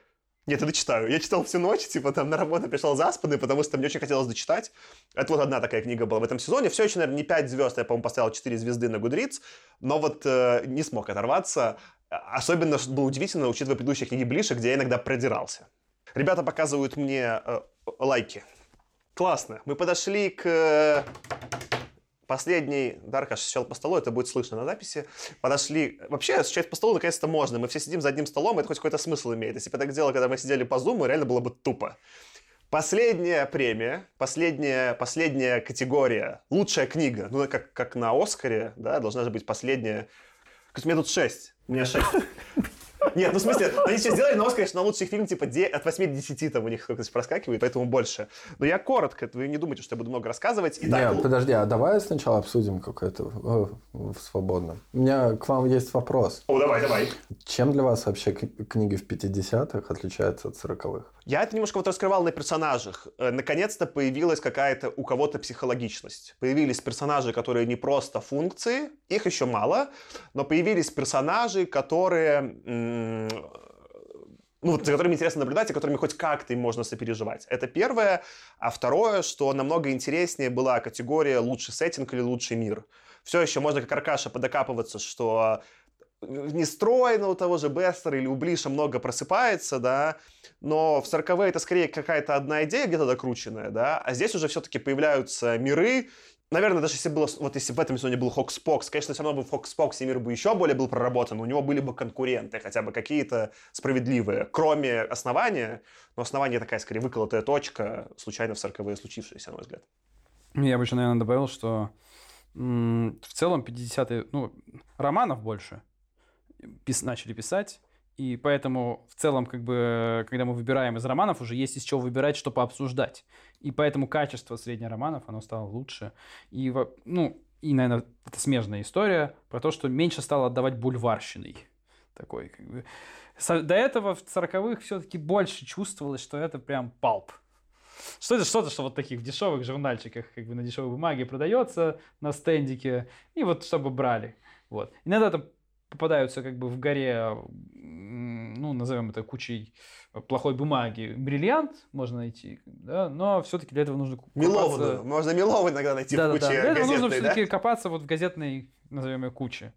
Нет, я дочитаю. Я читал всю ночь, типа там на работу пришел заспанный, потому что мне очень хотелось дочитать. Это вот одна такая книга была в этом сезоне. Все еще, наверное, не 5 звезд, я, по-моему, поставил 4 звезды на Гудриц, но вот э, не смог оторваться. Особенно что было удивительно, учитывая предыдущие книги Блиша, где я иногда продирался. Ребята показывают мне э, лайки. Классно. Мы подошли к последней... Дарка шел по столу, это будет слышно на записи. Подошли... Вообще, стучать по столу наконец-то можно. Мы все сидим за одним столом, это хоть какой-то смысл имеет. Если бы так делал, когда мы сидели по зуму, реально было бы тупо. Последняя премия, последняя, последняя категория, лучшая книга, ну, как, как на Оскаре, да, должна же быть последняя. У меня тут шесть. У меня шесть. Нет, ну в смысле, они сейчас сделали Оскар, конечно, на лучший фильм, типа, от 8 до 10 там у них как-то проскакивает, поэтому больше. Но я коротко, вы не думайте, что я буду много рассказывать. Итак, Нет, подожди, а давай сначала обсудим какое-то э, в свободном. У меня к вам есть вопрос. О, давай, давай. Чем для вас вообще книги в 50-х отличаются от 40-х? Я это немножко вот раскрывал на персонажах. Э, Наконец-то появилась какая-то у кого-то психологичность. Появились персонажи, которые не просто функции, их еще мало, но появились персонажи, которые ну, за которыми интересно наблюдать, и которыми хоть как-то им можно сопереживать. Это первое. А второе, что намного интереснее была категория «лучший сеттинг» или «лучший мир». Все еще можно как Аркаша подокапываться, что не стройно у того же Бестера или у Блиша много просыпается, да, но в 40 это скорее какая-то одна идея где-то докрученная, да, а здесь уже все-таки появляются миры, Наверное, даже если было, вот если в этом сезоне был Хокс Покс, конечно, все равно бы в Хокс Поксе мир бы еще более был проработан, у него были бы конкуренты, хотя бы какие-то справедливые, кроме основания, но основание такая, скорее, выколотая точка, случайно в 40 случившаяся, на мой взгляд. Я бы еще, наверное, добавил, что в целом 50-е, ну, романов больше пис- начали писать, и поэтому в целом, как бы, когда мы выбираем из романов, уже есть из чего выбирать, что пообсуждать. И поэтому качество средних романов, оно стало лучше. И, ну, и, наверное, это смежная история про то, что меньше стало отдавать бульварщиной. Такой, как бы. До этого в 40-х все-таки больше чувствовалось, что это прям палп. Что это что-то, что вот таких в дешевых журнальчиках, как бы на дешевой бумаге продается на стендике, и вот чтобы брали. Вот. Иногда там попадаются как бы в горе, ну, назовем это кучей плохой бумаги. Бриллиант можно найти, да, но все-таки для этого нужно копаться- Можно Милову иногда найти да, в да, да. куче Для этого нужно да? все-таки копаться вот в газетной, назовем ее, куче.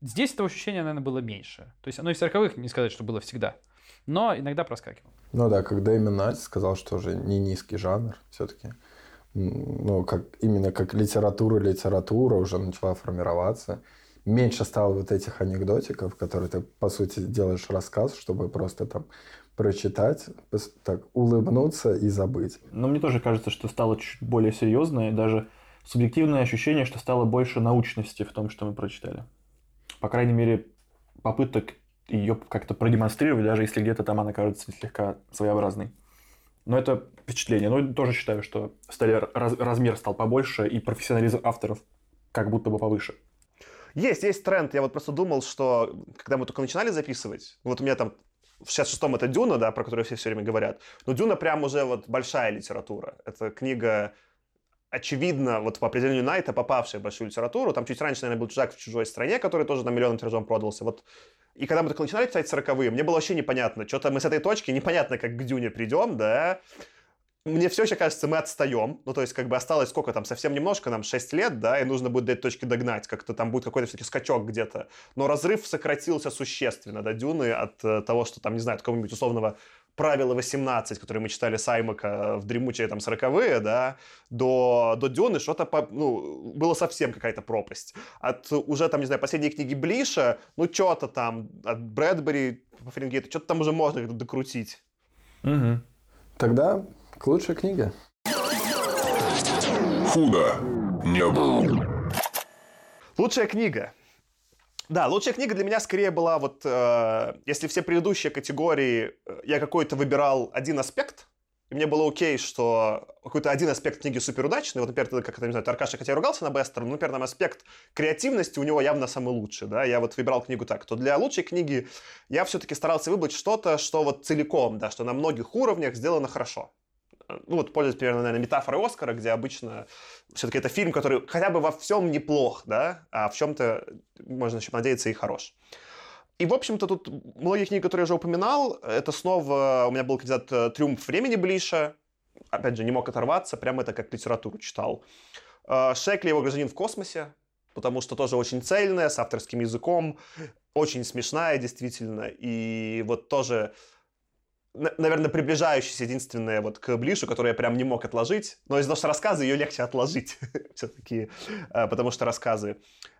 Здесь этого ощущения, наверное, было меньше. То есть оно и в 40-х, не сказать, что было всегда. Но иногда проскакивало. Ну да, как Дэймон Найт сказал, что уже не низкий жанр все-таки. Ну, как, именно как литература, литература уже начала формироваться. Меньше стало вот этих анекдотиков, которые ты, по сути, делаешь рассказ, чтобы просто там прочитать, так улыбнуться и забыть. Но мне тоже кажется, что стало чуть более серьезно, и даже субъективное ощущение, что стало больше научности в том, что мы прочитали. По крайней мере, попыток ее как-то продемонстрировать, даже если где-то там она кажется слегка своеобразной. Но это впечатление. Но тоже считаю, что стали, раз- размер стал побольше, и профессионализм авторов как будто бы повыше. Есть, есть тренд. Я вот просто думал, что когда мы только начинали записывать, вот у меня там в 66-м это Дюна, да, про которую все все время говорят, но Дюна прям уже вот большая литература. Это книга, очевидно, вот по определению Найта, попавшая в большую литературу. Там чуть раньше, наверное, был «Чужак в чужой стране», который тоже на миллион тиражом продался. Вот и когда мы только начинали писать сороковые, мне было вообще непонятно. Что-то мы с этой точки непонятно, как к Дюне придем, да. Мне все еще кажется, мы отстаем. Ну, то есть, как бы осталось сколько там, совсем немножко, нам 6 лет, да, и нужно будет до этой точки догнать. Как-то там будет какой-то все-таки скачок где-то. Но разрыв сократился существенно до Дюны от э, того, что там, не знаю, от какого-нибудь условного правила 18, которые мы читали Саймака в дремучие там 40-е, да, до, до Дюны что-то, по- ну, было совсем какая-то пропасть. От уже там, не знаю, последней книги Блиша, ну, что-то там, от Брэдбери по Фаренгейту, что-то там уже можно докрутить. Угу. Тогда к лучшей книге. Худо не было. Лучшая книга. Да, лучшая книга для меня скорее была вот, э, если все предыдущие категории э, я какой-то выбирал один аспект, и мне было окей, что какой-то один аспект книги суперудачный, вот, например, ты, как это, не знаю, Аркаша, хотя и ругался на Бестера, но, например, там аспект креативности у него явно самый лучший, да, я вот выбирал книгу так, то для лучшей книги я все-таки старался выбрать что-то, что вот целиком, да, что на многих уровнях сделано хорошо. Э, Ну вот, пользуясь, примерно, наверное, метафорой Оскара, где обычно все-таки это фильм, который хотя бы во всем неплох, да, а в чем-то, можно еще надеяться, и хорош. И, в общем-то, тут многие книги, которые я уже упоминал, это снова у меня был кандидат э, «Триумф времени Блиша». Опять же, не мог оторваться, прямо это как литературу читал. Э, Шекли «Его гражданин в космосе», потому что тоже очень цельная, с авторским языком, очень смешная действительно, и вот тоже наверное, приближающаяся единственная вот к Блишу, которую я прям не мог отложить. Но из-за того, что рассказы, ее легче отложить все-таки, э, потому что рассказы.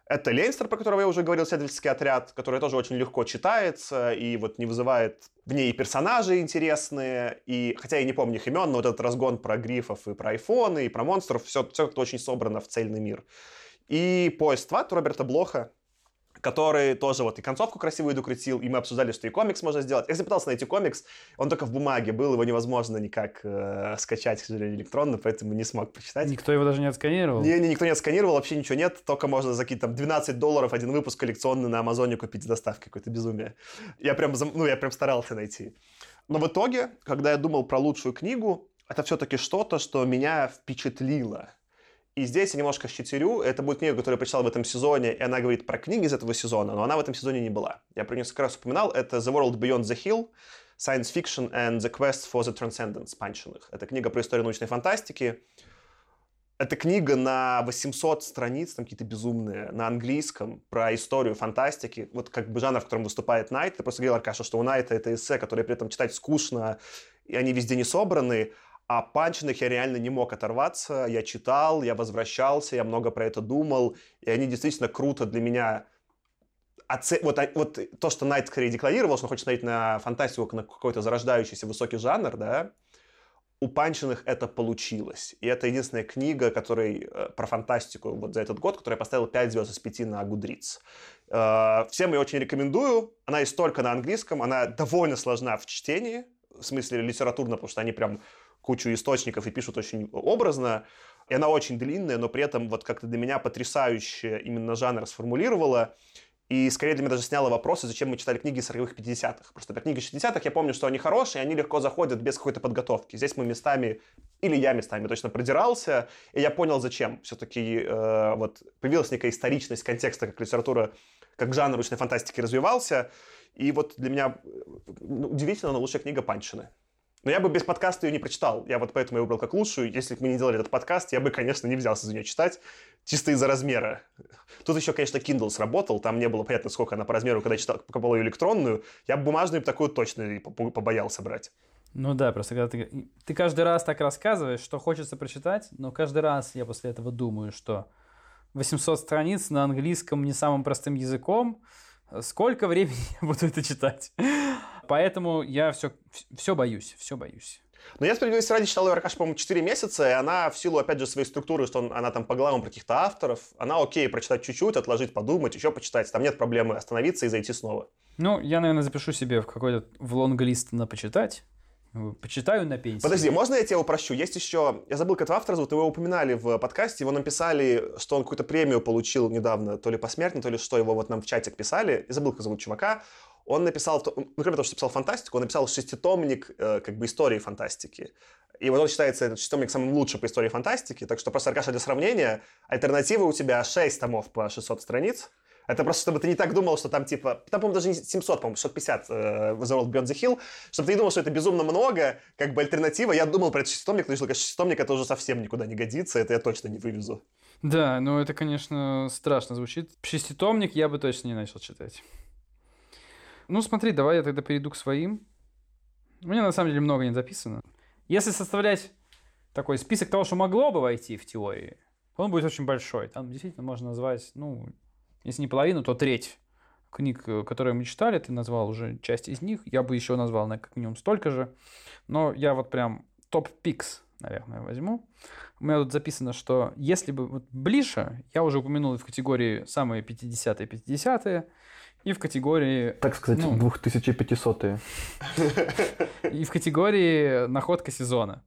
Это Лейнстер, про которого я уже говорил, «Следовательский отряд», который тоже очень легко читается и вот не вызывает в ней персонажи интересные, и хотя я не помню их имен, но вот этот разгон про грифов и про айфоны, и про монстров, все, все как-то очень собрано в цельный мир. И «Поезд в ад» Роберта Блоха, который тоже вот и концовку красивую докрутил, и мы обсуждали, что и комикс можно сделать. Я пытался найти комикс, он только в бумаге был, его невозможно никак э, скачать, к сожалению, электронно, поэтому не смог прочитать. Никто его даже не отсканировал? Не, не, никто не отсканировал, вообще ничего нет, только можно за какие-то там 12 долларов один выпуск коллекционный на Амазоне купить с доставкой, какое-то безумие. Я прям, ну, я прям старался найти. Но в итоге, когда я думал про лучшую книгу, это все-таки что-то, что меня впечатлило. И здесь я немножко щитерю. Это будет книга, которую я прочитал в этом сезоне, и она говорит про книги из этого сезона, но она в этом сезоне не была. Я про нее несколько раз упоминал. Это «The World Beyond the Hill», «Science Fiction and the Quest for the Transcendence» Панчиных. Это книга про историю научной фантастики. Это книга на 800 страниц, там какие-то безумные, на английском, про историю фантастики. Вот как бы жанр, в котором выступает Найт. Ты просто говорил, Аркаша, что у Найта это эссе, которые при этом читать скучно, и они везде не собраны. А панчных я реально не мог оторваться. Я читал, я возвращался, я много про это думал. И они действительно круто для меня оце... вот, а, вот то, что Найт скорее декларировал, что он хочет смотреть на фантастику, на какой-то зарождающийся высокий жанр, да, у Панчиных это получилось. И это единственная книга, которой, э, про фантастику вот за этот год, которая поставила 5 звезд из 5 на Гудриц. Э, всем ее очень рекомендую. Она есть только на английском, она довольно сложна в чтении, в смысле литературно, потому что они прям кучу источников и пишут очень образно. И она очень длинная, но при этом вот как-то для меня потрясающе именно жанр сформулировала. И скорее для меня даже сняла вопросы, зачем мы читали книги 40-х, 50-х. Просто это книги 60-х, я помню, что они хорошие, они легко заходят без какой-то подготовки. Здесь мы местами, или я местами точно продирался, и я понял, зачем. Все-таки э, вот появилась некая историчность контекста, как литература, как жанр научной фантастики развивался. И вот для меня э, удивительно, но лучшая книга Панчины. Но я бы без подкаста ее не прочитал. Я вот поэтому ее выбрал как лучшую. Если бы мы не делали этот подкаст, я бы, конечно, не взялся за нее читать. Чисто из-за размера. Тут еще, конечно, Kindle сработал. Там не было понятно, сколько она по размеру, когда читал, покупал ее электронную. Я бы бумажную такую точно побоялся брать. Ну да, просто когда ты, ты каждый раз так рассказываешь, что хочется прочитать, но каждый раз я после этого думаю, что 800 страниц на английском не самым простым языком, сколько времени я буду это читать? Поэтому я все, все боюсь, все боюсь. Но я справедливости ради читал ее, Аркаш, по-моему, 4 месяца, и она в силу, опять же, своей структуры, что он, она там по главам про каких-то авторов, она окей, прочитать чуть-чуть, отложить, подумать, еще почитать. Там нет проблемы остановиться и зайти снова. Ну, я, наверное, запишу себе в какой-то в лонглист на почитать. Почитаю на пенсии. Подожди, можно я тебя упрощу? Есть еще... Я забыл, как этого автора зовут, его упоминали в подкасте, его написали, что он какую-то премию получил недавно, то ли посмертно, то ли что, его вот нам в чатик писали. Я забыл, как зовут чувака. Он написал, ну, кроме того, что писал фантастику, он написал шеститомник э, как бы истории фантастики. И вот он считается этот шеститомник самым лучшим по истории фантастики. Так что просто, Аркаша, для сравнения, альтернатива у тебя 6 томов по 600 страниц. Это просто, чтобы ты не так думал, что там типа... Там, по-моему, даже не 700, по-моему, 650 э, The World Beyond the Hill. Чтобы ты не думал, что это безумно много, как бы альтернатива. Я думал про этот шеститомник, но решил, что шеститомник это уже совсем никуда не годится, это я точно не вывезу. Да, но это, конечно, страшно звучит. Шеститомник я бы точно не начал читать. Ну, смотри, давай я тогда перейду к своим. У меня на самом деле много не записано. Если составлять такой список того, что могло бы войти в теории, он будет очень большой. Там действительно можно назвать, ну, если не половину, то треть книг, которые мы читали, ты назвал уже часть из них. Я бы еще назвал на как минимум столько же. Но я вот прям топ-пикс, наверное, возьму. У меня тут записано, что если бы вот ближе, я уже упомянул в категории самые 50-е, 50-е, и в категории... Так сказать, ну, 2500-е. И в категории находка сезона.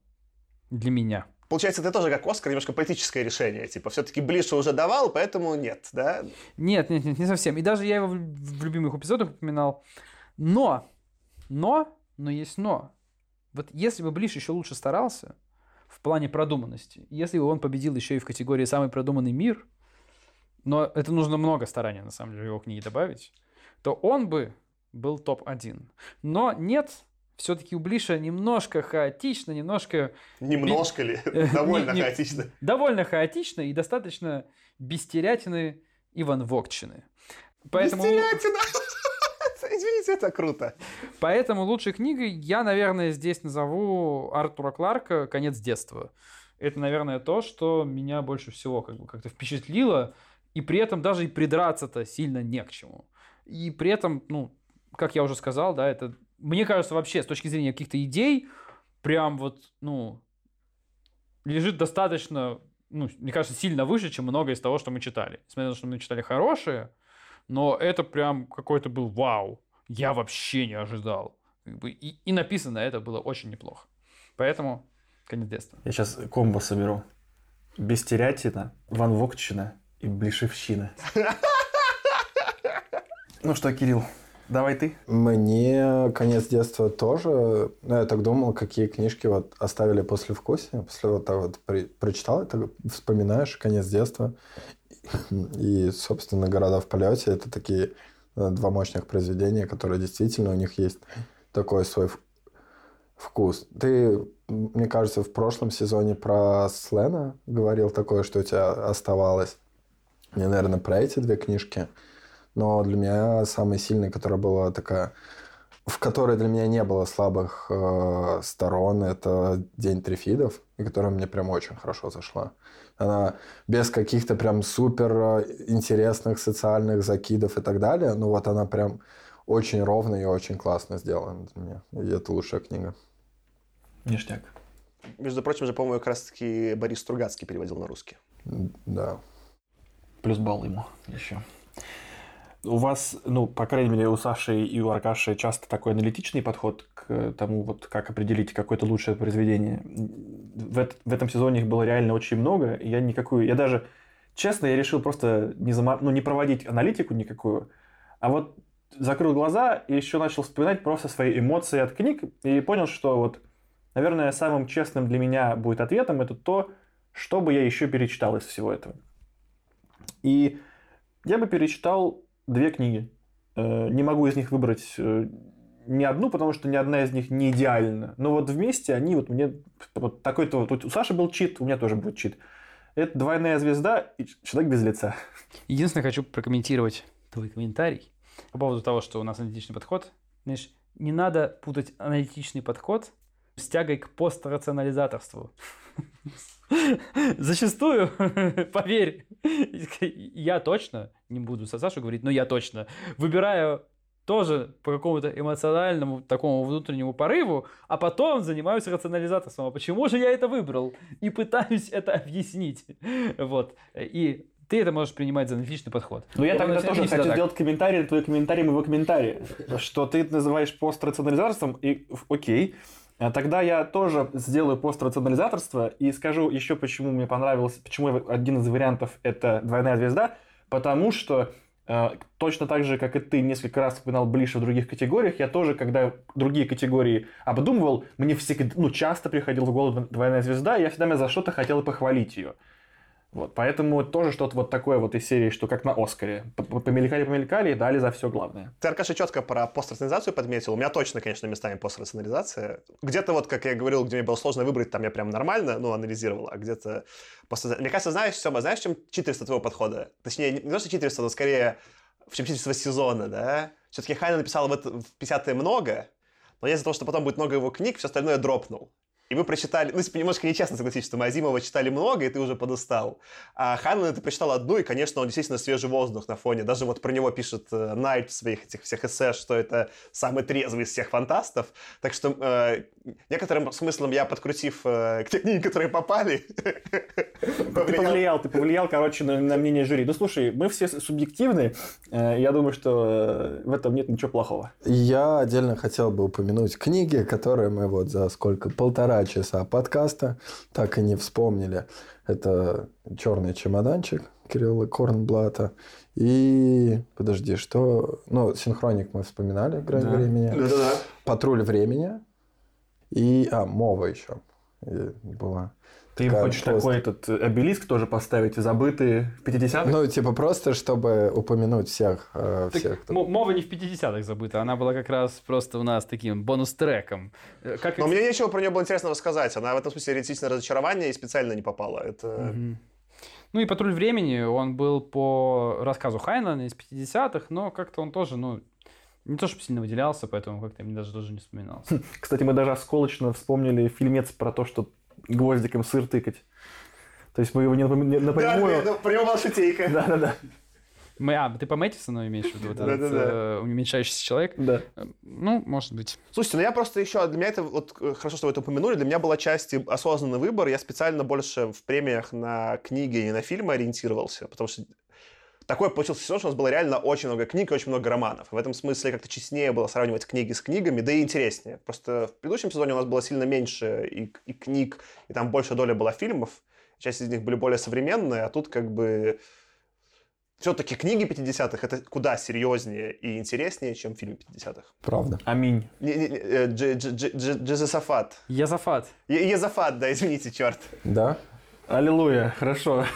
Для меня. Получается, это тоже как Оскар, немножко политическое решение. Типа, все-таки Блиша уже давал, поэтому нет, да? Нет, нет, нет, не совсем. И даже я его в любимых эпизодах упоминал. Но, но, но есть но. Вот если бы Блиш еще лучше старался в плане продуманности, если бы он победил еще и в категории «Самый продуманный мир», но это нужно много старания, на самом деле, в его книге добавить, то он бы был топ-1. Но нет, все-таки у Блиша немножко хаотично, немножко... Немножко ли? Довольно хаотично. Довольно хаотично и достаточно бестерятины Иван. Поэтому, Бестерятина! Извините, это круто. поэтому лучшей книгой я, наверное, здесь назову Артура Кларка «Конец детства». Это, наверное, то, что меня больше всего как бы как-то впечатлило, и при этом даже и придраться-то сильно не к чему. И при этом, ну, как я уже сказал, да, это, мне кажется, вообще с точки зрения каких-то идей, прям вот, ну, лежит достаточно, ну, мне кажется, сильно выше, чем многое из того, что мы читали. Несмотря на то, что мы читали хорошее, но это прям какой-то был вау. Я вообще не ожидал. И, и написано это было очень неплохо. Поэтому конец детства. Я сейчас комбо соберу. Бестерятина, Ван Вогчина и Блишевщина. Ну что, Кирилл, давай ты. Мне конец детства тоже. Ну, я так думал, какие книжки вот оставили после вкуса. После вот так вот при- прочитал, это вспоминаешь конец детства. И, собственно, города в полете это такие э, два мощных произведения, которые действительно у них есть такой свой вкус. Ты, мне кажется, в прошлом сезоне про Слена говорил такое, что у тебя оставалось. Мне, наверное, про эти две книжки. Но для меня самой сильной, которая была такая, в которой для меня не было слабых э, сторон, это День Трифидов, и которая мне прям очень хорошо зашла. Она без каких-то прям супер э, интересных социальных закидов и так далее, но вот она прям очень ровно и очень классно сделана для меня. И это лучшая книга. Ништяк. Между прочим же, по-моему, как раз-таки Борис Стругацкий переводил на русский. Да. Плюс балл ему еще. У вас, ну, по крайней мере, у Саши и у Аркаши часто такой аналитичный подход к тому, вот как определить какое-то лучшее произведение. В, в этом сезоне их было реально очень много. и Я никакую... Я даже... Честно, я решил просто не, зама- ну, не проводить аналитику никакую, а вот закрыл глаза и еще начал вспоминать просто свои эмоции от книг и понял, что вот, наверное, самым честным для меня будет ответом это то, что бы я еще перечитал из всего этого. И я бы перечитал две книги. Э, Не могу из них выбрать э, ни одну, потому что ни одна из них не идеальна. Но вот вместе они вот мне... Вот такой-то вот... У Саши был чит, у меня тоже будет чит. Это «Двойная звезда» и «Человек без лица». Единственное, хочу прокомментировать твой комментарий по поводу того, что у нас аналитичный подход. Знаешь, не надо путать аналитичный подход с тягой к пострационализаторству. Зачастую, поверь, я точно, не буду со Сашу говорить, но я точно выбираю тоже по какому-то эмоциональному такому внутреннему порыву, а потом занимаюсь рационализаторством. А почему же я это выбрал? И пытаюсь это объяснить. Вот. И ты это можешь принимать за аналитичный подход. Но я Он тогда тоже хочу так. сделать комментарий на твой комментарий моего комментария. Что ты называешь пострационализаторством, и ф- окей. А Тогда я тоже сделаю пострационализаторство и скажу еще, почему мне понравилось, почему один из вариантов это двойная звезда, потому что э, точно так же, как и ты несколько раз упоминал Блиша в других категориях, я тоже, когда другие категории обдумывал, мне всегда, ну, часто приходила в голову двойная звезда, и я всегда за что-то хотел похвалить ее. Вот, поэтому тоже что-то вот такое вот из серии, что как на Оскаре. Помелькали-помелькали и дали за все главное. Ты, Аркаша, четко про пострационализацию подметил. У меня точно, конечно, местами пострационализация. Где-то вот, как я говорил, где мне было сложно выбрать, там я прям нормально, ну, анализировал, а где-то... постра- Мне кажется, знаешь, Сема, знаешь, чем читерство твоего подхода? Точнее, не то, что читерство, но скорее в чем читерство сезона, да? Все-таки Хайна написал в, это, в 50 много, но я из-за того, что потом будет много его книг, все остальное дропнул. И вы прочитали, ну, типа, немножко нечестно согласись, что мы Азимова читали много, и ты уже подустал. А Ханнен ты прочитал одну, и, конечно, он действительно свежий воздух на фоне. Даже вот про него пишет э, Найт в своих этих всех эссе, что это самый трезвый из всех фантастов. Так что э, некоторым смыслом я, подкрутив э, те книги, которые попали, Ты повлиял. повлиял, ты повлиял, короче, на, на мнение жюри. Ну, слушай, мы все субъективны. э, Я думаю, что э, в этом нет ничего плохого. Я отдельно хотел бы упомянуть книги, которые мы вот за сколько? Полтора часа подкаста так и не вспомнили. Это «Черный чемоданчик» Кирилла Корнблата. И, подожди, что... Ну, «Синхроник» мы вспоминали, «Грань Да. времени». Да-да-да. «Патруль времени». И, а, «Мова» еще была. Ты им Как хочешь просто. такой этот э, обелиск тоже поставить, забытый в 50-х? Ну, типа просто, чтобы упомянуть всех, э, Так всех, кто- Мо- Мова не в 50-х забыта, она была как раз просто у нас таким бонус-треком. Э, Как Но и- мне нечего про нее было интересного рассказать. Она в этом смысле редительное разочарование и специально не попала. Это... Мгм. Ну и «Патруль времени», он был по рассказу Хайнлана из 50-х, но как-то он тоже, ну, не то чтобы сильно выделялся, поэтому как-то мне даже тоже не вспоминался. Кстати, мы даже осколочно вспомнили фильмец про то, что гвоздиком сыр тыкать. То есть мы его не напрямую... Да, про него была шутейка. Да-да-да. Мы, а, ты по Мэттисону имеешь в виду? Вот этот, Да-да-да. э, уменьшающийся человек? Да. Э, Ну, может быть. Слушайте, ну я просто еще, для меня это, вот э, хорошо, что вы это упомянули, для меня была часть и осознанный выбор, я специально больше в премиях на книги и на фильмы ориентировался, потому что такой получился сезон, что у нас было реально очень много книг и очень много романов. В этом смысле как-то честнее было сравнивать книги с книгами, да и интереснее. Просто в предыдущем сезоне у нас было сильно меньше и, и книг, и там больше доля была фильмов, часть из них были более современные, а тут как бы все-таки книги 50-х это куда серьезнее и интереснее, чем фильмы 50-х. Правда. Аминь. Не- не- не, э, Дж- Дж- Дж- Дж- Джезефат. Язафат. Е- Езофат, да, извините, черт. Да? Аллилуйя, хорошо.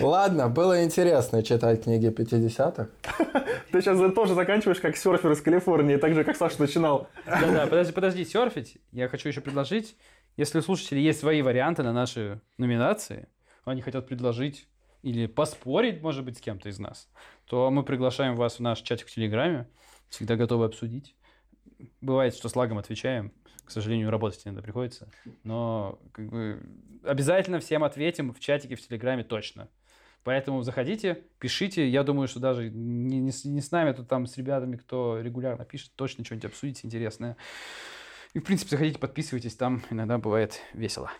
Ладно, было интересно читать книги 50-х. Ты сейчас тоже заканчиваешь как серфер из Калифорнии, так же, как Саша начинал. Да-да, подожди, подожди, серфить. Я хочу еще предложить, если у слушателей есть свои варианты на наши номинации, они хотят предложить или поспорить, может быть, с кем-то из нас, то мы приглашаем вас в наш чатик в Телеграме. Всегда готовы обсудить. Бывает, что с лагом отвечаем. К сожалению, работать иногда приходится. Но как бы, обязательно всем ответим в чатике в Телеграме точно. Поэтому заходите, пишите. Я думаю, что даже не, не с, не с нами, а то там с ребятами, кто регулярно пишет, точно что-нибудь обсудите интересное. И, в принципе, заходите, подписывайтесь, там иногда бывает весело.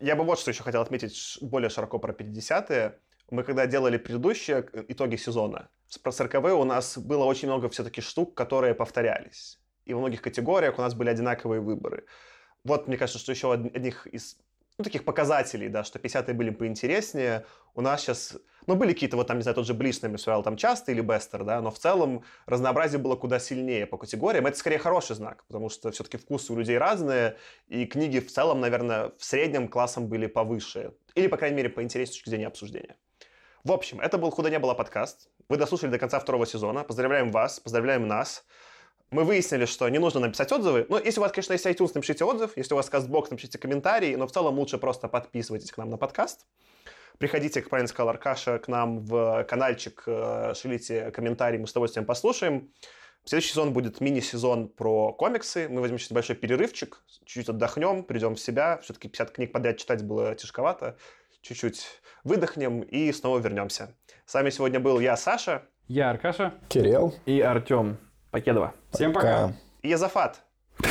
Я бы вот что еще хотел отметить более широко про 50-е. Мы когда делали предыдущие э, итоги сезона, про 40 у нас было очень много все-таки штук, которые повторялись. И во многих категориях у нас были одинаковые выборы. Вот, мне кажется, что еще од- одних из ну, таких показателей, да, что 50-е были поинтереснее. У нас сейчас, ну, были какие-то, вот там, не знаю, тот же нами сыграл там часто или Бестер, да, но в целом разнообразие было куда сильнее по категориям. Это скорее хороший знак, потому что все-таки вкусы у людей разные, и книги в целом, наверное, в среднем классом были повыше. Или, по крайней мере, поинтереснее с точки зрения обсуждения. В общем, это был «Худо не было» подкаст. Вы дослушали до конца второго сезона. Поздравляем вас, поздравляем нас. Мы выяснили, что не нужно написать отзывы. Ну, если у вас, конечно, есть iTunes, напишите отзыв. Если у вас CastBox, напишите комментарий. Но в целом лучше просто подписывайтесь к нам на подкаст. Приходите, как правильно сказал Аркаша, к нам в каналчик, э, шлите комментарии, мы с удовольствием послушаем. Следующий сезон будет мини-сезон про комиксы. Мы возьмем сейчас большой перерывчик, чуть-чуть отдохнем, придем в себя. Все-таки 50 книг подряд читать было тяжковато. Чуть-чуть выдохнем и снова вернемся. С вами сегодня был я, Саша, Я Аркаша. Кирилл. И Артем Покедова. Всем пока. и Езофат.